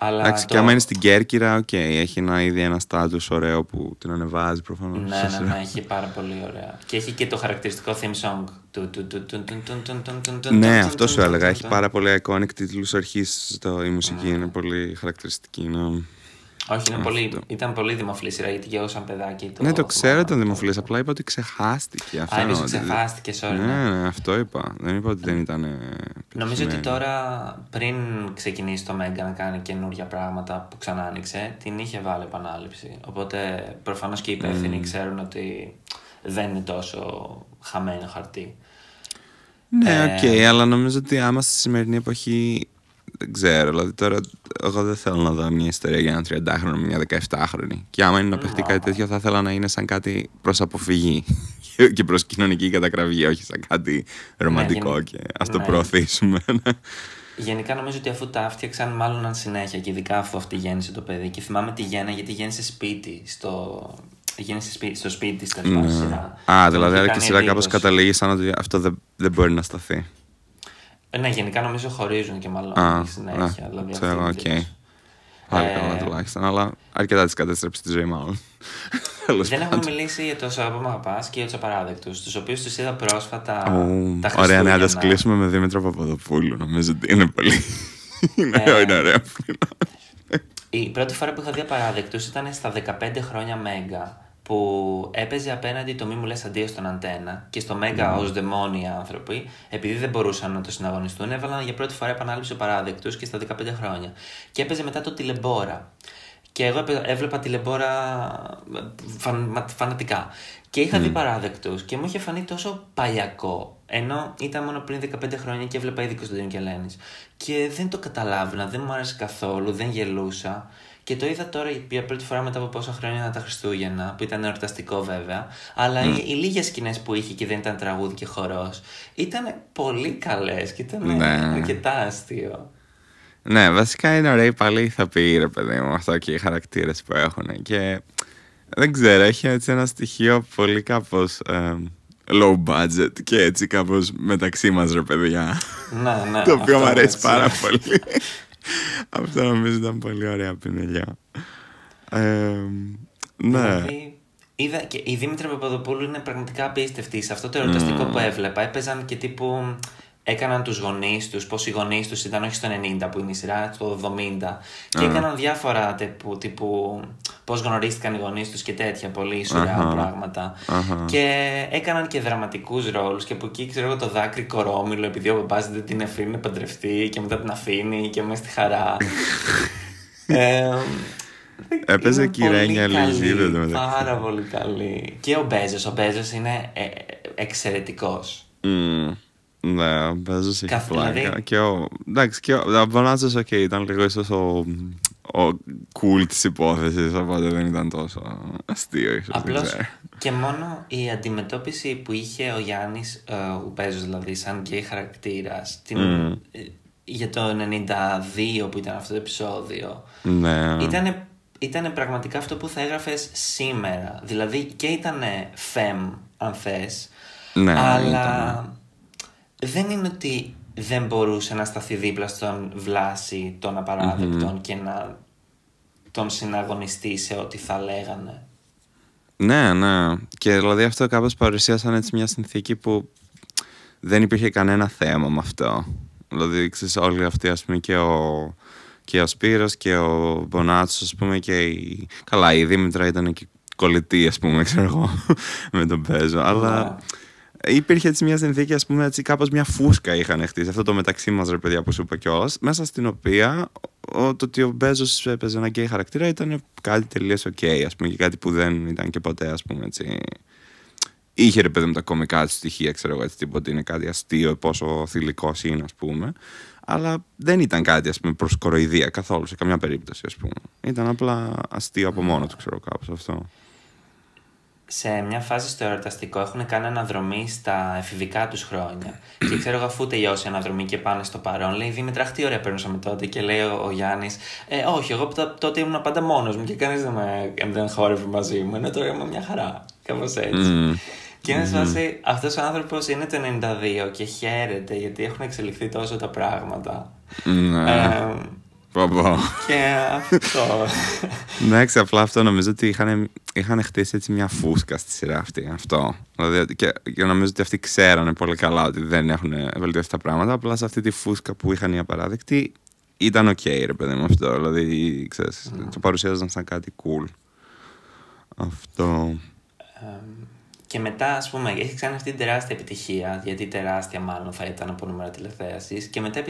Εντάξει, και άμα είναι στην Κέρκυρα, οκ, έχει ένα, ήδη ένα στάτους ωραίο που την ανεβάζει προφανώς. Ναι, ναι, ναι έχει πάρα πολύ ωραία. Και έχει και το χαρακτηριστικό theme song. Ναι, αυτό σου έλεγα. Έχει πάρα πολύ iconic τίτλους αρχής η μουσική. Ναι. Είναι πολύ χαρακτηριστική. Ναι. Ναι, Όχι, είναι πολύ, ήταν πολύ δημοφιλής σειρά γιατί και εγώ σαν παιδάκι το. ναι το ξέρω θυμάμαι. ήταν δημοφιλής. Απλά είπα ότι ξεχάστηκε. Αυτό Α, είπες εννοώ, ότι- ξεχάστηκε, sorry. ναι. Ναι, ναι, αυτό είπα. Δεν είπα ότι δεν ήταν. ε, Νομίζω ότι πετυχημένη. τώρα πριν ξεκινήσει το Mega να κάνει καινούργια πράγματα που ξανά άνοιξε, την είχε βάλει επανάληψη. Οπότε προφανώς και οι υπεύθυνοι ξέρουν ότι δεν είναι τόσο χαμένο χαρτί. Ναι, οκ, Ε, αλλά νομίζω ότι άμα στη σημερινή εποχή. Δεν ξέρω, δηλαδή τώρα εγώ δεν θέλω να δω μια ιστορία για έναν 30χρονο με μια 17χρονη. Και άμα είναι να παιχτεί κάτι τέτοιο, θα ήθελα να είναι σαν κάτι προς αποφυγή και προς κοινωνική κατακραυγή, όχι σαν κάτι ρομαντικό γενι- και ας το ναι. προωθήσουμε. Γενικά νομίζω ότι αφού τα έφτιαξαν, μάλλον αν συνέχεια και ειδικά αφού αυτή γέννησε το παιδί. Και θυμάμαι τη γέννα γιατί γέννησε σπίτι. Στο... Γέννησε σπίτι, στο σπίτι της τέλος πάντων. σειρά. Α, Μου δηλαδή είχε άρα και η κάνει σειρά κάπως εντύπωση. καταλήγει σαν ότι αυτό δεν, δεν μπορεί να σταθεί. Ε, Ναι, γενικά νομίζω χωρίζουν και μάλλον Α, στη συνέχεια. α, δηλαδή ξέρω, αυτή είναι η οκ. εντύπωση. Πάλι Ε, καλά τουλάχιστον, αλλά αρκετά τη κατέστρεψε της ζωή, μάλλον. Τέλος Δεν έχουμε πάντων. μιλήσει για το Σαββατό Αγαπάς και για τους απαράδεκτους, τους οποίους τους είδα πρόσφατα. Ω, τα Ωραία, ναι, να τα Χριστούγεννα. κλείσουμε με Δήμητρο Παπαδοπούλου. Νομίζω ότι είναι πολύ. είναι, Ε, είναι ωραίο. Η πρώτη φορά που είχα δει απαράδεκτους ήταν στα 15 χρόνια Μέγκα που έπαιζε απέναντι το μη μου λες αντίο στον αντένα και στο Μέγκα ως δαιμόνιοι άνθρωποι επειδή δεν μπορούσαν να το συναγωνιστούν έβαλαν για πρώτη φορά επανάληψη παράδεκτους και στα 15 χρόνια και έπαιζε μετά το τηλεμπόρα και εγώ έπαι- έβλεπα τηλεμπόρα ε, φαν, μα- φανατικά. Και είχα δει παράδεκτους και μου είχε φανεί τόσο παλιακό. Ενώ ήταν μόνο πριν 15 χρόνια και έβλεπα ήδη Κωνσταντίνο και Ελένης. Και δεν το καταλάβαινα, δεν μου άρεσε καθόλου, δεν γελούσα. Και το είδα τώρα για πρώτη φορά μετά από πόσα χρόνια τα Χριστούγεννα, που ήταν εορταστικό βέβαια. Αλλά οι, οι λίγες σκηνές που είχε και δεν ήταν τραγούδι και χορός ήταν πολύ καλές και ήταν Ναι. αρκετά αστείο. Ναι, βασικά είναι ωραίοι πάλι ηθοποιοί, ρε παιδί μου, αυτό και οι χαρακτήρες που έχουν. Και δεν ξέρω, έχει έτσι ένα στοιχείο πολύ κάπως low budget και έτσι κάπως μεταξύ μας, ρε παιδιά. Ναι, ναι. το οποίο αυτό μου αρέσει έτσι. πάρα πολύ. αυτό νομίζω ήταν πολύ ωραία πινελιά. Ε, ναι. Δηλαδή, είδα και η Δήμητρα Παπαδοπούλου είναι πραγματικά απίστευτη. Σε αυτό το ερωταστικό που έβλεπα έπαιζαν και τύπου. Έκαναν τους γονείς τους, πώς οι γονείς τους ήταν όχι στο 90 που είναι η σειρά, στο 70 και έκαναν διάφορα τύπου, τύπου πώς γνωρίστηκαν οι γονείς τους και τέτοια πολύ σουρά Αχα. πράγματα Αχα. και έκαναν και δραματικούς ρόλους και από εκεί ξέρω εγώ το δάκρυ κορόμιλο επειδή ο μπαμπάς δεν την αφήνει να παντρευτεί και μετά την αφήνει και μέσα στη χαρά ε, Έπαιζε είναι και η Ρένια πολύ καλή, Λυζίδου εντωμεταξύ. Πάρα πολύ καλή. Και ο Μπέζος. Ο Μπέζος είναι ε, εξαιρετικός. Μμμ. Ναι, ο Μπέζος έχει Καθ- πλάκα. δηλαδή- Και ο, εντάξει, και ο, ο Μπονάτσος, οκ, ήταν λίγο ίσως ο, ο cool της υπόθεσης, οπότε δεν ήταν τόσο αστείο ίσως, Απλώς δεν ξέρω. και μόνο η αντιμετώπιση που είχε ο Γιάννης, ο Μπέζος δηλαδή, σαν γκέι χαρακτήρας, Μμ. για το 92 που ήταν αυτό το επεισόδιο, Ναι. ήταν ήτανε πραγματικά αυτό που θα έγραφες σήμερα. Δηλαδή και ήταν φεμ, αν θες, Ναι, αλλά ήταν. Δεν είναι ότι δεν μπορούσε να σταθεί δίπλα στον Βλάση των απαράδεκτων και να τον συναγωνιστεί σε ό,τι θα λέγανε. Ναι, ναι. Και δηλαδή αυτό κάπως παρουσίασαν έτσι μια συνθήκη που δεν υπήρχε κανένα θέμα με αυτό. Δηλαδή, ξέρεις, όλοι αυτοί, ας πούμε, και ο, και ο Σπύρος και ο Μπονάτσος, ας πούμε, και η... Καλά, η Δήμητρα ήταν και κολλητή, ας πούμε, ξέρω εγώ, με τον Μπέζο. Αλλά υπήρχε έτσι μια συνθήκη, ας πούμε, έτσι κάπως μια φούσκα είχαν χτίσει. Αυτό το μεταξύ μας, ρε παιδιά, που σου είπα κιόλας, μέσα στην οποία ο, το ότι ο Μπέζος έπαιζε ένα γκέι χαρακτήρα ήταν κάτι τελείως οκ, ας πούμε, και κάτι που δεν ήταν και ποτέ, ας πούμε, έτσι. Είχε ρε παιδί με τα κωμικά του στοιχεία, ξέρω εγώ, έτσι, τίποτα είναι κάτι αστείο, πόσο θηλυκός είναι, ας πούμε. Αλλά δεν ήταν κάτι, ας πούμε, προς κοροϊδία καθόλου, σε καμιά περίπτωση, ας πούμε. Ήταν απλά αστείο από μόνο του, ξέρω κάπως αυτό. Σε μια φάση στο εορταστικό έχουν κάνει αναδρομή στα εφηβικά τους χρόνια. και ξέρω εγώ, αφού τελειώσει η αναδρομή και πάνε στο παρόν, λέει Δήμητρα, αχ, τι ωραία περνούσαμε τότε. Και λέει ο, ο Γιάννης, ε, Όχι, εγώ τό- τότε ήμουν πάντα μόνος μου και κανείς δεν, με, δεν χόρευε μαζί μου. Ενώ τώρα είμαι μια χαρά. Κάπως έτσι. Μμμ. Και είναι σε φάση, αυτός ο άνθρωπος είναι το 92 και χαίρεται γιατί έχουν εξελιχθεί τόσο τα πράγματα. Ναι. Ε, Πω, πω. και αυτό. Εντάξει, απλά αυτό νομίζω ότι είχαν, είχαν χτίσει έτσι μια φούσκα στη σειρά αυτή. Αυτό. Δηλαδή, και, και νομίζω ότι αυτοί ξέρανε πολύ καλά ότι δεν έχουν βελτιώσει τα πράγματα. Απλά σε αυτή τη φούσκα που είχαν οι απαράδεκτοι ήταν οκ, ρε παιδί μου αυτό. Δηλαδή, ξέρεις, το παρουσιάζαν σαν κάτι cool. Αυτό. Εμ, και μετά, ας πούμε, έχει κάνει αυτή την τεράστια επιτυχία, γιατί τεράστια μάλλον θα ήταν από νούμερα τηλεθέασης. Και μετά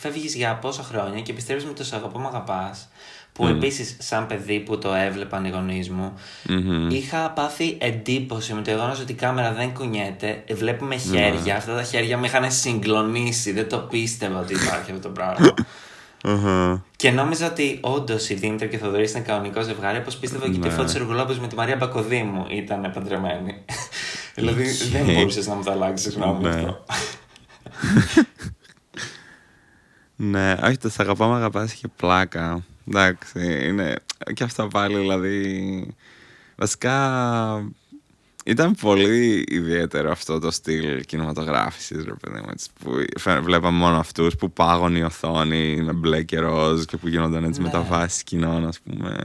φεύγεις για πόσα χρόνια και επιστρέφεις με το Σ' αγαπώ, μ' αγαπάς. Που επίσης, σαν παιδί που το έβλεπαν οι γονείς μου, Μμμ. είχα πάθει εντύπωση με το γεγονός ότι η κάμερα δεν κουνιέται. Βλέπουμε χέρια. Αυτά τα χέρια με είχαν συγκλονίσει. Δεν το πίστευα ότι υπάρχει αυτό το πράγμα. Αχα. Και νόμιζα ότι όντως η Δήμητρα και ο Θοδωρής ήταν κανονικό ζευγάρι, όπως πίστευα και η Ναι. Φώτη Εργολόπουλο με τη Μαρία Μπακοδήμου ήταν παντρεμένη. δηλαδή Ισχύει. δεν μπορούσες να μου το αλλάξεις γνώμη Ναι. αυτό. Ναι, όχι, το «Σ' αγαπάω, μ' αγαπάς» είχε πλάκα. Εντάξει, είναι και αυτό πάλι, δηλαδή... Βασικά, ήταν πολύ ιδιαίτερο αυτό το στυλ κινηματογράφησης, ρε παιδί μου, έτσι, που φε- βλέπαμε μόνο αυτούς που πάγωνε η οθόνη με μπλε και ροζ και που γίνονταν έτσι Ναι. μεταβάσεις κοινών, ας πούμε.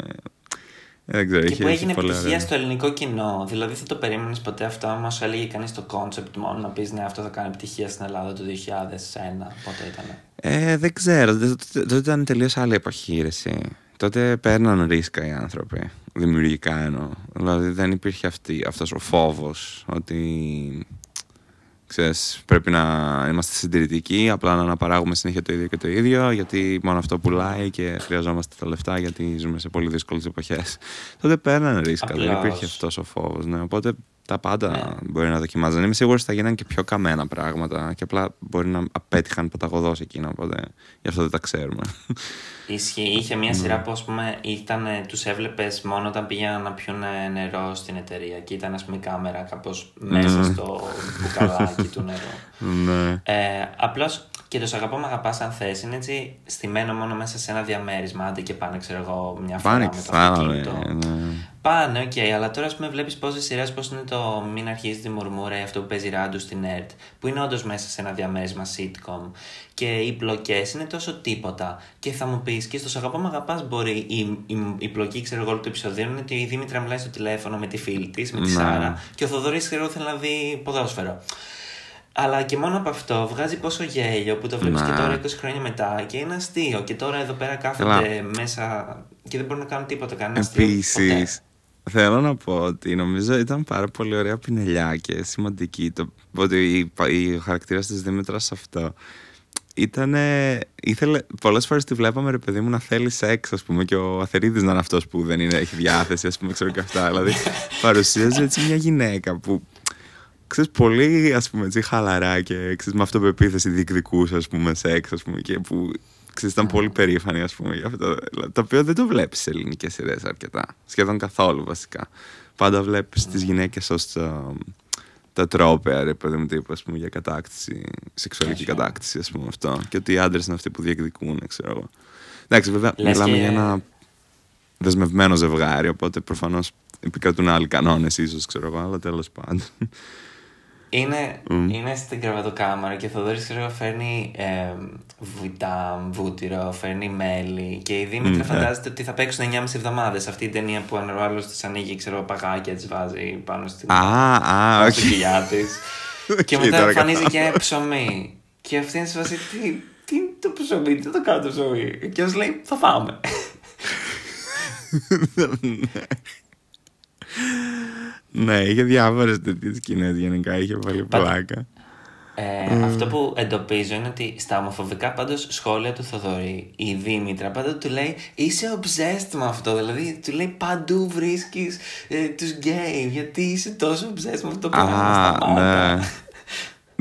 Ε, Δεν ξέρω, Και είχε, που είχε έγινε πολύ επιτυχία ωραία. στο ελληνικό κοινό. Δηλαδή θα το περίμενες ποτέ αυτό, άμα σου έλεγε κανείς το concept μόνο να πεις ναι, αυτό θα κάνει επιτυχία στην Ελλάδα το 2001. Πότε ήταν. Ε, δεν ξέρω. Τότε τότε ήταν τελείως άλλη επαχείρηση. Τότε παίρναν ρίσκα οι άνθρωποι. Δημιουργικά εννοώ. Δηλαδή δεν υπήρχε αυτή, αυτός ο φόβος ότι ξέρεις, πρέπει να είμαστε συντηρητικοί, απλά να αναπαράγουμε συνέχεια το ίδιο και το ίδιο, γιατί μόνο αυτό πουλάει και χρειαζόμαστε τα λεφτά γιατί ζούμε σε πολύ δύσκολες εποχές. Τότε παίρνανε ρίσκα, δεν Απλώς. υπήρχε αυτός ο φόβος. Ναι. Οπότε Τα πάντα μπορεί να δοκιμάζαν. Είμαι σίγουρος ότι θα γίνανε και πιο καμένα πράγματα και απλά μπορεί να απέτυχαν παταγωδός εκείνα. Οπότε γι' αυτό δεν τα ξέρουμε. Ισχύει. Είχε μια σειρά που πούμε, ήταν, τους έβλεπες μόνο όταν πήγαιναν να πιούν νερό στην εταιρεία και ήταν ας πούμε η κάμερα κάπως μέσα στο μπουκαλάκι του νερού. Ναι. Ε, απλώς και το σ' αγαπώ με αγαπάς αν θες είναι έτσι στημένο μόνο μέσα σε ένα διαμέρισμα άντε και πάνε ξέρω εγώ μια φορά Πάνε με το πάνε, αυτοκίνητο. ναι. Πάνε, οκ, αλλά τώρα ας πούμε βλέπεις πόσες σειρές, πώς είναι το Μην αρχίζεις τη μουρμούρα ή αυτό που παίζει ράντου στην ΕΡΤ, που είναι όντως μέσα σε ένα διαμέρισμα sitcom. Και οι πλοκέ είναι τόσο τίποτα. Και θα μου πεις, και στο Σ' αγαπώ με αγαπάς μπορεί η, η, η πλοκή, ξέρω εγώ, όλου του επεισοδίου είναι ότι η Δήμητρα μιλάει στο τηλέφωνο με τη φίλη της, με τη Ναι. Σάρα, και ο Θοδωρής, ξέρω εγώ, θέλει να δει ποδόσφαιρο. Αλλά και μόνο από αυτό βγάζει πόσο γέλιο που το βλέπεις Ναι. και τώρα 20 χρόνια μετά και είναι αστείο. Και τώρα εδώ πέρα κάθονται μέσα και δεν μπορούν να κάνουν τίποτα. Κανένα αστείο. Επίσης, ποτέ. θέλω να πω ότι νομίζω ήταν πάρα πολύ ωραία πινελιά και σημαντική το ότι η, η, ο χαρακτήρας της Δήμητρας σε αυτό. Ήτανε, ήθελε, πολλές φορές τη βλέπαμε ρε παιδί μου να θέλει σεξ ας πούμε και ο Αθερίδης να είναι αυτός που δεν είναι, έχει διάθεση ας πούμε ξέρω και αυτά δηλαδή παρουσίαζε έτσι μια γυναίκα που ξέρεις πολύ ας πούμε έτσι χαλαρά και ξέρεις, με αυτοπεποίθηση διεκδικούσε ας πούμε σεξ ας πούμε και που ξέρεις, ήταν πολύ περήφανη ας πούμε για αυτό το οποίο δεν το βλέπεις σε ελληνικές σειρές αρκετά σχεδόν καθόλου βασικά πάντα βλέπεις τις γυναίκες ως α, τα τρόπαια, ρε παιδί μου, τύπου, ας πούμε, για κατάκτηση, σεξουαλική Έτσι, ναι. κατάκτηση, ας πούμε, αυτό. Και ότι οι άντρες είναι αυτοί που διεκδικούν, ξέρω εγώ. Εντάξει, βέβαια, Λες μιλάμε και- για ένα δεσμευμένο ζευγάρι, οπότε προφανώς επικρατούν άλλοι κανόνες, ίσως, ξέρω εγώ, αλλά τέλος πάντων. Είναι, είναι στην κρεβατοκάμαρα και ο Θοδωρής ξέρω εγώ, φέρνει ε, βιτάμ, βούτυρο, φέρνει μέλι και η Δήμητρα Μμ, ε. φαντάζεται ότι θα παίξουν 9,5 εβδομάδες αυτή η ταινία που αν ο άλλος της ανοίγει ξέρω παγάκια της βάζει πάνω στην Α, α, πάνω στη όχι. κοιλιά της και Οκ, μετά τώρα εμφανίζει κατάλαβα. και ψωμί και αυτή είναι σε φάση τι, τι είναι το ψωμί, τι το κάνω το ψωμί; Και ως λέει θα φάμε ναι, είχε διάφορες τέτοιες σκηνές γενικά, είχε πολύ Πα- πλάκα. Ε, Αυτό που εντοπίζω είναι ότι στα ομοφοβικά πάντως σχόλια του Θοδωρή, η Δήμητρα πάντα του λέει είσαι obsessed με αυτό. Δηλαδή του λέει παντού βρίσκεις ε, τους γκέι. Γιατί είσαι τόσο obsessed με αυτό το πράγμα. Α, σταμάτα». ναι.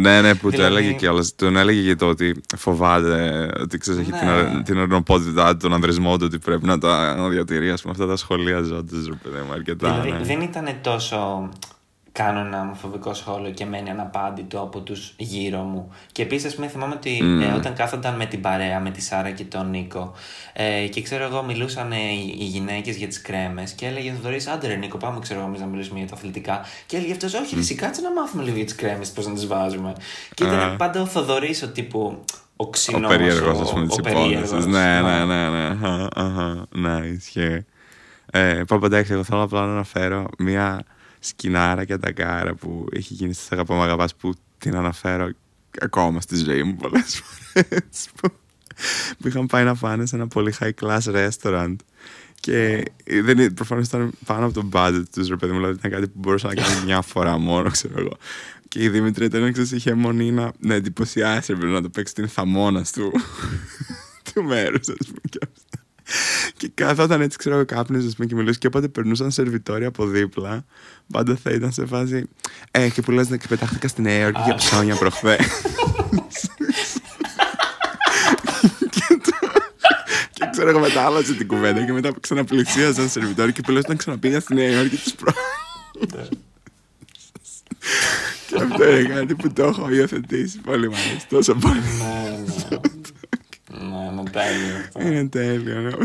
Ναι, ναι, που Δηλαδή- το έλεγε κιόλα. Τον έλεγε για το ότι φοβάται ότι ξέρεις, έχει Ναι. την, ορ- την ορνοπότητά του, τον ανδρισμό του, ότι πρέπει να τα να διατηρεί. Ας πούμε, αυτά τα σχολεία ζώντας, ρε παιδί μου, αρκετά. Δηλαδή ναι. δεν ήταν τόσο κάνω ένα ομοφοβικό σχόλιο και μένει αναπάντητο από τους γύρω μου. Και επίσης, πούμε, θυμάμαι ότι ε, όταν κάθονταν με την παρέα, με τη Σάρα και τον Νίκο ε, και ξέρω εγώ μιλούσαν ε, οι, οι γυναίκες για τις κρέμες και έλεγε ο Θοδωρής, άντε ρε Νίκο, πάμε ξέρω εγώ εμείς να μιλήσουμε για τα αθλητικά. Και έλεγε αυτός, όχι ρε, εσύ κάτσε να μάθουμε λίγο για τις κρέμες, πώς να τις βάζουμε. Και ήταν Α. πάντα ο Θοδωρής ο τύπου, ο Ο ξινός, περίεργος, ο- ας πούμε, ο της υπόθεσης. περίεργος. Ναι, ναι, ναι. ναι. Αχα, αχα. Ναι, ισχύει. Ε, πω, εντάξει, εγώ θέλω απλά να αναφέρω μία σκηνάρα και τακάρα που έχει γίνει στις αγαπώ μ' αγαπάς που την αναφέρω ακόμα στη ζωή μου πολλές φορές που, που είχαν πάει να φάνε σε ένα πολύ high class restaurant και δεν, προφανώς ήταν πάνω από το budget τους ρε παιδί μου, δηλαδή ήταν κάτι που μπορούσα να κάνω μια φορά μόνο, ξέρω εγώ. Και η Δήμητρη ήταν, ξέρεις, είχε μονή να, να εντυπωσιάσει, ρε παιδί μου, να το παίξει την θαμώνας του, του μέρους, ας πούμε, και αυτά. Και καθόταν έτσι, ξέρω εγώ, κάπνιζες, ας πούμε, και μιλούσες. Και όποτε περνούσαν σερβιτόρια από δίπλα, πάντα θα ήταν σε φάση. Ε, και που λες, ναι, και πετάχτηκα στη Νέα Υόρκη για ψώνια προχθές. και, το- και ξέρω εγώ, μετά άλλαζε την κουβέντα και μετά ξαναπλησίαζαν σερβιτόρια και που λες, όταν ξαναπήγα στη Νέα Υόρκη τις προ... και αυτό είναι κάτι που το έχω υιοθετήσει πολύ μάλιστα. Τόσο πολύ. Ναι, ναι. Ναι, ναι, τέλειο αυτό. Είναι τέλειο, ναι.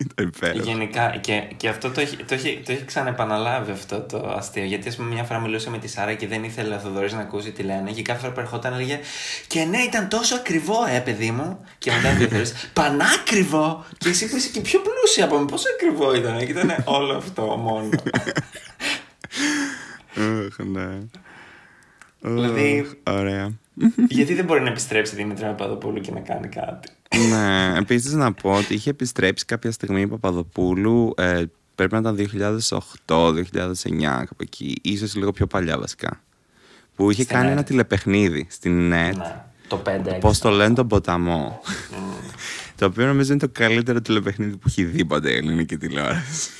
Ήταν υπέροχο. Γενικά, και, και αυτό το έχει, το, έχει, το έχει ξαναεπαναλάβει αυτό το αστείο. Γιατί, ας πούμε, μια φορά μιλούσα με τη Σάρα και δεν ήθελε ο Θοδωρής να ακούσει τι λένε. Και κάθε φορά που ερχόταν έλεγε Και ναι, ήταν τόσο ακριβό, ε, παιδί μου. Και μετά ο Θοδωρής, Πανάκριβο! Και εσύ που είσαι και πιο πλούσια από μένα, πόσο ακριβό ήταν. Και ήταν όλο αυτό μόνο. Αχ, ναι. Δηλαδή- Αχ, Ωραία. Γιατί δεν μπορεί να επιστρέψει η Δήμητρα Παπαδοπούλου και να κάνει κάτι; ναι, επίσης να πω ότι είχε επιστρέψει κάποια στιγμή η Παπαδοπούλου, ε, πρέπει να ήταν 2008-2009, κάπου εκεί, ίσως λίγο πιο παλιά βασικά. Που είχε Στην κάνει ΕΡΤ. ένα τηλεπαιχνίδι στην NET, Ναι, το 5-6. πώς το λένε τον ποταμό. το οποίο νομίζω είναι το καλύτερο τηλεπαιχνίδι που έχει δει ποτέ η ελληνική τηλεόραση.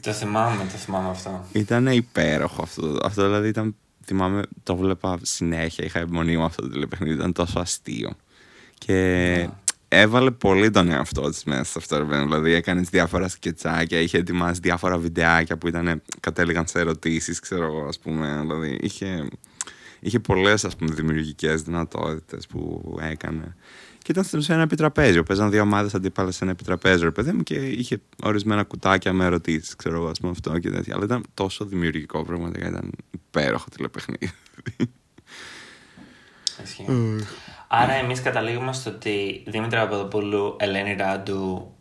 το θυμάμαι, το θυμάμαι αυτό. Ήταν υπέροχο αυτό. Αυτό δηλαδή ήταν. Θυμάμαι, το βλέπα συνέχεια. Είχα αιμονή με αυτό το τηλεπαιχνίδι. Ήταν τόσο αστείο. Και έβαλε πολύ τον εαυτό της μέσα σε αυτό. Δηλαδή έκανε διάφορα σκετσάκια, είχε ετοιμάσει διάφορα βιντεάκια που ήταν, κατέληγαν σε ερωτήσεις, ξέρω εγώ, ας πούμε. Δηλαδή είχε, είχε πολλές δημιουργικές δυνατότητες που έκανε. Και ήταν στην ουσία ένα επιτραπέζιο. Παίζαν δύο ομάδες αντίπαλες σε ένα επιτραπέζιο, ρε παιδί μου, και είχε ορισμένα κουτάκια με ερωτήσεις, ξέρω εγώ, ας πούμε αυτό και τέτοια. Αλλά ήταν τόσο δημιουργικό, πραγματικά ήταν υπέροχο τηλεπαιχνίδι. Άρα εμείς καταλήγουμε στο ότι Δήμητρα Παπαδοπούλου, Ελένη Ράντου,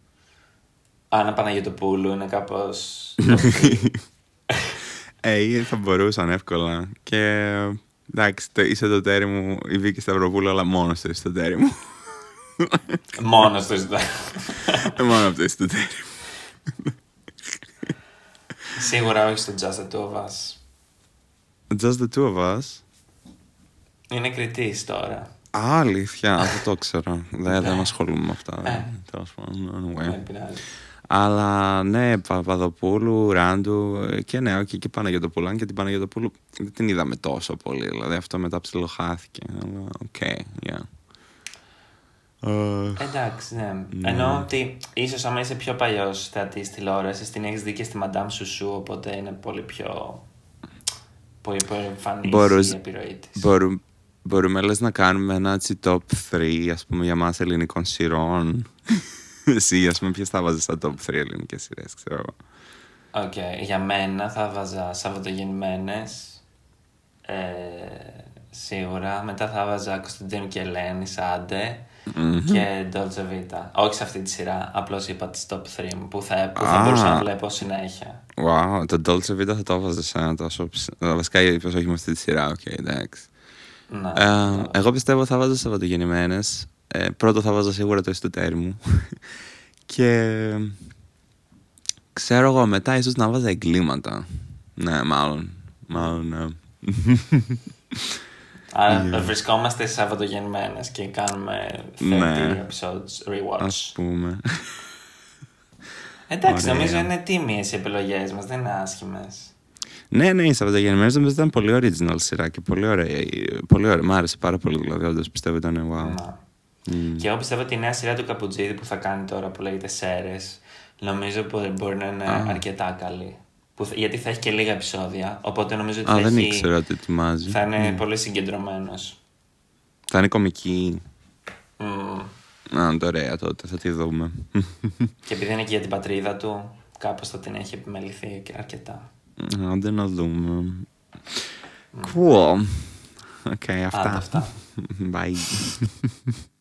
Άννα Παναγιωτοπούλου είναι κάπως. Ε, θα μπορούσαν εύκολα. Και εντάξει, είσαι το τέρι μου, η Βίκη Σταυροπούλου, αλλά μόνος στο είσαι το τέρι μου. Μόνος στο είσαι ε, Μόνος αυτό είσαι το τέρι μου. Σίγουρα όχι στο Just the Two of Us. Just the Two of Us; Είναι κριτής τώρα. Α, αλήθεια, δεν το ξέρω. δεν, δεν ασχολούμαι με αυτά. Ε. Τέλος πάντων. Αλλά ναι, Παπαδοπούλου, Ράντου και ναι, okay, και Παναγιωτοπούλου. Αν και την Παναγιωτοπούλου δεν την είδαμε τόσο πολύ. Δηλαδή αυτό μετά ψιλοχάθηκε. Αλλά ok, okay, yeah. Uh, Εντάξει, ναι. ναι. Ενώ ότι ίσως άμα είσαι πιο παλιός θεατής τηλεόρασης, την έχεις δει και στη Μαντάμ Σουσού, οπότε είναι πολύ πιο. Πολύ πιο εμφανής η επιρροή της. Μπορούμε λες να κάνουμε ένα έτσι top 3 ας πούμε για μας ελληνικών σειρών. Εσύ ας πούμε ποιες θα βάζεις στα top 3 ελληνικές σειρές ξέρω εγώ. Ok, okay. για μένα θα βάζα Σαββατογεννημένες ε, σίγουρα. Μετά θα βάζα Κωνσταντίνου και Ελένης, Σάντε mm-hmm. και Dolce Vita. Όχι σε αυτή τη σειρά, απλώς είπα τις top 3 μου που θα, που θα ah. μπορούσα να βλέπω συνέχεια. Wow, το Dolce Vita θα το έβαζα σε ένα τόσο... Βασικά είπες όχι με αυτή τη σειρά, ok, okay, εντάξει. Ναι, ε, εγώ πιστεύω θα βάζω Σαββατογεννημένες. Ε, πρώτο θα βάζω σίγουρα το Είσαι το ταίρι μου. και ξέρω εγώ μετά ίσως να βάζα Εγκλήματα. Ναι, μάλλον. Μάλλον, ναι. Άρα yeah. βρισκόμαστε Σαββατογεννημένες και κάνουμε 30 ναι. episodes rewatch. Ας πούμε. Εντάξει, νομίζω είναι τίμιες οι επιλογές μας, δεν είναι άσχημες. Ναι, ναι, οι Σαββατογεννημένες νομίζω ήταν πολύ original σειρά και πολύ ωραία. Πολύ ωραία. Μ' άρεσε πάρα πολύ, δηλαδή, όντως πιστεύω ήταν wow. Mm. Και εγώ πιστεύω ότι η νέα σειρά του Καπουτζίδη που θα κάνει τώρα που λέγεται Σέρες, νομίζω ότι μπορεί να είναι ah. αρκετά καλή. Που, γιατί θα έχει και λίγα επεισόδια. Οπότε νομίζω ότι Α, θα, δεν έχει, ήξερα ότι ετοιμάζει. θα είναι mm. πολύ συγκεντρωμένος. Θα είναι κομική. Mm. Α, ωραία τότε, θα τη δούμε. και επειδή είναι και για την πατρίδα του, κάπως θα την έχει επιμεληθεί αρκετά. Άντε να δούμε. Cool. OK, okay, αυτά. αυτά. Bye.